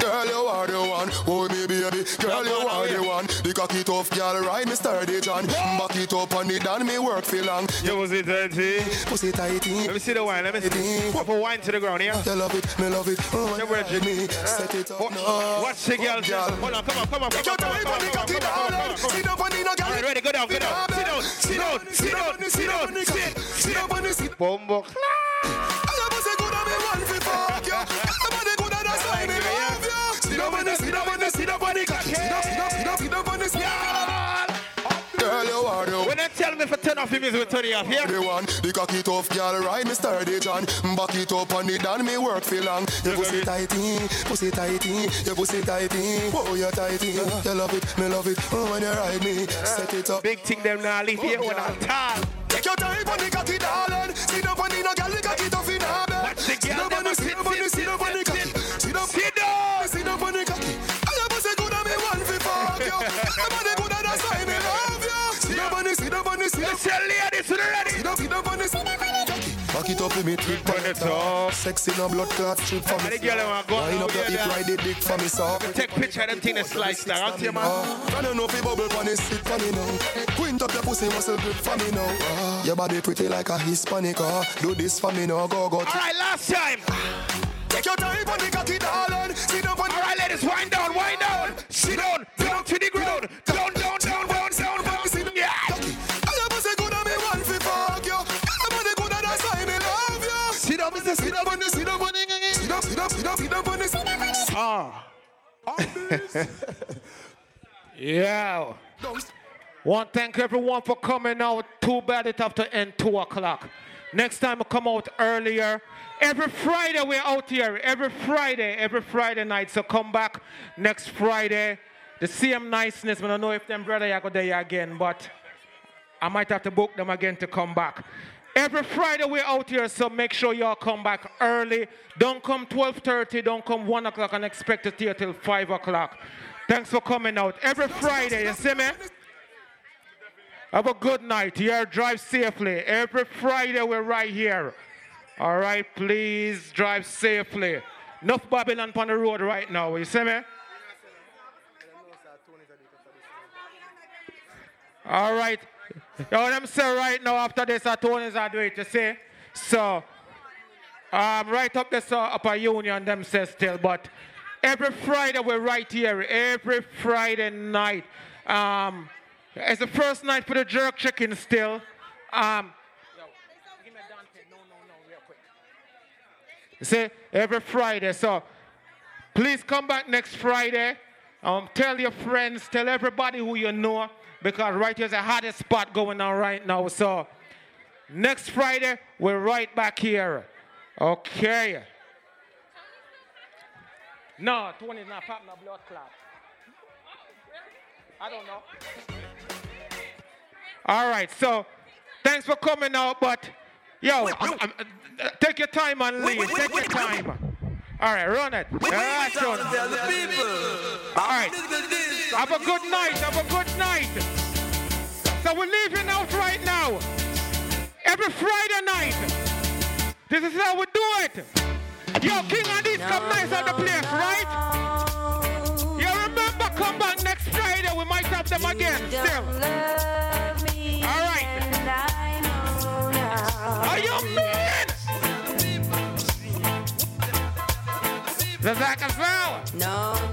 Girl, you are the one, oh me baby. Girl, you are the one. The cocky tough girl, right, Mister John. Back it up on it and me work for long. You pussy tighty, pussy tighty. Let me see the wine, let me see. Pop a wine to the ground, yeah. You love it, me love it. Oh, ready? Me set it up. Watch, the girl, girl. Hold on, come on, come on, come on. Come on, come on, come on, come on, come on. On no girl. Ready, go down, go down. Sit down, sit down, sit down, sit down, sit down, sit down. Bombo. Sit on sit on the. Sit sit sit sit on. Girl, you are the When they tell me for turn off the music, we turn it off, yeah? the one. The cocky tough girl ride me sturdy John. Back it up on it and me work for long. Your pussy tighty, pussy tighty, your pussy tighty. Whoa, you tighty. You love it, me love it. Oh, when you ride me, set it up. Big thing them now leave here on a tall. Take your time on the cocky, darling. Sit down on the no girl, the cocky tough in her bed. Watch the Sit girl, down on the, sit down on the, sit down on the sit. Let's tell ladies ready. Sit down, sit down on the, sit down on the cocky. Back it up with me, trick on the top. Sexy no blood clot strip for me. the girl want go Line up your hip, ride the dick for me, so. Take picture of them thing that slice down. I'll tell you, man. I don't know if you bubble on this sit for me now. Quint up your pussy muscle grip for me now. Your body pretty like a Hispanic. ah. Do this for me now, go go. All right, last time. Take your time on the cocky, darling. Sit down on All right, ladies, wind down, wind down. Sit down, down to the ground. Down, down, The, the, the. Ah. yeah. Want to thank everyone for coming out. Too bad it have to end 2 o'clock. Next time I come out earlier. Every Friday we're out here. Every Friday, every Friday night. So come back next Friday. The same niceness. I don't know if them brother are go there again, but I might have to book them again to come back. Every Friday we're out here, so make sure y'all come back early. Don't come 12:30, don't come 1 o'clock and expect to stay till 5 o'clock. Thanks for coming out. Every Friday, you see me? Have a good night. Here, drive safely. Every Friday we're right here. All right, please drive safely. Enough Babylon on the road right now. You see me? All right. Yo, them say right now after this, I are doing it, you see? So, um, right up this uh, upper union, them say still, but every Friday we're right here, every Friday night. Um, it's the first night for the jerk chicken still. Um, you see, every Friday. So, please come back next Friday. Um, tell your friends, tell everybody who you know, because right here's the hottest spot going on right now. So next Friday, we're right back here. Okay. No, Tony's not popping a blood clot. I don't know. All right, so thanks for coming out, but yo, I'm- I'm- uh, take your time and leave. Take your time. All right, run it. All right, run. All right. Have a good night. Have a good night. So we're leaving out right now. Every Friday night. This is how we do it. Yo, King Addies come nice at the place, right? You remember, come back next Friday. We might have them again. Still. All right. Are you man? The Zach as well. No, no,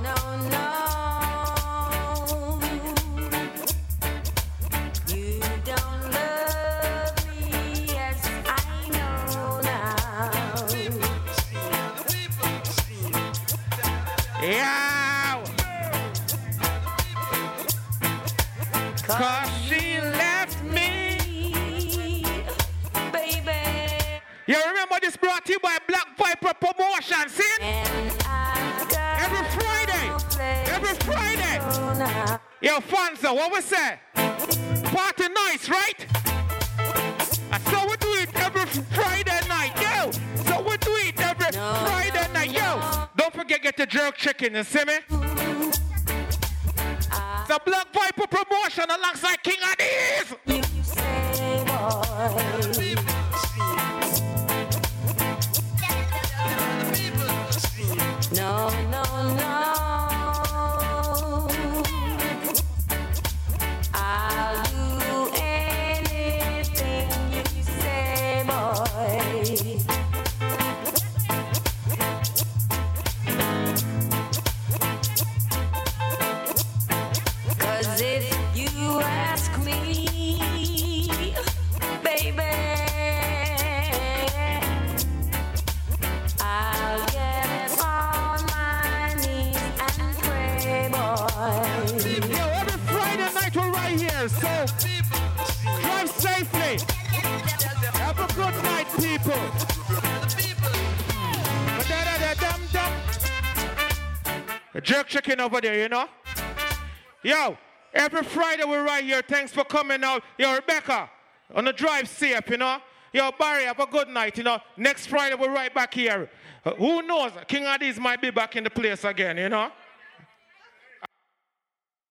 you by Black Viper Promotion, see? Every Friday. Every Friday. Yo, Fonzo, uh, what we say? Party nice, right? And so we do it every Friday night, yo. So we do it every Friday night, yo. Don't forget get the jerk chicken, you see me? The Black Viper promotion alongside King Addies. No, no, no. People. A jerk chicken over there, you know? Yo, every Friday we're right here. Thanks for coming out. Yo, Rebecca, on the drive safe, you know? Yo, Barry, have a good night, you know? Next Friday we're right back here. Uh, who knows? King Addies might be back in the place again, you know?